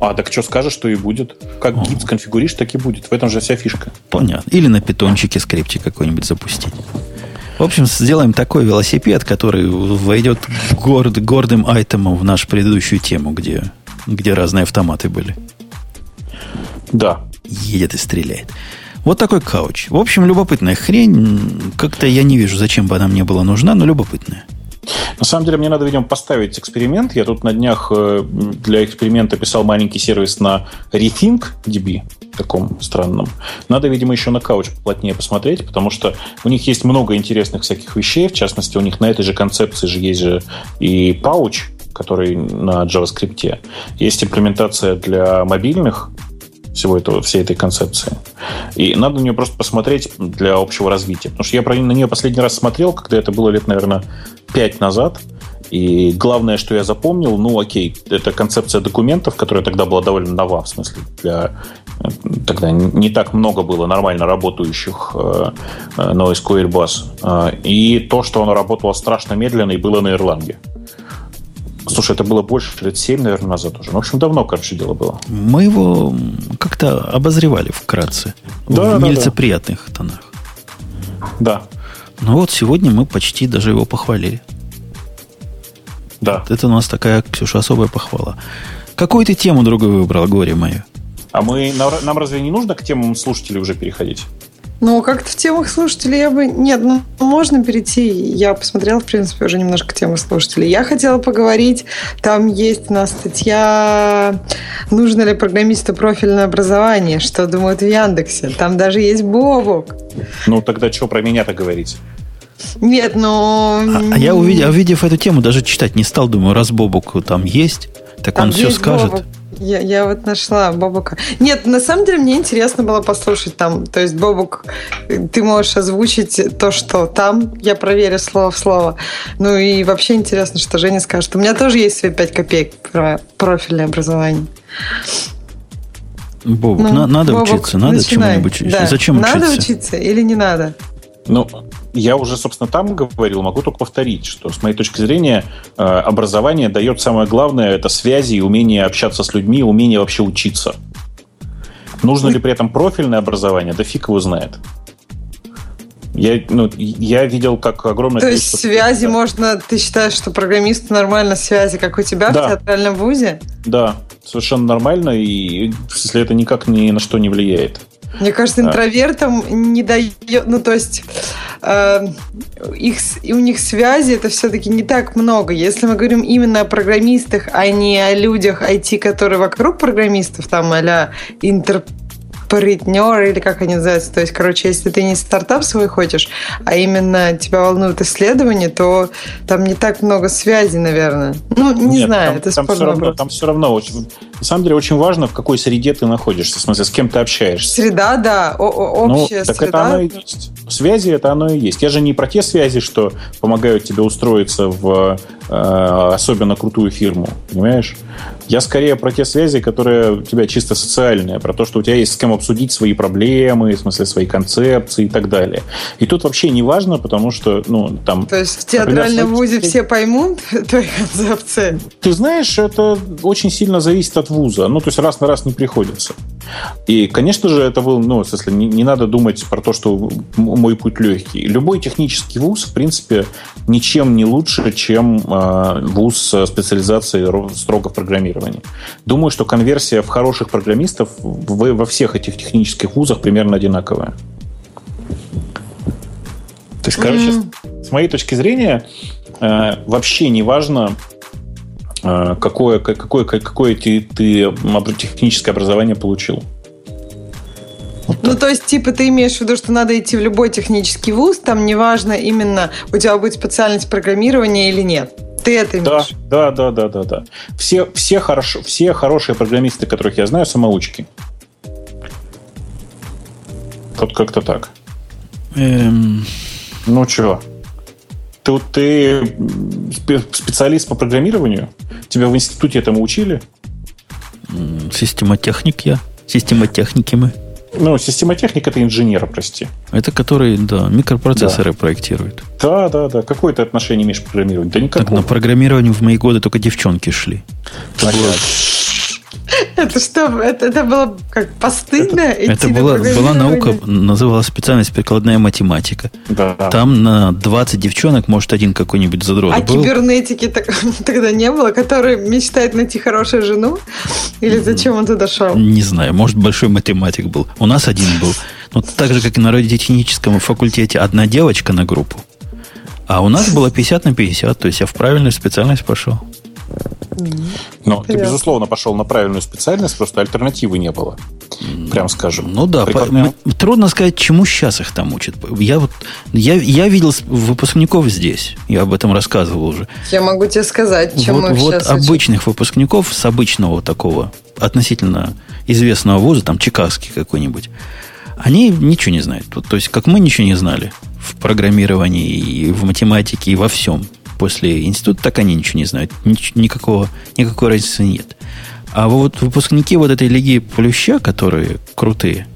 Speaker 2: А, так что скажешь, что и будет. Как гид сконфигуришь, так и будет. В этом же вся фишка.
Speaker 1: Понятно. Или на питончике скриптик какой-нибудь запустить. В общем, сделаем такой велосипед, который войдет горд, гордым айтемом в нашу предыдущую тему, где, где разные автоматы были.
Speaker 2: Да.
Speaker 1: Едет и стреляет. Вот такой кауч. В общем, любопытная хрень. Как-то я не вижу, зачем бы она мне была нужна, но любопытная.
Speaker 2: На самом деле, мне надо, видимо, поставить эксперимент. Я тут на днях э, для эксперимента писал маленький сервис на RethinkDB, таком странном. Надо, видимо, еще на кауч плотнее посмотреть, потому что у них есть много интересных всяких вещей. В частности, у них на этой же концепции же есть же и Pouch, который на JavaScript. Есть имплементация для мобильных всего этого, всей этой концепции. И надо на нее просто посмотреть для общего развития. Потому что я на нее последний раз смотрел, когда это было лет, наверное, пять назад. И главное, что я запомнил, ну окей, это концепция документов, которая тогда была довольно нова, в смысле, для тогда не так много было нормально работающих э, э NoSQL баз. Э, и то, что оно работало страшно медленно и было на Ирланге. Слушай, это было больше лет 7, наверное, назад уже. Ну, в общем, давно, короче, дело было.
Speaker 1: Мы его как-то обозревали вкратце. Да, в да, нелицеприятных да. тонах.
Speaker 2: Да.
Speaker 1: Ну вот сегодня мы почти даже его похвалили.
Speaker 2: Да.
Speaker 1: Это у нас такая, Ксюша, особая похвала. Какую ты тему другую выбрал, горе мое?
Speaker 2: А мы, нам разве не нужно к темам слушателей уже переходить?
Speaker 4: Ну, как-то в темах слушателей я бы... Нет, ну, можно перейти. Я посмотрела, в принципе, уже немножко темы слушателей. Я хотела поговорить, там есть у нас статья «Нужно ли программисту профильное образование?» Что думают в Яндексе? Там даже есть Бобок.
Speaker 2: Ну, тогда что про меня-то говорить?
Speaker 4: Нет, но...
Speaker 1: А, а я, увидев, увидев эту тему, даже читать не стал. Думаю, раз Бобок там есть, так там он все скажет. Бобок.
Speaker 4: Я, я вот нашла Бобука. Нет, на самом деле мне интересно было послушать там. То есть, Бобук, ты можешь озвучить то, что там. Я проверю слово в слово. Ну и вообще интересно, что Женя скажет. У меня тоже есть свои 5 копеек про профильное образование.
Speaker 1: Бобук, ну, на, надо Бобук, учиться, надо чему-нибудь учиться. Да. Зачем
Speaker 4: надо учиться? Надо учиться или не надо?
Speaker 2: Ну, я уже, собственно, там говорил, могу только повторить, что с моей точки зрения э, образование дает самое главное это связи и умение общаться с людьми, умение вообще учиться. Нужно ли при этом профильное образование? Да фиг его знает. Я, ну, я видел, как огромное
Speaker 4: То есть связи да. можно... Ты считаешь, что программисты нормально связи, как у тебя да. в театральном вузе?
Speaker 2: Да, совершенно нормально, и если это никак ни на что не влияет.
Speaker 4: Мне кажется, интровертам не дает, ну то есть э, их, у них связи это все-таки не так много. Если мы говорим именно о программистах, а не о людях IT, которые вокруг программистов, там а интер партнер или как они называются. То есть, короче, если ты не стартап свой хочешь, а именно тебя волнуют исследования, то там не так много связей, наверное. Ну, не Нет, знаю, там, это
Speaker 2: там все, равно, там все равно очень... На самом деле очень важно, в какой среде ты находишься, в смысле, с кем ты общаешься.
Speaker 4: Среда, да, о-
Speaker 2: ну, общая ну, так среда. это оно и есть. Связи это оно и есть. Я же не про те связи, что помогают тебе устроиться в э, особенно крутую фирму, понимаешь? Я скорее про те связи, которые у тебя чисто социальные, про то, что у тебя есть с кем обсудить свои проблемы, в смысле свои концепции и так далее. И тут вообще не важно, потому что, ну, там...
Speaker 4: То есть в театральном вузе все поймут твои концепции?
Speaker 2: Ты знаешь, это очень сильно зависит от вуза. Ну, то есть раз на раз не приходится. И, конечно же, это был, ну, в смысле, не, не надо думать про то, что мой путь легкий. Любой технический вуз, в принципе, ничем не лучше, чем э, вуз с специализацией строго в программировании. Думаю, что конверсия в хороших программистов в, во всех этих технических вузах примерно одинаковая. То есть, короче, mm-hmm. с моей точки зрения, э, вообще не важно, какое, какое, какое ты, ты техническое образование получил.
Speaker 4: Вот ну, то есть, типа, ты имеешь в виду, что надо идти в любой технический вуз, там неважно именно, у тебя будет специальность программирования или нет. Ты это имеешь?
Speaker 2: Да, да, да, да, да, да. Все, все, хорошо, все хорошие программисты, которых я знаю, самоучки. Вот как-то так.
Speaker 1: Эм...
Speaker 2: Ну, чего? Ты, ты специалист по программированию? Тебя в институте этому учили?
Speaker 1: Системотехник я. Системотехники мы.
Speaker 2: Ну, системотехник это инженер, прости.
Speaker 1: Это который, да, микропроцессоры да. проектирует.
Speaker 2: Да, да, да. Какое ты отношение имеешь к программированию? Да никакого.
Speaker 1: Так на программирование в мои годы только девчонки шли.
Speaker 4: Понятно. Это что? Это, это было как постыдно?
Speaker 1: Это, это была, была наука, называлась специальность прикладная математика.
Speaker 2: Да.
Speaker 1: Там на 20 девчонок, может, один какой-нибудь задрот
Speaker 4: а
Speaker 1: был.
Speaker 4: А кибернетики так, тогда не было, который мечтает найти хорошую жену? Или зачем он туда шел?
Speaker 1: Не знаю, может, большой математик был. У нас один был. Но так же, как и на радиотехническом факультете, одна девочка на группу. А у нас было 50 на 50, то есть я в правильную специальность пошел.
Speaker 2: Но ты, безусловно, пошел на правильную специальность, просто альтернативы не было. Прям скажем.
Speaker 1: Ну да, Прикладная... по, трудно сказать, чему сейчас их там учат. Я вот я, я видел выпускников здесь. Я об этом рассказывал уже.
Speaker 4: Я могу тебе сказать, чему
Speaker 1: вот,
Speaker 4: их
Speaker 1: вот
Speaker 4: сейчас
Speaker 1: обычных учат. выпускников с обычного такого относительно известного вуза, там чикагский какой-нибудь, они ничего не знают. То есть, как мы ничего не знали в программировании, и в математике, и во всем после института, так они ничего не знают. Никакого, никакой разницы нет. А вот выпускники вот этой лиги Плюща, которые крутые,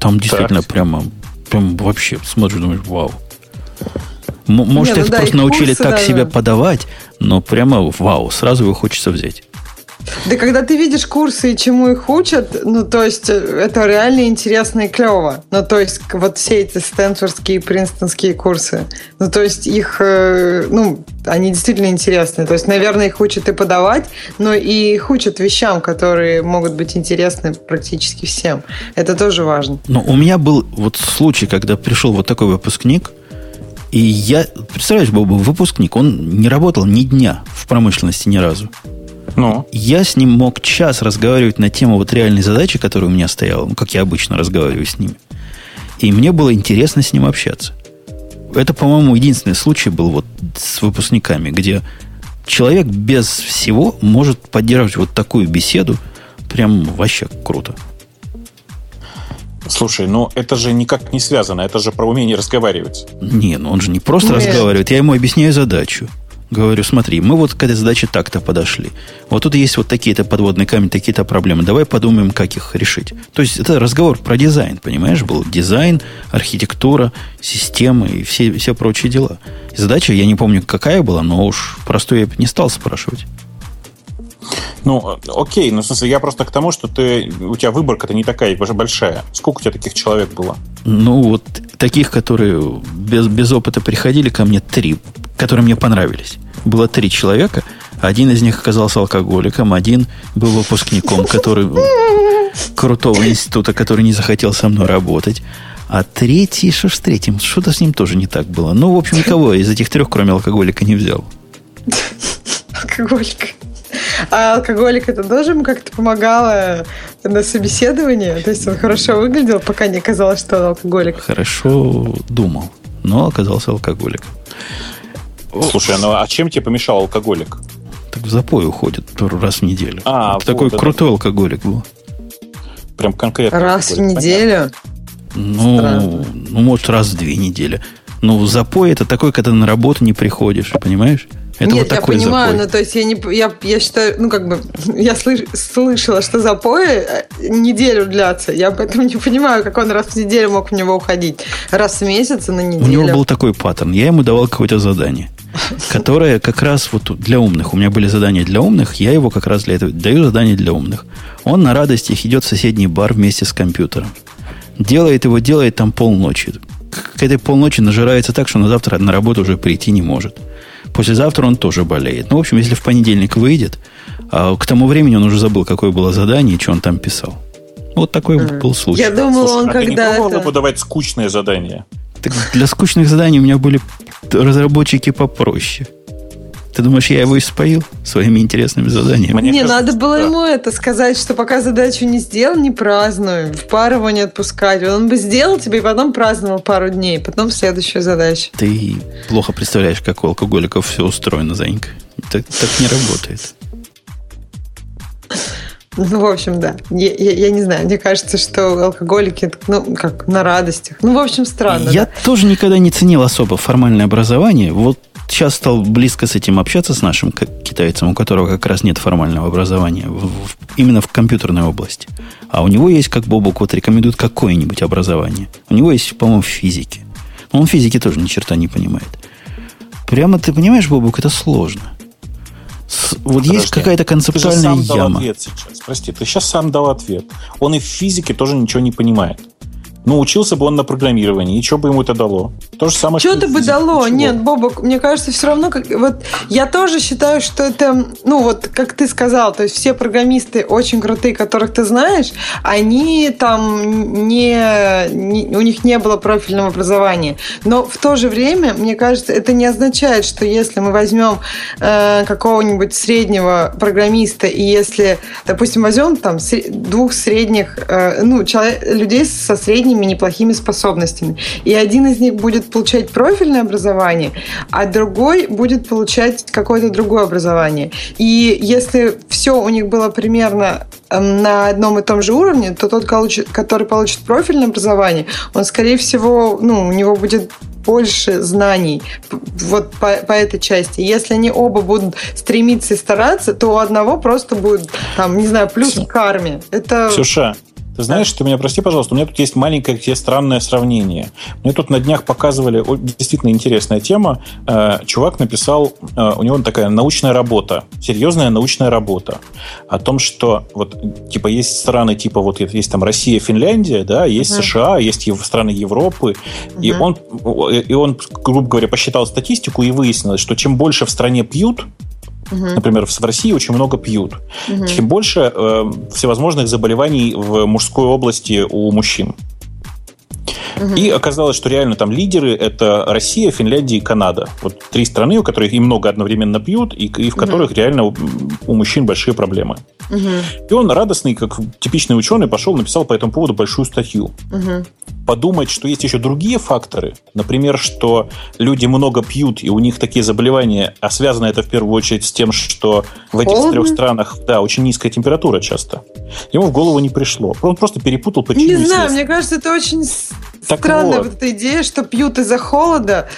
Speaker 1: там действительно так. прямо, прям вообще смотришь, думаешь, вау. Может, Не, ну, их да, просто научили так даже. себя подавать, но прямо вау, сразу его хочется взять.
Speaker 4: Да когда ты видишь курсы и чему их учат, ну, то есть, э, это реально интересно и клево. Ну, то есть, вот все эти стэнфордские и принстонские курсы, ну, то есть, их, э, ну, они действительно интересны. То есть, наверное, их учат и подавать, но и их учат вещам, которые могут быть интересны практически всем. Это тоже важно.
Speaker 1: Но у меня был вот случай, когда пришел вот такой выпускник, и я, представляешь, был бы выпускник, он не работал ни дня в промышленности ни разу. Ну? Я с ним мог час разговаривать на тему вот реальной задачи, которая у меня стояла, ну, как я обычно разговариваю с ними. И мне было интересно с ним общаться. Это, по-моему, единственный случай был вот с выпускниками, где человек без всего может поддерживать вот такую беседу. Прям вообще круто.
Speaker 2: Слушай, ну это же никак не связано, это же про умение разговаривать.
Speaker 1: Не, ну он же не просто Нет. разговаривает, я ему объясняю задачу. Говорю, смотри, мы вот к этой задаче так-то подошли. Вот тут есть вот такие-то подводные камни, такие-то проблемы. Давай подумаем, как их решить. То есть это разговор про дизайн, понимаешь, был дизайн, архитектура, системы и все, все прочие дела. Задача, я не помню, какая была, но уж простую я не стал спрашивать.
Speaker 2: Ну, окей, ну, в смысле, я просто к тому, что ты, у тебя выборка-то не такая уже большая. Сколько у тебя таких человек было?
Speaker 1: Ну, вот таких, которые без, без опыта приходили ко мне, три, которые мне понравились. Было три человека. Один из них оказался алкоголиком, один был выпускником, который крутого института, который не захотел со мной работать. А третий, что ж с третьим? Что-то с ним тоже не так было. Ну, в общем, никого из этих трех, кроме алкоголика, не взял.
Speaker 4: Алкоголик. А алкоголик это тоже ему как-то помогало на собеседовании? То есть он хорошо выглядел, пока не оказалось, что он алкоголик?
Speaker 1: Хорошо думал, но оказался алкоголиком.
Speaker 2: Слушай, ну а чем тебе помешал алкоголик?
Speaker 1: Так в запой уходит раз в неделю. А, вот, такой это... крутой алкоголик был.
Speaker 2: Прям конкретно.
Speaker 4: Раз в неделю?
Speaker 1: Ну, ну, может, раз в две недели. Ну, запой это такой, когда на работу не приходишь, понимаешь? Это
Speaker 4: Нет, вот я понимаю, запой. но то есть я не, я, я считаю, ну как бы, я слыш, слышала, что запои э, неделю длятся. Я поэтому не понимаю, как он раз в неделю мог в него уходить. Раз в месяц на неделю. У
Speaker 1: него был такой паттерн. Я ему давал какое-то задание, которое как раз вот для умных. У меня были задания для умных, я его как раз для этого даю задание для умных. Он на радостях идет в соседний бар вместе с компьютером. Делает его, делает там полночи. К этой полночи нажирается так, что на завтра на работу уже прийти не может. Послезавтра он тоже болеет. Ну, в общем, если в понедельник выйдет, а к тому времени он уже забыл, какое было задание и что он там писал. Вот такой mm. был случай.
Speaker 4: Я думал, Слушай, он а когда ты не пробовал
Speaker 2: это... ему давать скучные задания?
Speaker 1: Так для скучных заданий у меня были разработчики попроще. Ты думаешь, я его испоил своими интересными заданиями?
Speaker 4: Мне не, кажется, надо было да. ему это сказать, что пока задачу не сделал, не празднуй. В пару его не отпускать. Он бы сделал тебе и потом праздновал пару дней. Потом следующая задача.
Speaker 1: Ты плохо представляешь, как у алкоголиков все устроено, Занька. Так, так не работает.
Speaker 4: Ну, в общем, да. Я, я, я не знаю, мне кажется, что алкоголики, ну, как на радостях. Ну, в общем, странно.
Speaker 1: Я
Speaker 4: да.
Speaker 1: тоже никогда не ценил особо формальное образование. Вот сейчас стал близко с этим общаться, с нашим китайцем, у которого как раз нет формального образования в, в, именно в компьютерной области. А у него есть, как Бобок вот рекомендует, какое-нибудь образование. У него есть, по-моему, в физике. Но он в физике тоже ни черта не понимает. Прямо ты понимаешь, Бобок, это сложно. С, вот Подожди, есть какая-то концептуальная ты же сам яма. Дал
Speaker 2: ответ сейчас. Прости, ты сейчас сам дал ответ. Он и в физике тоже ничего не понимает. Ну, учился бы он на программировании, и что бы ему это дало? То же самое,
Speaker 4: что Что-то бы дало. Ничего. Нет, Бобок, мне кажется, все равно, как, вот я тоже считаю, что это, ну, вот, как ты сказал, то есть все программисты очень крутые, которых ты знаешь, они там не, не у них не было профильного образования. Но в то же время, мне кажется, это не означает, что если мы возьмем э, какого-нибудь среднего программиста, и если, допустим, возьмем там двух средних, э, ну, человек, людей со средним средними неплохими способностями. И один из них будет получать профильное образование, а другой будет получать какое-то другое образование. И если все у них было примерно эм, на одном и том же уровне, то тот, который получит профильное образование, он, скорее всего, ну, у него будет больше знаний вот по, по этой части. Если они оба будут стремиться и стараться, то у одного просто будет, там, не знаю, плюс к карме. Это...
Speaker 2: Ксюша, Ты знаешь, ты меня прости, пожалуйста, у меня тут есть маленькое тебе странное сравнение. Мне тут на днях показывали действительно интересная тема. Э, чувак написал, э, у него такая научная работа, серьезная научная работа о том, что вот типа есть страны типа вот есть там Россия, Финляндия, да, есть uh-huh. США, есть страны Европы, uh-huh. и он и он, грубо говоря, посчитал статистику и выяснилось, что чем больше в стране пьют, Угу. Например, в России очень много пьют. Угу. Тем больше э, всевозможных заболеваний в мужской области у мужчин. Угу. И оказалось, что реально там лидеры это Россия, Финляндия и Канада. Вот три страны, у которых и много одновременно пьют, и, и в которых угу. реально у, у мужчин большие проблемы. Угу. И он радостный, как типичный ученый, пошел, написал по этому поводу большую статью. Угу. Подумать, что есть еще другие факторы. Например, что люди много пьют, и у них такие заболевания, а связано это в первую очередь с тем, что в этих Холодно? трех странах, да, очень низкая температура часто. Ему в голову не пришло. Он просто перепутал причину.
Speaker 4: Не знаю, мне кажется, это очень так странная вот. вот эта идея, что пьют из-за холода.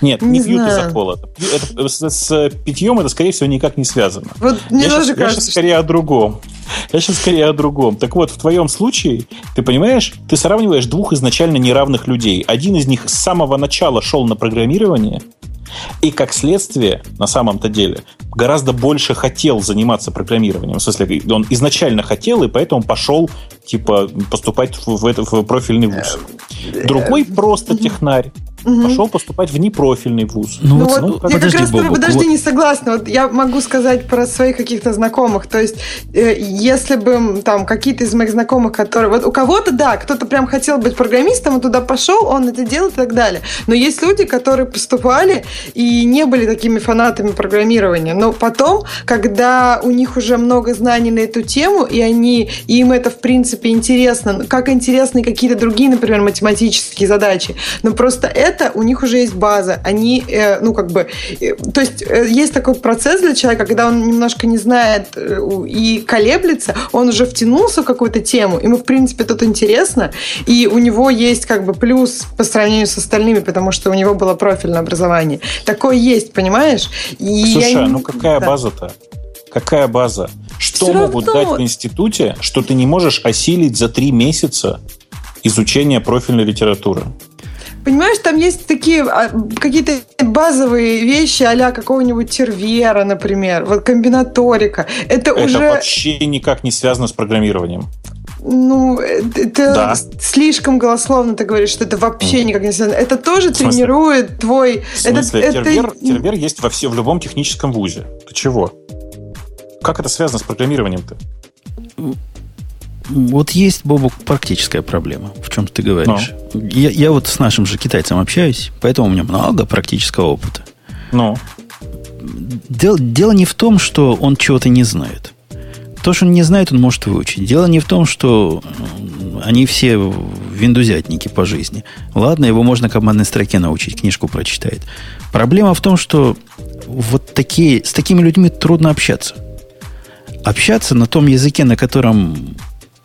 Speaker 2: Нет, не, не пьют из-за холода. Это, с, с питьем это, скорее всего, никак не связано.
Speaker 4: Вот мне
Speaker 2: я
Speaker 4: тоже
Speaker 2: сейчас,
Speaker 4: кажется.
Speaker 2: Я сейчас скорее о другом. Я сейчас скорее о другом. Так вот, в твоем случае, ты понимаешь, ты сравниваешь двух изначально неравных людей. Один из них с самого начала шел на программирование, и как следствие, на самом-то деле, гораздо больше хотел заниматься программированием. В смысле, он изначально хотел, и поэтому пошел типа поступать в, в, в профильный вуз. Другой просто технарь угу. пошел поступать в непрофильный вуз.
Speaker 4: Ну, ну вот, ну, я подожди, как раз Бобок, подожди, вот. не согласна. Вот я могу сказать про своих каких-то знакомых. То есть, э, если бы там какие-то из моих знакомых, которые... Вот у кого-то, да, кто-то прям хотел быть программистом, он туда пошел, он это делал и так далее. Но есть люди, которые поступали и не были такими фанатами программирования. Но потом, когда у них уже много знаний на эту тему, и они, и им это, в принципе, интересно, как интересны какие-то другие, например, математические задачи, но просто это это у них уже есть база. Они, э, ну, как бы, э, то есть э, есть такой процесс для человека, когда он немножко не знает э, и колеблется, он уже втянулся в какую-то тему, ему, в принципе, тут интересно, и у него есть как бы плюс по сравнению с остальными, потому что у него было профильное образование. Такое есть, понимаешь?
Speaker 2: И Слушай, я... ну какая да. база-то? Какая база? Что Все могут равно... дать в институте, что ты не можешь осилить за три месяца изучения профильной литературы?
Speaker 4: Понимаешь, там есть такие а, какие-то базовые вещи а какого-нибудь тервера, например, вот комбинаторика. Это,
Speaker 2: это
Speaker 4: уже...
Speaker 2: вообще никак не связано с программированием.
Speaker 4: Ну, это да. слишком голословно ты говоришь, что это вообще никак не связано. Это тоже тренирует твой...
Speaker 2: В смысле? Это, тервер, это... тервер есть во все, в любом техническом вузе. Ты чего? Как это связано с программированием-то?
Speaker 1: Вот есть, Бобок, практическая проблема, в чем ты говоришь. Ну. Я, я вот с нашим же китайцем общаюсь, поэтому у меня много практического опыта.
Speaker 2: Ну.
Speaker 1: Дело, дело не в том, что он чего-то не знает. То, что он не знает, он может выучить. Дело не в том, что они все виндузятники по жизни. Ладно, его можно командной строке научить, книжку прочитает. Проблема в том, что вот такие, с такими людьми трудно общаться. Общаться на том языке, на котором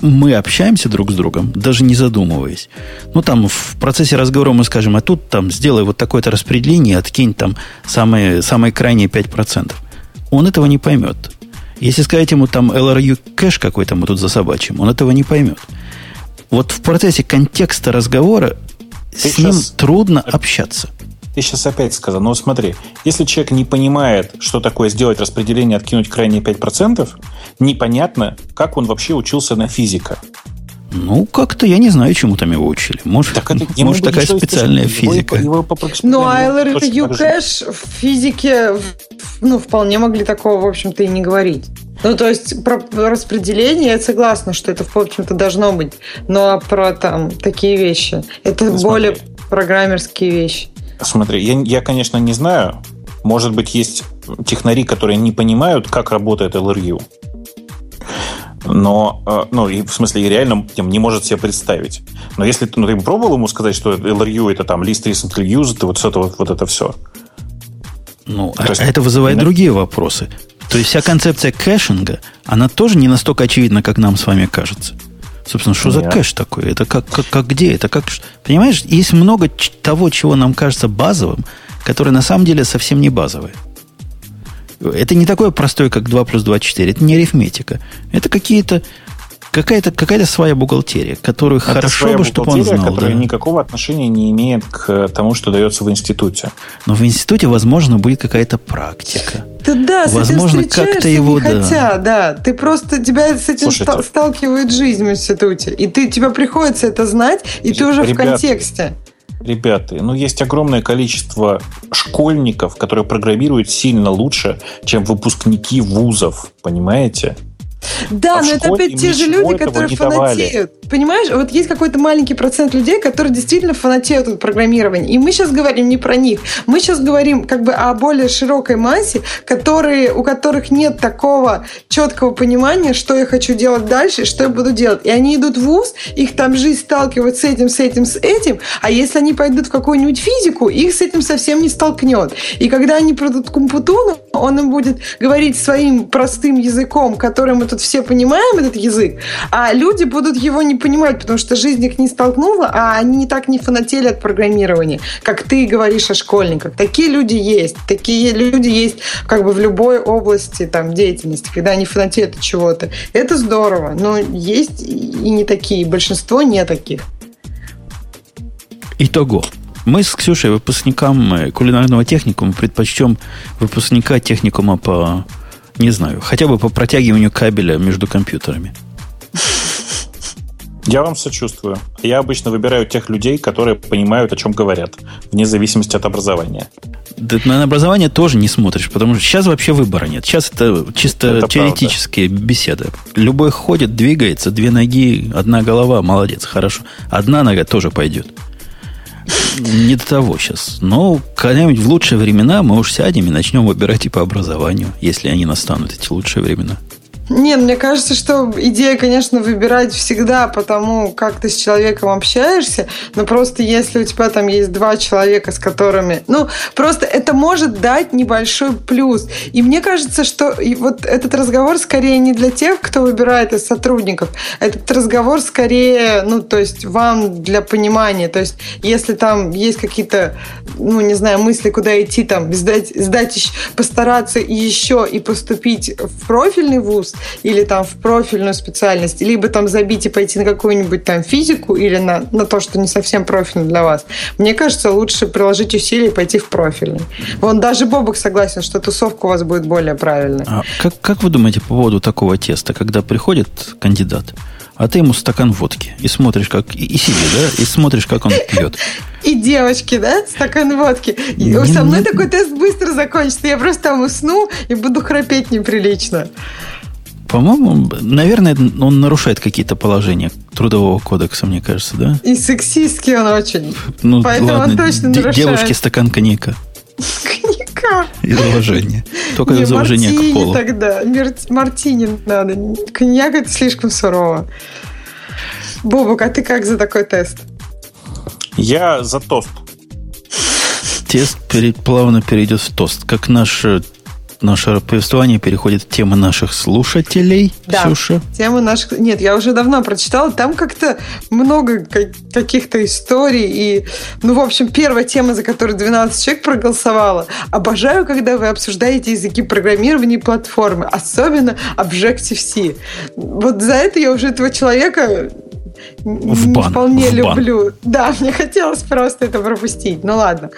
Speaker 1: мы общаемся друг с другом, даже не задумываясь. Ну, там в процессе разговора мы скажем, а тут там сделай вот такое-то распределение, откинь там самые, самые крайние 5%. Он этого не поймет. Если сказать ему там LRU кэш какой-то мы тут засобачим, он этого не поймет. Вот в процессе контекста разговора Ты с ним трудно общаться.
Speaker 2: Ты сейчас опять сказал, ну смотри, если человек не понимает, что такое сделать распределение, откинуть крайние 5%, непонятно, как он вообще учился на физика.
Speaker 1: Ну, как-то я не знаю, чему там его учили. Может, так это, может такая специальная физика. Его, его
Speaker 4: ну, а LRTU кэш в физике ну, вполне могли такого, в общем-то, и не говорить. Ну, то есть про распределение я согласна, что это, в общем-то, должно быть. Но про там такие вещи, это ну, более программерские вещи.
Speaker 2: Смотри, я, я, конечно, не знаю. Может быть, есть технари, которые не понимают, как работает LRU. Но, э, ну, и, в смысле, и реально не может себе представить. Но если ну, ты пробовал ему сказать, что LRU это там list recently used, вот это вот, вот это все.
Speaker 1: Ну, а, есть, это вызывает именно... другие вопросы. То есть вся концепция кэшинга, она тоже не настолько очевидна, как нам с вами кажется. Собственно, что Нет. за кэш такой? Это как, как, как где? Это как... Понимаешь, есть много того, чего нам кажется базовым, которое на самом деле совсем не базовое. Это не такое простое, как 2 плюс 2, 4. Это не арифметика. Это какие-то Какая-то какая своя бухгалтерия, которую Это хорошо бы, чтобы он знал.
Speaker 2: которая да. никакого отношения не имеет к тому, что дается в институте.
Speaker 1: Но в институте, возможно, будет какая-то практика.
Speaker 4: Да, да, возможно, как-то его, да. Хотя, да, ты просто тебя с этим Слушай, ста- сталкивает жизнь в институте, и ты тебе приходится это знать, и ты уже ребята, в контексте.
Speaker 2: Ребята, ну есть огромное количество школьников, которые программируют сильно лучше, чем выпускники вузов, понимаете?
Speaker 4: Да, а но это опять те же люди, которые фанатеют. Понимаешь, вот есть какой-то маленький процент людей, которые действительно фанатеют от программирования. И мы сейчас говорим не про них. Мы сейчас говорим как бы о более широкой массе, которые, у которых нет такого четкого понимания, что я хочу делать дальше, что я буду делать. И они идут в ВУЗ, их там жизнь сталкивает с этим, с этим, с этим. А если они пойдут в какую-нибудь физику, их с этим совсем не столкнет. И когда они придут к Умпутуну, он им будет говорить своим простым языком, которым мы тут все понимаем этот язык, а люди будут его не понимать, потому что жизнь их не столкнула, а они не так не фанатели от программирования, как ты говоришь о школьниках. Такие люди есть. Такие люди есть как бы в любой области там, деятельности, когда они фанатеют от чего-то. Это здорово, но есть и не такие. Большинство не таких.
Speaker 1: Итого. Мы с Ксюшей, выпускникам э, кулинарного техникума, предпочтем выпускника техникума по не знаю, хотя бы по протягиванию кабеля между компьютерами.
Speaker 2: Я вам сочувствую. Я обычно выбираю тех людей, которые понимают, о чем говорят, вне зависимости от образования.
Speaker 1: Да, на образование тоже не смотришь, потому что сейчас вообще выбора нет. Сейчас это чисто это теоретические правда. беседы. Любой ходит, двигается, две ноги, одна голова, молодец, хорошо. Одна нога тоже пойдет не до того сейчас. Но когда-нибудь в лучшие времена мы уж сядем и начнем выбирать и по образованию, если они настанут, эти лучшие времена.
Speaker 4: Нет, мне кажется, что идея, конечно, выбирать всегда по тому, как ты с человеком общаешься, но просто если у тебя там есть два человека, с которыми... Ну, просто это может дать небольшой плюс. И мне кажется, что вот этот разговор скорее не для тех, кто выбирает из сотрудников. Этот разговор скорее, ну, то есть вам для понимания. То есть если там есть какие-то, ну, не знаю, мысли, куда идти, там, сдать, сдать постараться еще и поступить в профильный вуз, или там в профильную специальность, либо там забить и пойти на какую-нибудь там физику или на, на то, что не совсем профильно для вас. Мне кажется, лучше приложить усилия и пойти в профильный. Вон даже Бобок согласен, что тусовка у вас будет более правильной.
Speaker 1: А как, как вы думаете по поводу такого теста, когда приходит кандидат, а ты ему стакан водки и смотришь, как и, и себе, да, и смотришь, как он пьет.
Speaker 4: И девочки, да, стакан водки. И со мной такой тест быстро закончится. Я просто там усну и буду храпеть неприлично.
Speaker 1: По-моему, наверное, он нарушает какие-то положения трудового кодекса, мне кажется, да?
Speaker 4: И сексистский он очень. Ну, Поэтому ладно, он точно нарушает.
Speaker 1: Девушке стакан коньяка.
Speaker 4: Коньяка.
Speaker 1: Из уважения. Только из уважения к полу.
Speaker 4: тогда. Мартини надо. Коньяк это слишком сурово. Бобук, а ты как за такой тест?
Speaker 2: Я за тост.
Speaker 1: Тест плавно перейдет в тост. Как наш э, наше повествование переходит к теме наших слушателей,
Speaker 4: да,
Speaker 1: Ксюша.
Speaker 4: тема наших... Нет, я уже давно прочитала. Там как-то много каких-то историй. И, ну, в общем, первая тема, за которую 12 человек проголосовало. Обожаю, когда вы обсуждаете языки программирования и платформы. Особенно Objective-C. Вот за это я уже этого человека в бан, вполне в люблю. Бан. Да, мне хотелось просто это пропустить. Ну ладно.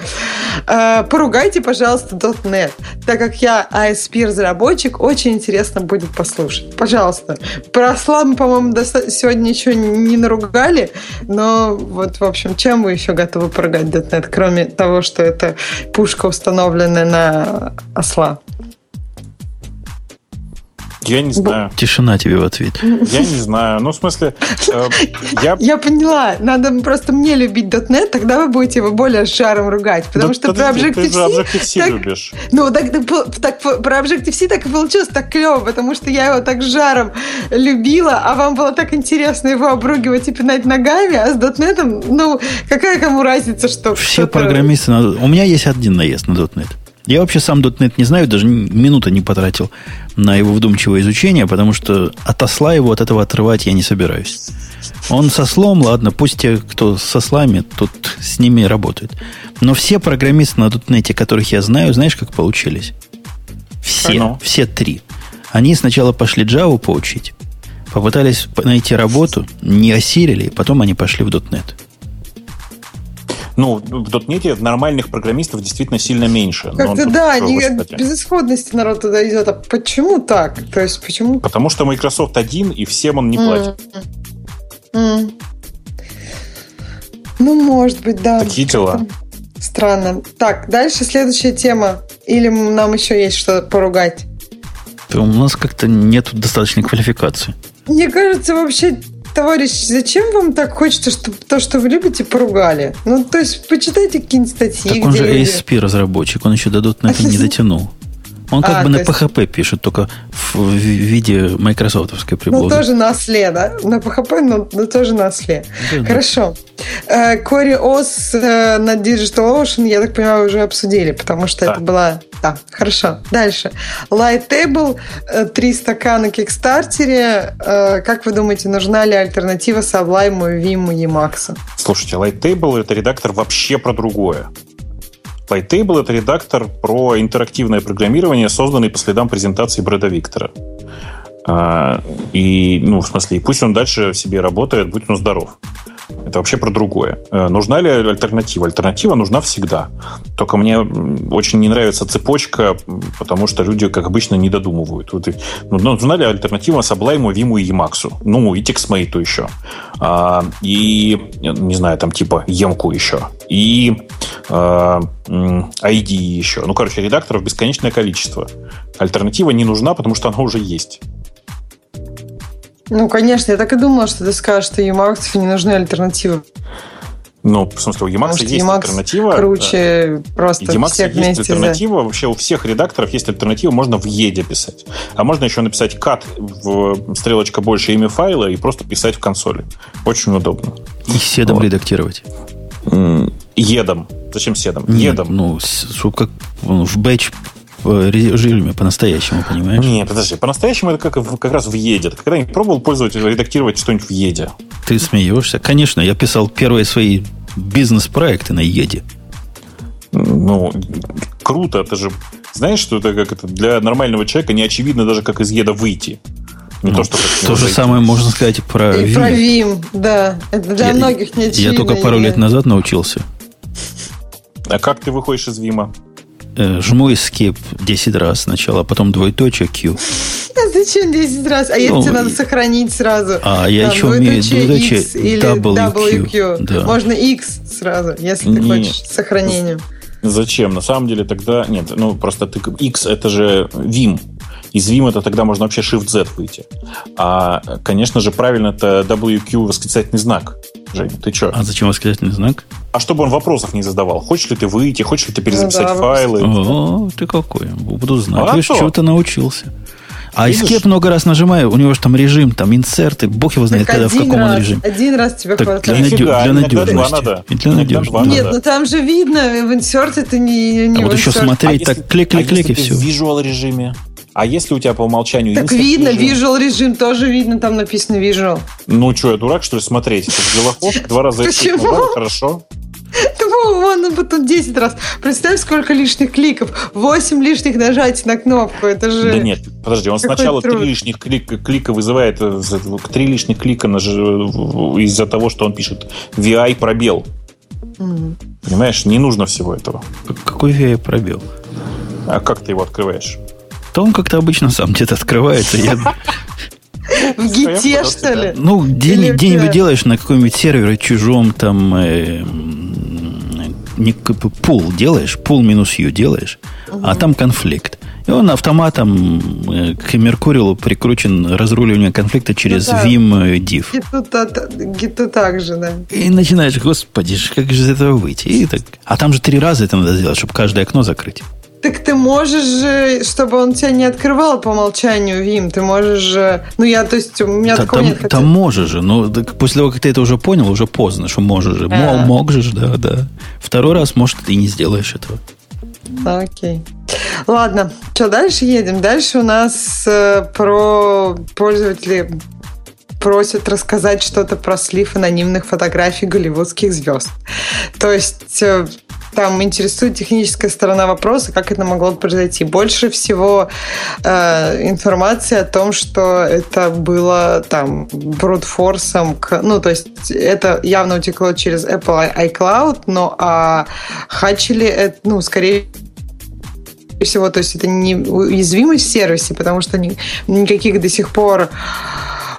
Speaker 4: Э, поругайте, пожалуйста, .NET. Так как я ASP-разработчик, очень интересно будет послушать. Пожалуйста. Про мы, по-моему, сегодня ничего не наругали, но вот, в общем, чем вы еще готовы поругать .NET, кроме того, что это пушка, установленная на осла?
Speaker 2: Я не знаю.
Speaker 1: Тишина тебе в ответ.
Speaker 2: Я не знаю. Ну, в смысле, э,
Speaker 4: я... Я поняла. Надо просто мне любить .NET, тогда вы будете его более жаром ругать. Потому да, что про Objective-C...
Speaker 2: Objective-C так... любишь.
Speaker 4: Ну, так, так, про Objective-C так и получилось так клево, потому что я его так жаром любила, а вам было так интересно его обругивать и пинать ногами, а с .NET, ну, какая кому разница, что...
Speaker 1: Все программисты... У меня есть один наезд на .NET. Я вообще сам .NET не знаю, даже минуты не потратил на его вдумчивое изучение, потому что от осла его от этого отрывать я не собираюсь. Он со слом, ладно, пусть те, кто со слами, тут с ними работают. Но все программисты на .NET, которых я знаю, знаешь, как получились? Все, все три. Они сначала пошли Java поучить, Попытались найти работу, не осилили, потом они пошли в .NET.
Speaker 2: Ну, в .NET нормальных программистов действительно сильно меньше.
Speaker 4: Как-то да, они от безысходности народ туда идет. А почему так? То есть почему?
Speaker 2: Потому что Microsoft один, и всем он не платит.
Speaker 4: Mm. Ну, может быть, да.
Speaker 2: Такие дела.
Speaker 4: Странно. Так, дальше следующая тема. Или нам еще есть что поругать?
Speaker 1: У нас как-то нет достаточной квалификации.
Speaker 4: Мне кажется, вообще товарищ, зачем вам так хочется, чтобы то, что вы любите, поругали? Ну, то есть, почитайте какие-нибудь статьи.
Speaker 1: Так он же люди... ASP-разработчик, он еще дадут на это не дотянул. Он как а, бы на есть... PHP пишет, только в виде майкрософтовской приблуды.
Speaker 4: Ну, тоже на осле, да? На PHP, но, но тоже на осле. Да, Хорошо. Да. Кори Ос на DigitalOcean, я так понимаю, уже обсудили, потому что да. это была... Да, хорошо. Дальше. Lighttable, э, три стакана Кикстартере. Э, как вы думаете, нужна ли альтернатива Sublime, Vim и Emacs?
Speaker 2: Слушайте, Lighttable — это редактор вообще про другое. Lighttable — это редактор про интерактивное программирование, созданный по следам презентации Брэда Виктора. А, и, ну, в смысле, пусть он дальше себе работает, будь он здоров. Это вообще про другое. Э, нужна ли альтернатива? Альтернатива нужна всегда. Только мне очень не нравится цепочка, потому что люди, как обычно, не додумывают. Вот, ну, нужна ли альтернатива Sublime, Vim и Emacs? Ну, и TextMate еще. А, и, не знаю, там типа Емку еще. И а, ID еще. Ну, короче, редакторов бесконечное количество. Альтернатива не нужна, потому что она уже есть.
Speaker 4: Ну, конечно, я так и думала, что ты скажешь, что Emacs не нужны альтернативы.
Speaker 2: Ну, в смысле, у Emacs есть Emacs альтернатива.
Speaker 4: круче просто
Speaker 2: Emacs всех есть альтернатива. За... Вообще у всех редакторов есть альтернатива. Можно в еде писать. А можно еще написать кат в стрелочка больше имя файла и просто писать в консоли. Очень удобно.
Speaker 1: И седом вот. редактировать.
Speaker 2: Едом. Зачем седом?
Speaker 1: Нет, Едом. Ну, как в бэч режиме по-настоящему, понимаешь?
Speaker 2: Не, подожди, по-настоящему это как, как раз в еде. Ты когда-нибудь пробовал пользователь редактировать что-нибудь в еде?
Speaker 1: Ты смеешься? Конечно, я писал первые свои бизнес-проекты на еде.
Speaker 2: Ну, круто, это же... Знаешь, что это как это для нормального человека не очевидно даже, как из еда выйти.
Speaker 1: Не ну, то, что то же самое можно сказать про
Speaker 4: и Vim. Про Vim, да. Это для я, многих не очевидно.
Speaker 1: Я только пару лет назад научился.
Speaker 2: А как ты выходишь из Вима?
Speaker 1: Э, жму escape 10 раз сначала, а потом двоеточие Q.
Speaker 4: А зачем 10 раз? А если ну, тебе надо сохранить сразу?
Speaker 1: А, я еще умею двоеточие или WQ.
Speaker 4: WQ. Да. Можно X сразу, если ты Нет. хочешь сохранением.
Speaker 2: Зачем? На самом деле тогда... Нет, ну просто ты... X это же Vim. Из Vim это тогда можно вообще Shift-Z выйти. А, конечно же, правильно это WQ восклицательный знак. Жень, ты что?
Speaker 1: А зачем восклицательный знак?
Speaker 2: А чтобы он вопросов не задавал. Хочешь ли ты выйти, хочешь ли ты перезаписать ну, да, файлы?
Speaker 1: О, ты какой. Буду знать. А Видишь, чего-то научился. А Видишь? Escape много раз нажимаю, у него же там режим, там инсерты, бог его знает, когда, в каком раз, он режиме.
Speaker 4: Один раз тебе
Speaker 1: так хватает. Для, Нифига, для надежности. Надо. Для надежности.
Speaker 4: Нет, ну там же видно, в инсерт это не, не
Speaker 1: А вот еще смотреть, а так клик-клик-клик а и все.
Speaker 2: в visual режиме? А если у тебя по умолчанию
Speaker 4: Так видно, режим? visual режим тоже видно, там написано visual.
Speaker 2: Ну что, я дурак, что ли, смотреть? Это два раза
Speaker 4: Почему?
Speaker 2: Хорошо.
Speaker 4: Вон, потом 10 раз. Представь, сколько лишних кликов. 8 лишних нажатий на кнопку. Это же...
Speaker 2: Да нет, подожди, он сначала три лишних клика, клика вызывает, э, три лишних клика из-за того, что он пишет VI пробел. Mm. Понимаешь, не нужно всего этого.
Speaker 1: Какой VI пробел?
Speaker 2: А как ты его открываешь?
Speaker 1: То он как-то обычно сам где-то открывается. Я...
Speaker 4: В гите, что ли?
Speaker 1: Ну, день, день делаешь на каком-нибудь сервере чужом, там, э, не, пул делаешь, пул минус ю делаешь, угу. а там конфликт. И он автоматом э, к Меркурилу прикручен разруливание конфликта через ну, да. Vim div.
Speaker 4: Гиту так же, да.
Speaker 1: И начинаешь, господи, как же из этого выйти? И так, а там же три раза это надо сделать, чтобы каждое окно закрыть.
Speaker 4: Так ты можешь же, чтобы он тебя не открывал по умолчанию, Вим, ты можешь же... Ну, я, то есть, у меня да, такого
Speaker 1: там,
Speaker 4: нет. Хотя...
Speaker 1: Там можешь же, но так, после того, как ты это уже понял, уже поздно, что можешь же. А-а-а. Мог же, да, да. Второй раз, может, ты не сделаешь этого.
Speaker 4: Окей. Ладно, что, дальше едем? Дальше у нас э, про пользователей просят рассказать что-то про слив анонимных фотографий голливудских звезд. То есть... Э, там интересует техническая сторона вопроса, как это могло произойти. Больше всего э, информации о том, что это было там брутфорсом, к, ну, то есть это явно утекло через Apple iCloud, но а хачили это, ну, скорее всего, то есть это не уязвимость в сервисе, потому что ни, никаких до сих пор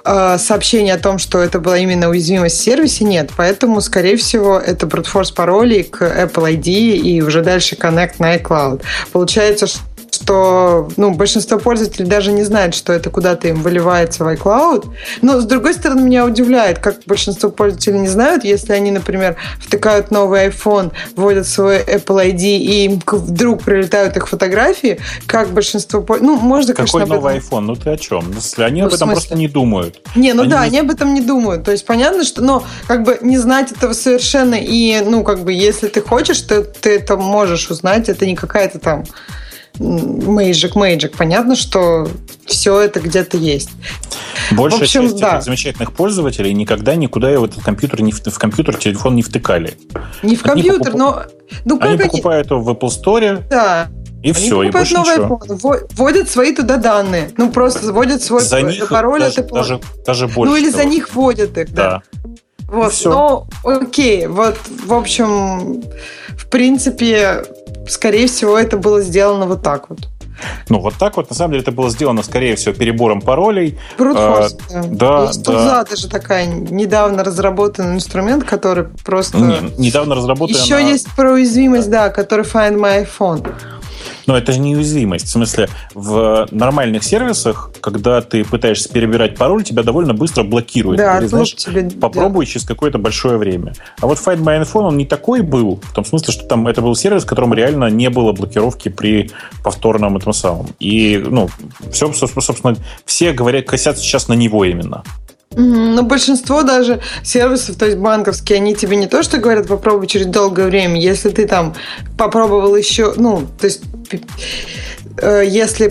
Speaker 4: э, сообщений о том, что это была именно уязвимость в сервисе, нет. Поэтому, скорее всего, это брутфорс паролей к Apple ID и уже дальше Connect на iCloud. Получается, что что ну, большинство пользователей даже не знает, что это куда-то им выливается в iCloud. Но, с другой стороны, меня удивляет, как большинство пользователей не знают, если они, например, втыкают новый iPhone, вводят свой Apple ID, и им вдруг прилетают их фотографии, как большинство... Ну, можно,
Speaker 2: Какой конечно, новый этом... iPhone? Ну, ты о чем? Если они ну, об этом просто не думают.
Speaker 4: Не, ну они да, не... они об этом не думают. То есть, понятно, что... Но, как бы, не знать этого совершенно, и, ну, как бы, если ты хочешь, то ты это можешь узнать, это не какая-то там Мэйджик, Мэйджик. Понятно, что все это где-то есть.
Speaker 2: Большая в общем, часть да. замечательных пользователей никогда никуда в этот компьютер, не в, в компьютер, телефон не втыкали.
Speaker 4: Не в они компьютер, покуп... но...
Speaker 2: Ну, как они, они покупают его в Apple Store.
Speaker 4: Да.
Speaker 2: И они все, и больше
Speaker 4: новый ничего. iPhone, вводят свои туда данные. Ну, просто вводят свой
Speaker 2: за них пароль
Speaker 4: даже,
Speaker 2: от Даже, даже больше.
Speaker 4: Ну, или того. за них вводят их, да. да. Вот, ну, окей, вот, в общем, в принципе, скорее всего, это было сделано вот так вот.
Speaker 2: Ну, вот так вот, на самом деле, это было сделано, скорее всего, перебором паролей.
Speaker 4: Брутфорс, а, да. Есть да. даже такая недавно разработанный инструмент, который просто... Не,
Speaker 2: недавно разработанный.
Speaker 4: Еще она... есть про уязвимость, да. да, который Find My iPhone.
Speaker 2: Но это же неуязвимость. В смысле, в нормальных сервисах, когда ты пытаешься перебирать пароль, тебя довольно быстро блокируют.
Speaker 4: Да,
Speaker 2: Или, знаешь, тебе... попробуй да. через какое-то большое время. А вот Find My iPhone, он не такой был, в том смысле, что там это был сервис, в котором реально не было блокировки при повторном этом самом. И, ну, все, собственно, все говорят, косят сейчас на него именно.
Speaker 4: Но большинство даже сервисов, то есть банковские, они тебе не то, что говорят попробуй через долгое время, если ты там попробовал еще, ну, то есть э, если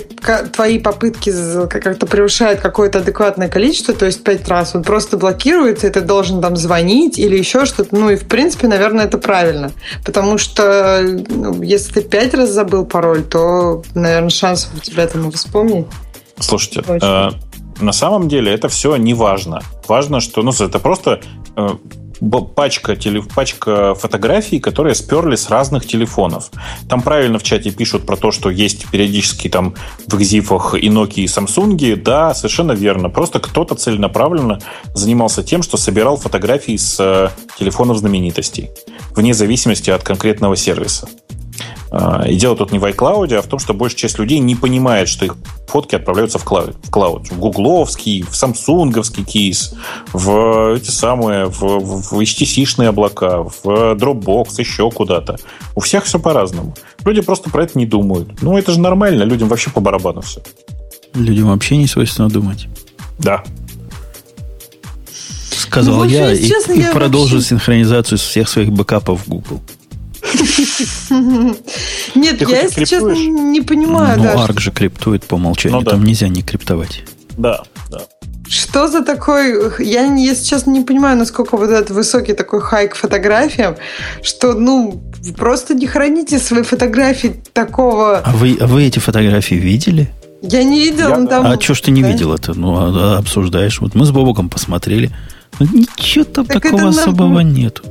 Speaker 4: твои попытки как-то превышают какое-то адекватное количество, то есть пять раз, он просто блокируется, и ты должен там звонить или еще что-то. Ну и в принципе, наверное, это правильно. Потому что ну, если ты пять раз забыл пароль, то, наверное, шансов у тебя там вспомнить.
Speaker 2: Слушайте, э, на самом деле это все не важно. Важно, что ну, это просто э, пачка, теле, пачка фотографий, которые сперли с разных телефонов. Там правильно в чате пишут про то, что есть периодически там в экзифах и Nokia, и Samsung. Да, совершенно верно. Просто кто-то целенаправленно занимался тем, что собирал фотографии с э, телефонов знаменитостей, вне зависимости от конкретного сервиса. А, и дело тут не в iCloud, а в том, что большая часть людей не понимает, что их фотки отправляются в клауд. В, клауд, в гугловский, в самсунговский кейс, в эти самые, в, в HTC-шные облака, в Dropbox, еще куда-то. У всех все по-разному. Люди просто про это не думают. Ну, это же нормально, людям вообще по барабану все.
Speaker 1: Людям вообще не свойственно думать.
Speaker 2: Да.
Speaker 1: Сказал ну, я, и, честно, и я продолжил вообще... синхронизацию всех своих бэкапов в Google.
Speaker 4: Нет, я, если честно, не понимаю.
Speaker 1: Ну, Арк же криптует по умолчанию. Там нельзя не криптовать.
Speaker 2: Да, да.
Speaker 4: Что за такой... Я, если честно, не понимаю, насколько вот этот высокий такой хайк фотографиям, что, ну, просто не храните свои фотографии такого...
Speaker 1: А вы, а вы эти фотографии видели?
Speaker 4: Я не видел, я, там...
Speaker 1: А что ж ты не да? видел это? Ну, а, а обсуждаешь. Вот мы с Бобоком посмотрели. Ну, ничего там так такого особого нам... нету.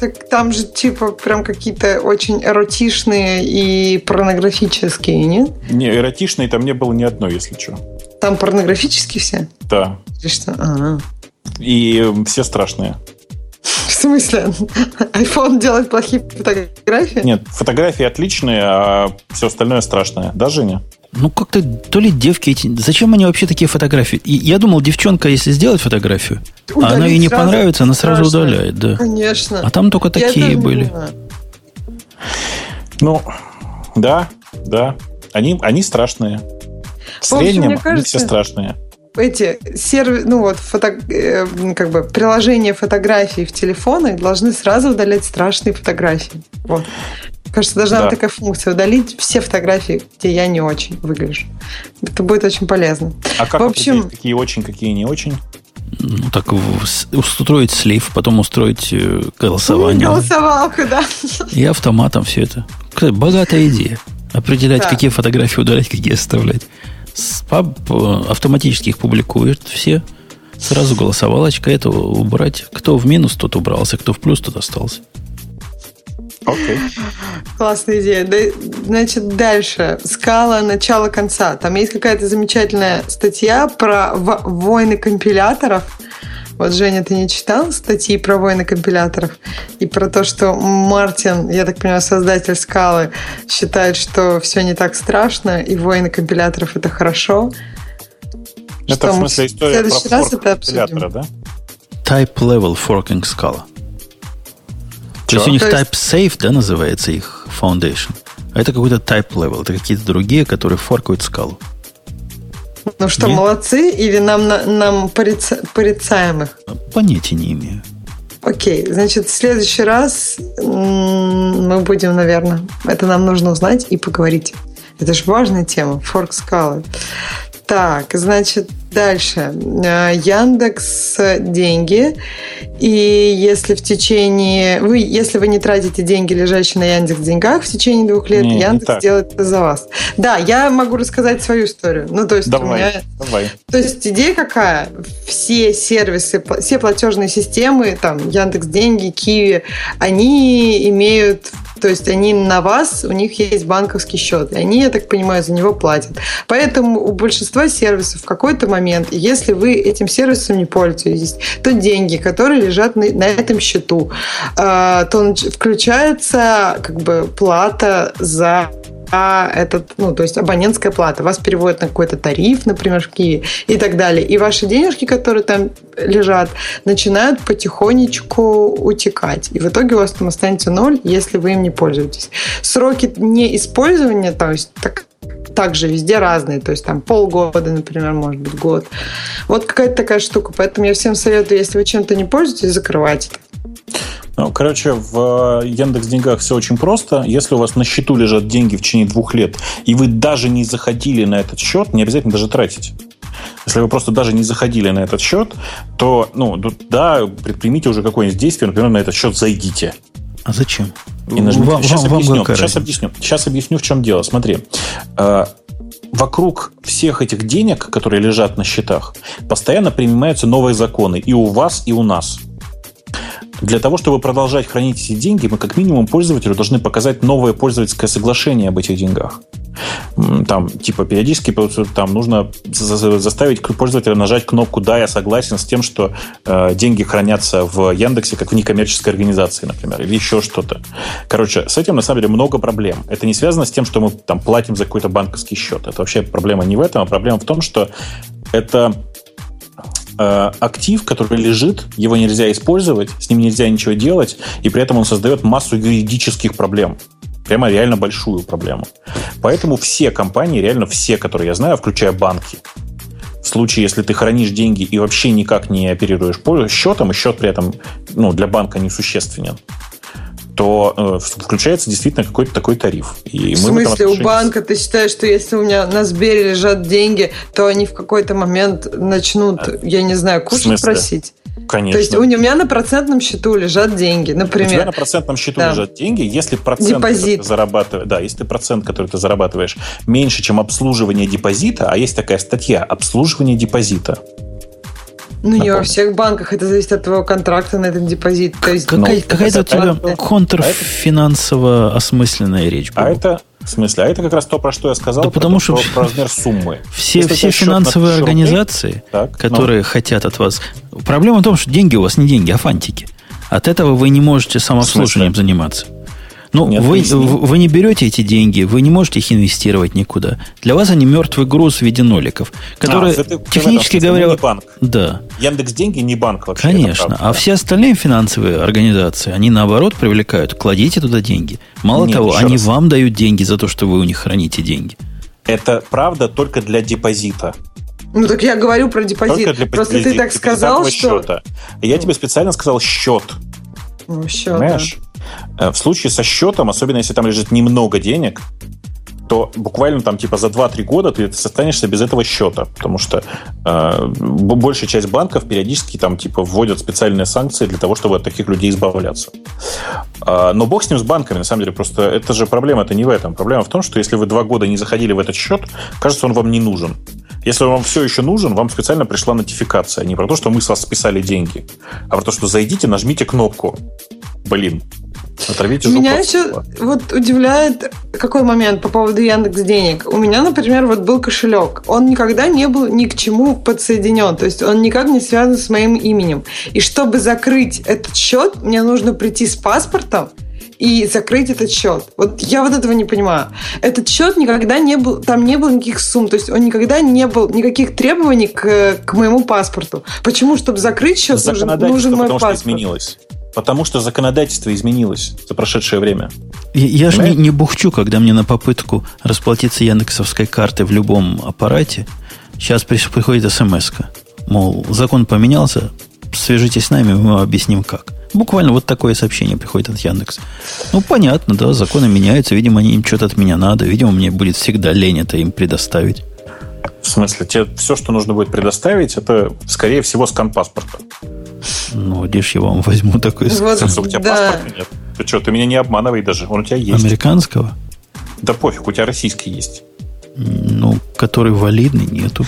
Speaker 4: Так там же типа прям какие-то очень эротичные и порнографические, нет?
Speaker 2: Не, эротичные там не было ни одной, если что.
Speaker 4: Там порнографические все?
Speaker 2: Да.
Speaker 4: И что? А-а.
Speaker 2: И все страшные.
Speaker 4: В смысле? iPhone делает плохие фотографии?
Speaker 2: Нет, фотографии отличные, а все остальное страшное. Да, Женя?
Speaker 1: Ну, как-то то ли девки эти... Зачем они вообще такие фотографии? И я думал, девчонка, если сделать фотографию, Удалить она ей не понравится, она сразу страшно. удаляет, да.
Speaker 4: Конечно.
Speaker 1: А там только такие были.
Speaker 2: Ну, да, да. Они, они страшные. В, в среднем общем, кажется, они все страшные.
Speaker 4: Эти сервис, ну вот, фото, э, как бы приложения фотографий в телефоны должны сразу удалять страшные фотографии. Вот. Кажется, должна да. быть такая функция удалить все фотографии, где я не очень выгляжу. Это будет очень полезно.
Speaker 2: А как В общем, какие очень, какие не очень?
Speaker 1: Ну, так устроить слив, потом устроить э, голосование.
Speaker 4: Голосовалку, да.
Speaker 1: И автоматом все это. Кстати, богатая идея. Определять, да. какие фотографии удалять, какие оставлять. Автоматически их публикуют все. Сразу голосовалочка это убрать. Кто в минус, тот убрался, кто в плюс, тот остался.
Speaker 4: Окей. Классная идея. Да, значит, дальше. Скала начала конца. Там есть какая-то замечательная статья про войны компиляторов. Вот, Женя, ты не читал статьи про войны компиляторов? И про то, что Мартин, я так понимаю, создатель скалы, считает, что все не так страшно, и войны компиляторов это хорошо.
Speaker 2: Это что в смысле история в следующий про раз это обсудим. да?
Speaker 1: Type Level Forking Scala. То есть у них Type Safe, да, называется их Foundation. А это какой-то Type Level. Это какие-то другие, которые форкают скалу.
Speaker 4: Ну что, Нет? молодцы? Или нам, нам порица, порицаем их?
Speaker 1: Понятия не имею.
Speaker 4: Окей, значит, в следующий раз мы будем, наверное, это нам нужно узнать и поговорить. Это же важная тема, форк скалы. Так, значит, дальше. Э, Яндекс деньги. И если в течение... Вы, если вы не тратите деньги, лежащие на Яндекс деньгах в течение двух лет, не, Яндекс не делает это за вас. Да, я могу рассказать свою историю. Ну, то есть давай, у меня... давай. То есть идея какая? Все сервисы, все платежные системы, там, Яндекс деньги, Киви, они имеют то есть они на вас, у них есть банковский счет, и они, я так понимаю, за него платят. Поэтому у большинства сервисов в какой-то момент, если вы этим сервисом не пользуетесь, то деньги, которые лежат на, на этом счету, э, то включается как бы плата за а этот, ну, то есть абонентская плата. Вас переводят на какой-то тариф, например, в Киеве и так далее. И ваши денежки, которые там лежат, начинают потихонечку утекать. И в итоге у вас там останется ноль, если вы им не пользуетесь. Сроки неиспользования, то есть так, также везде разные, то есть там полгода, например, может быть, год. Вот какая-то такая штука. Поэтому я всем советую, если вы чем-то не пользуетесь, закрывайте.
Speaker 2: Ну, короче, в э, Яндекс Деньгах все очень просто. Если у вас на счету лежат деньги в течение двух лет, и вы даже не заходили на этот счет, не обязательно даже тратить. Если вы просто даже не заходили на этот счет, то, ну, да, предпримите уже какое-нибудь действие, например, на этот счет зайдите.
Speaker 1: А зачем?
Speaker 2: И нажмите. Вам, сейчас, вам, объясню, вам сейчас объясню. Сейчас объясню, в чем дело. Смотри. Э, вокруг всех этих денег, которые лежат на счетах, постоянно принимаются новые законы и у вас, и у нас. Для того, чтобы продолжать хранить эти деньги, мы как минимум пользователю должны показать новое пользовательское соглашение об этих деньгах. Там, типа, периодически там нужно заставить пользователя нажать кнопку «Да, я согласен с тем, что э, деньги хранятся в Яндексе как в некоммерческой организации, например, или еще что-то». Короче, с этим, на самом деле, много проблем. Это не связано с тем, что мы там платим за какой-то банковский счет. Это вообще проблема не в этом, а проблема в том, что это актив, который лежит, его нельзя использовать, с ним нельзя ничего делать, и при этом он создает массу юридических проблем. Прямо реально большую проблему. Поэтому все компании, реально все, которые я знаю, включая банки, в случае, если ты хранишь деньги и вообще никак не оперируешь счетом, и счет при этом ну, для банка несущественен, то э, включается действительно какой-то такой тариф.
Speaker 4: И в смысле, отношении... у банка ты считаешь, что если у меня на Сбере лежат деньги, то они в какой-то момент начнут, а, я не знаю, кушать просить?
Speaker 2: Конечно.
Speaker 4: То есть у меня на процентном счету лежат деньги, например. У тебя
Speaker 2: на процентном счету да. лежат деньги, если процент,
Speaker 4: Депозит.
Speaker 2: ты зарабатываешь, да, если процент, который ты зарабатываешь, меньше, чем обслуживание депозита, а есть такая статья обслуживание депозита.
Speaker 4: Ну, не во всех банках. Это зависит от твоего контракта на этот депозит. То есть,
Speaker 1: какая, ну, какая-то у тебя это... контрфинансово осмысленная речь
Speaker 2: была. А это, в смысле, а это как раз то, про что я сказал,
Speaker 1: да потому что
Speaker 2: про, размер суммы.
Speaker 1: Все, все финансовые организации, так, которые ну. хотят от вас... Проблема в том, что деньги у вас не деньги, а фантики. От этого вы не можете самообслуживанием заниматься. Ну, вы, вы не берете эти деньги, вы не можете их инвестировать никуда. Для вас они мертвый груз в виде ноликов, которые, а, это, технически говоря...
Speaker 2: Не банк.
Speaker 1: Да.
Speaker 2: Яндекс деньги не банк вообще.
Speaker 1: Конечно. А все остальные финансовые организации, они наоборот привлекают. Кладите туда деньги. Мало Нет, того, они раз. вам дают деньги за то, что вы у них храните деньги.
Speaker 2: Это правда только для депозита.
Speaker 4: Ну так я говорю про депозит. Для, Просто для, ты для, так сказал, что...
Speaker 2: Счета. Я тебе специально сказал счет.
Speaker 4: Ну, счет, Понимаешь?
Speaker 2: Э, в случае со счетом, особенно если там лежит немного денег, то буквально там типа за 2-3 года ты останешься без этого счета, потому что э, большая часть банков периодически там типа вводят специальные санкции для того, чтобы от таких людей избавляться. Э, но бог с ним с банками, на самом деле, просто это же проблема, это не в этом. Проблема в том, что если вы два года не заходили в этот счет, кажется, он вам не нужен. Если вам все еще нужен, вам специально пришла нотификация. Не про то, что мы с вас списали деньги, а про то, что зайдите, нажмите кнопку. Блин,
Speaker 4: Отравите Меня еще вот удивляет какой момент по поводу Яндекс денег. У меня, например, вот был кошелек. Он никогда не был ни к чему подсоединен. То есть он никак не связан с моим именем. И чтобы закрыть этот счет, мне нужно прийти с паспортом и закрыть этот счет. Вот я вот этого не понимаю. Этот счет никогда не был, там не было никаких сумм, то есть он никогда не был никаких требований к, к моему паспорту. Почему? Чтобы закрыть счет, нужен, нужен мой
Speaker 2: потому
Speaker 4: паспорт.
Speaker 2: Что изменилось. Потому что законодательство изменилось за прошедшее время.
Speaker 1: Я, я же не, не бухчу, когда мне на попытку расплатиться яндексовской картой в любом аппарате, сейчас приходит смс -ка. Мол, закон поменялся, свяжитесь с нами, мы вам объясним как. Буквально вот такое сообщение приходит от Яндекса. Ну, понятно, да, законы меняются, видимо, они им что-то от меня надо, видимо, мне будет всегда лень это им предоставить.
Speaker 2: В смысле, тебе все, что нужно будет предоставить, это, скорее всего, скан паспорта.
Speaker 1: Ну, дишь, я вам возьму такой
Speaker 4: вот,
Speaker 2: скан. У тебя да. паспорта нет. Ты что, ты меня не обманывай даже, он у тебя есть.
Speaker 1: Американского?
Speaker 2: Да пофиг, у тебя российский есть.
Speaker 1: Ну, который валидный, нету.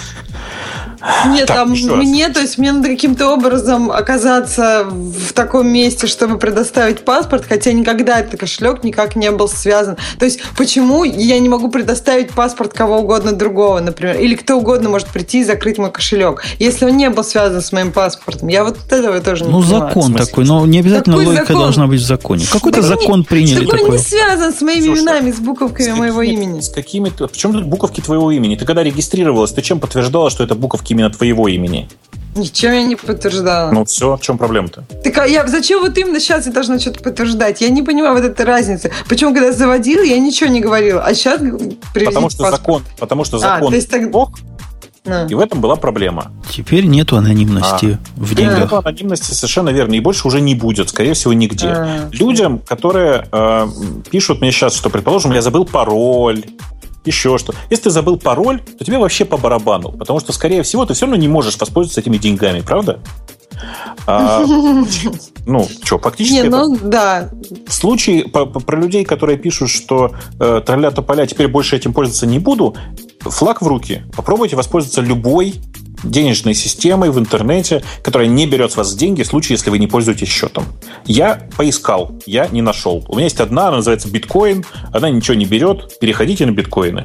Speaker 4: Нет, так, там мне, то есть мне надо каким-то образом оказаться в таком месте, чтобы предоставить паспорт, хотя никогда этот кошелек никак не был связан. То есть почему я не могу предоставить паспорт кого угодно другого, например, или кто угодно может прийти и закрыть мой кошелек, если он не был связан с моим паспортом. Я вот этого тоже не
Speaker 1: ну,
Speaker 4: понимаю.
Speaker 1: Ну, закон такой, но не обязательно Какой логика закон? должна быть в законе. Какой-то закон не, приняли
Speaker 4: закон
Speaker 1: такой.
Speaker 4: не связан с моими Слушай, именами, с буковками с какими, моего имени.
Speaker 2: С какими... Почему тут буковки твоего имени? Ты когда регистрировалась, ты чем подтверждала, что это буковки именно твоего имени.
Speaker 4: Ничем я не подтверждала.
Speaker 2: Ну все, в чем проблема-то?
Speaker 4: Так а я, зачем вот именно сейчас я должна что-то подтверждать? Я не понимаю вот этой разницы. Почему, когда заводила, я ничего не говорила, а сейчас
Speaker 2: Потому что паспорт. закон, потому что закон а, то есть так... Бог, а. И в этом была проблема.
Speaker 1: Теперь нету анонимности а. в деньгах. Нету
Speaker 2: анонимности, совершенно верно. И больше уже не будет, скорее всего, нигде. А. Людям, которые э, пишут мне сейчас, что, предположим, я забыл пароль, еще что. Если ты забыл пароль, то тебе вообще по барабану, потому что, скорее всего, ты все равно не можешь воспользоваться этими деньгами, правда? А, ну, что, фактически... Не, ну,
Speaker 4: это... да.
Speaker 2: Случай по, по, про людей, которые пишут, что э, тролля тополя теперь больше этим пользоваться не буду, флаг в руки. Попробуйте воспользоваться любой денежной системой в интернете, которая не берет с вас деньги в случае, если вы не пользуетесь счетом. Я поискал, я не нашел. У меня есть одна, она называется биткоин, она ничего не берет, переходите на биткоины.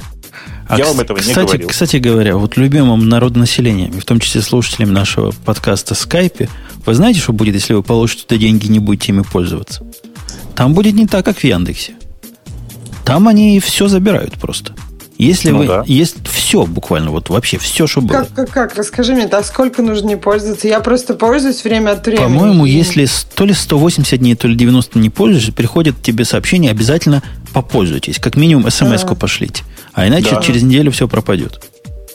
Speaker 1: А я вам этого кстати, не говорил. Кстати говоря, вот любимым народонаселением, в том числе слушателям нашего подкаста Скайпе, вы знаете, что будет, если вы получите туда деньги и не будете ими пользоваться? Там будет не так, как в Яндексе. Там они все забирают просто. Если ну, вы, да. есть все буквально, вот вообще все, что было.
Speaker 4: Как, как, как? Расскажи мне, а сколько нужно не пользоваться? Я просто пользуюсь время от времени.
Speaker 1: По-моему, если то ли 180 дней, то ли 90 не пользуешься, приходит тебе сообщение, обязательно попользуйтесь. Как минимум смс-ку а. пошлите. А иначе да. через неделю все пропадет.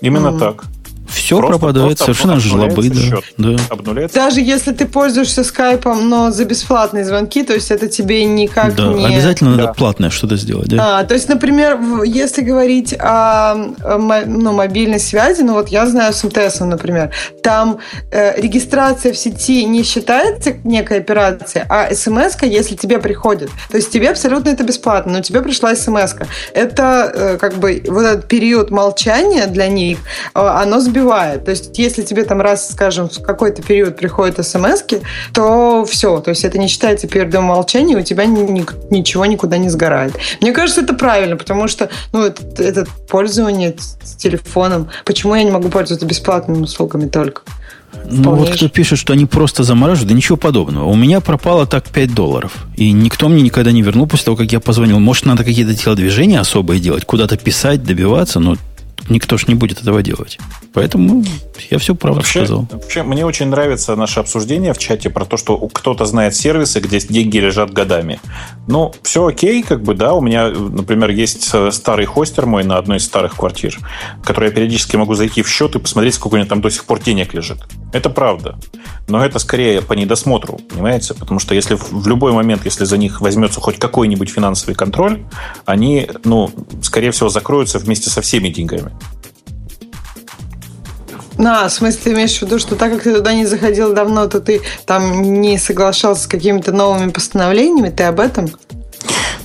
Speaker 2: Именно mm. так.
Speaker 1: Все просто, пропадает, просто совершенно жлобы. Да. Да.
Speaker 4: Обнуляется. Даже если ты пользуешься скайпом, но за бесплатные звонки, то есть это тебе никак
Speaker 1: да,
Speaker 4: не...
Speaker 1: обязательно да. надо платное что-то сделать. Да?
Speaker 4: А, то есть, например, если говорить о, ну, мобильной связи, ну вот я знаю с МТС, например, там э, регистрация в сети не считается некой операцией, а смс если тебе приходит. То есть тебе абсолютно это бесплатно, но тебе пришла смс -ка. Это э, как бы вот этот период молчания для них, э, оно сбивает убивает. То есть, если тебе там раз, скажем, в какой-то период приходят смс то все. То есть, это не считается периодом молчания, у тебя ни, ни, ничего никуда не сгорает. Мне кажется, это правильно, потому что ну, это, это пользование с телефоном. Почему я не могу пользоваться бесплатными услугами только?
Speaker 1: Ну вот кто пишет, что они просто замораживают, да ничего подобного. У меня пропало так 5 долларов. И никто мне никогда не вернул после того, как я позвонил. Может, надо какие-то телодвижения особые делать, куда-то писать, добиваться, но никто ж не будет этого делать. Поэтому я все правду
Speaker 2: вообще,
Speaker 1: сказал.
Speaker 2: Вообще, мне очень нравится наше обсуждение в чате про то, что кто-то знает сервисы, где деньги лежат годами. Ну, все окей, как бы, да, у меня, например, есть э, старый хостер мой на одной из старых квартир, в который я периодически могу зайти в счет и посмотреть, сколько у него там до сих пор денег лежит. Это правда. Но это скорее по недосмотру, понимаете? Потому что если в любой момент, если за них возьмется хоть какой-нибудь финансовый контроль, они, ну, скорее всего, закроются вместе со всеми деньгами.
Speaker 4: На, в смысле, ты имеешь в виду, что так как ты туда не заходил давно, то ты там не соглашался с какими-то новыми постановлениями? Ты об этом?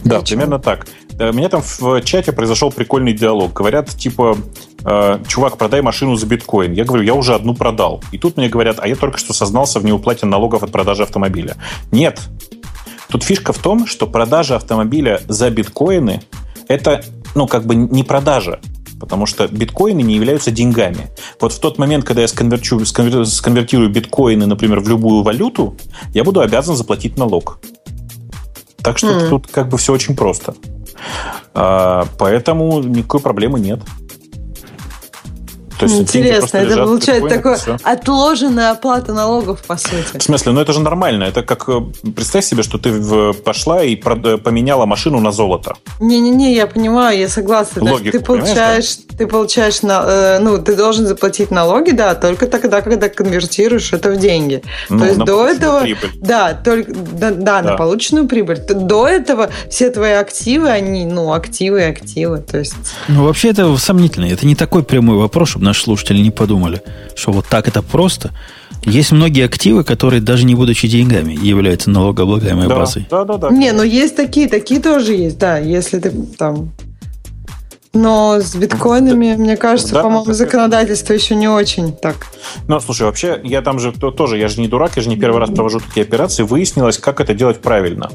Speaker 2: Да, Ничего. примерно так. Э, у меня там в чате произошел прикольный диалог. Говорят, типа, э, чувак, продай машину за биткоин. Я говорю, я уже одну продал. И тут мне говорят, а я только что сознался в неуплате налогов от продажи автомобиля. Нет. Тут фишка в том, что продажа автомобиля за биткоины – это, ну, как бы не продажа потому что биткоины не являются деньгами. Вот в тот момент, когда я сконверчу, сконвертирую биткоины, например, в любую валюту, я буду обязан заплатить налог. Так что mm. тут как бы все очень просто. А, поэтому никакой проблемы нет.
Speaker 4: То есть Интересно, это получается такое отложенная оплата налогов, по сути.
Speaker 2: В смысле, ну это же нормально. Это как, э, представь себе, что ты пошла и э, поменяла машину на золото.
Speaker 4: Не-не-не, я понимаю, я согласна. Логику, ты получаешь, да? ты получаешь, э, ну, ты должен заплатить налоги, да, только тогда, когда конвертируешь это в деньги. Ну, То есть до этого... Прибыль. Да, только, да, да, да, на полученную прибыль. До этого все твои активы, они, ну, активы и активы. То есть...
Speaker 1: Ну, вообще это сомнительно. Это не такой прямой вопрос, чтобы наши слушатели не подумали, что вот так это просто. Есть многие активы, которые даже не будучи деньгами являются налогооблагаемой
Speaker 4: да,
Speaker 1: базой.
Speaker 4: Да, да, да. Не, но есть такие, такие тоже есть, да. Если ты там но с биткоинами, мне кажется, да, по-моему, законодательство еще не очень так.
Speaker 2: Ну, слушай, вообще, я там же тоже, я же не дурак, я же не первый раз провожу такие операции. Выяснилось, как это делать правильно.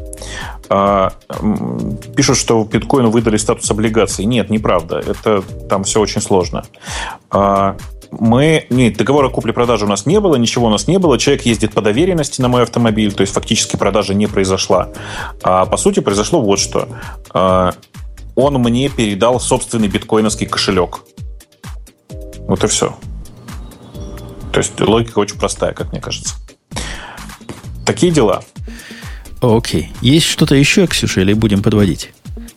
Speaker 2: А, пишут, что биткоину выдали статус облигации. Нет, неправда. Это там все очень сложно. А, мы... Нет, договора купли-продажи у нас не было, ничего у нас не было. Человек ездит по доверенности на мой автомобиль, то есть фактически продажа не произошла. А по сути произошло вот что. Он мне передал собственный биткоиновский кошелек. Вот и все. То есть логика очень простая, как мне кажется. Такие дела.
Speaker 1: Окей. Есть что-то еще, Ксюша, или будем подводить?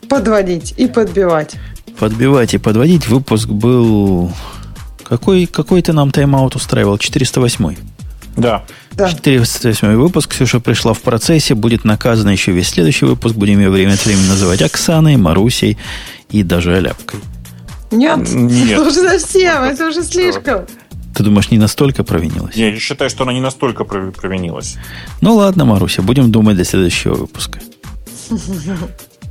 Speaker 4: Подводить и подбивать.
Speaker 1: Подбивать и подводить. Выпуск был... Какой, какой ты нам тайм-аут устраивал? 408
Speaker 2: да.
Speaker 1: Да. 408 выпуск. Ксюша пришла в процессе. Будет наказана еще весь следующий выпуск. Будем ее время от времени называть Оксаной, Марусей и даже Аляпкой.
Speaker 4: Нет, Нет. уже совсем, это уже слишком.
Speaker 1: Ты думаешь, не настолько провинилась?
Speaker 2: Я считаю, что она не настолько провинилась.
Speaker 1: Ну ладно, Маруся, будем думать до следующего выпуска.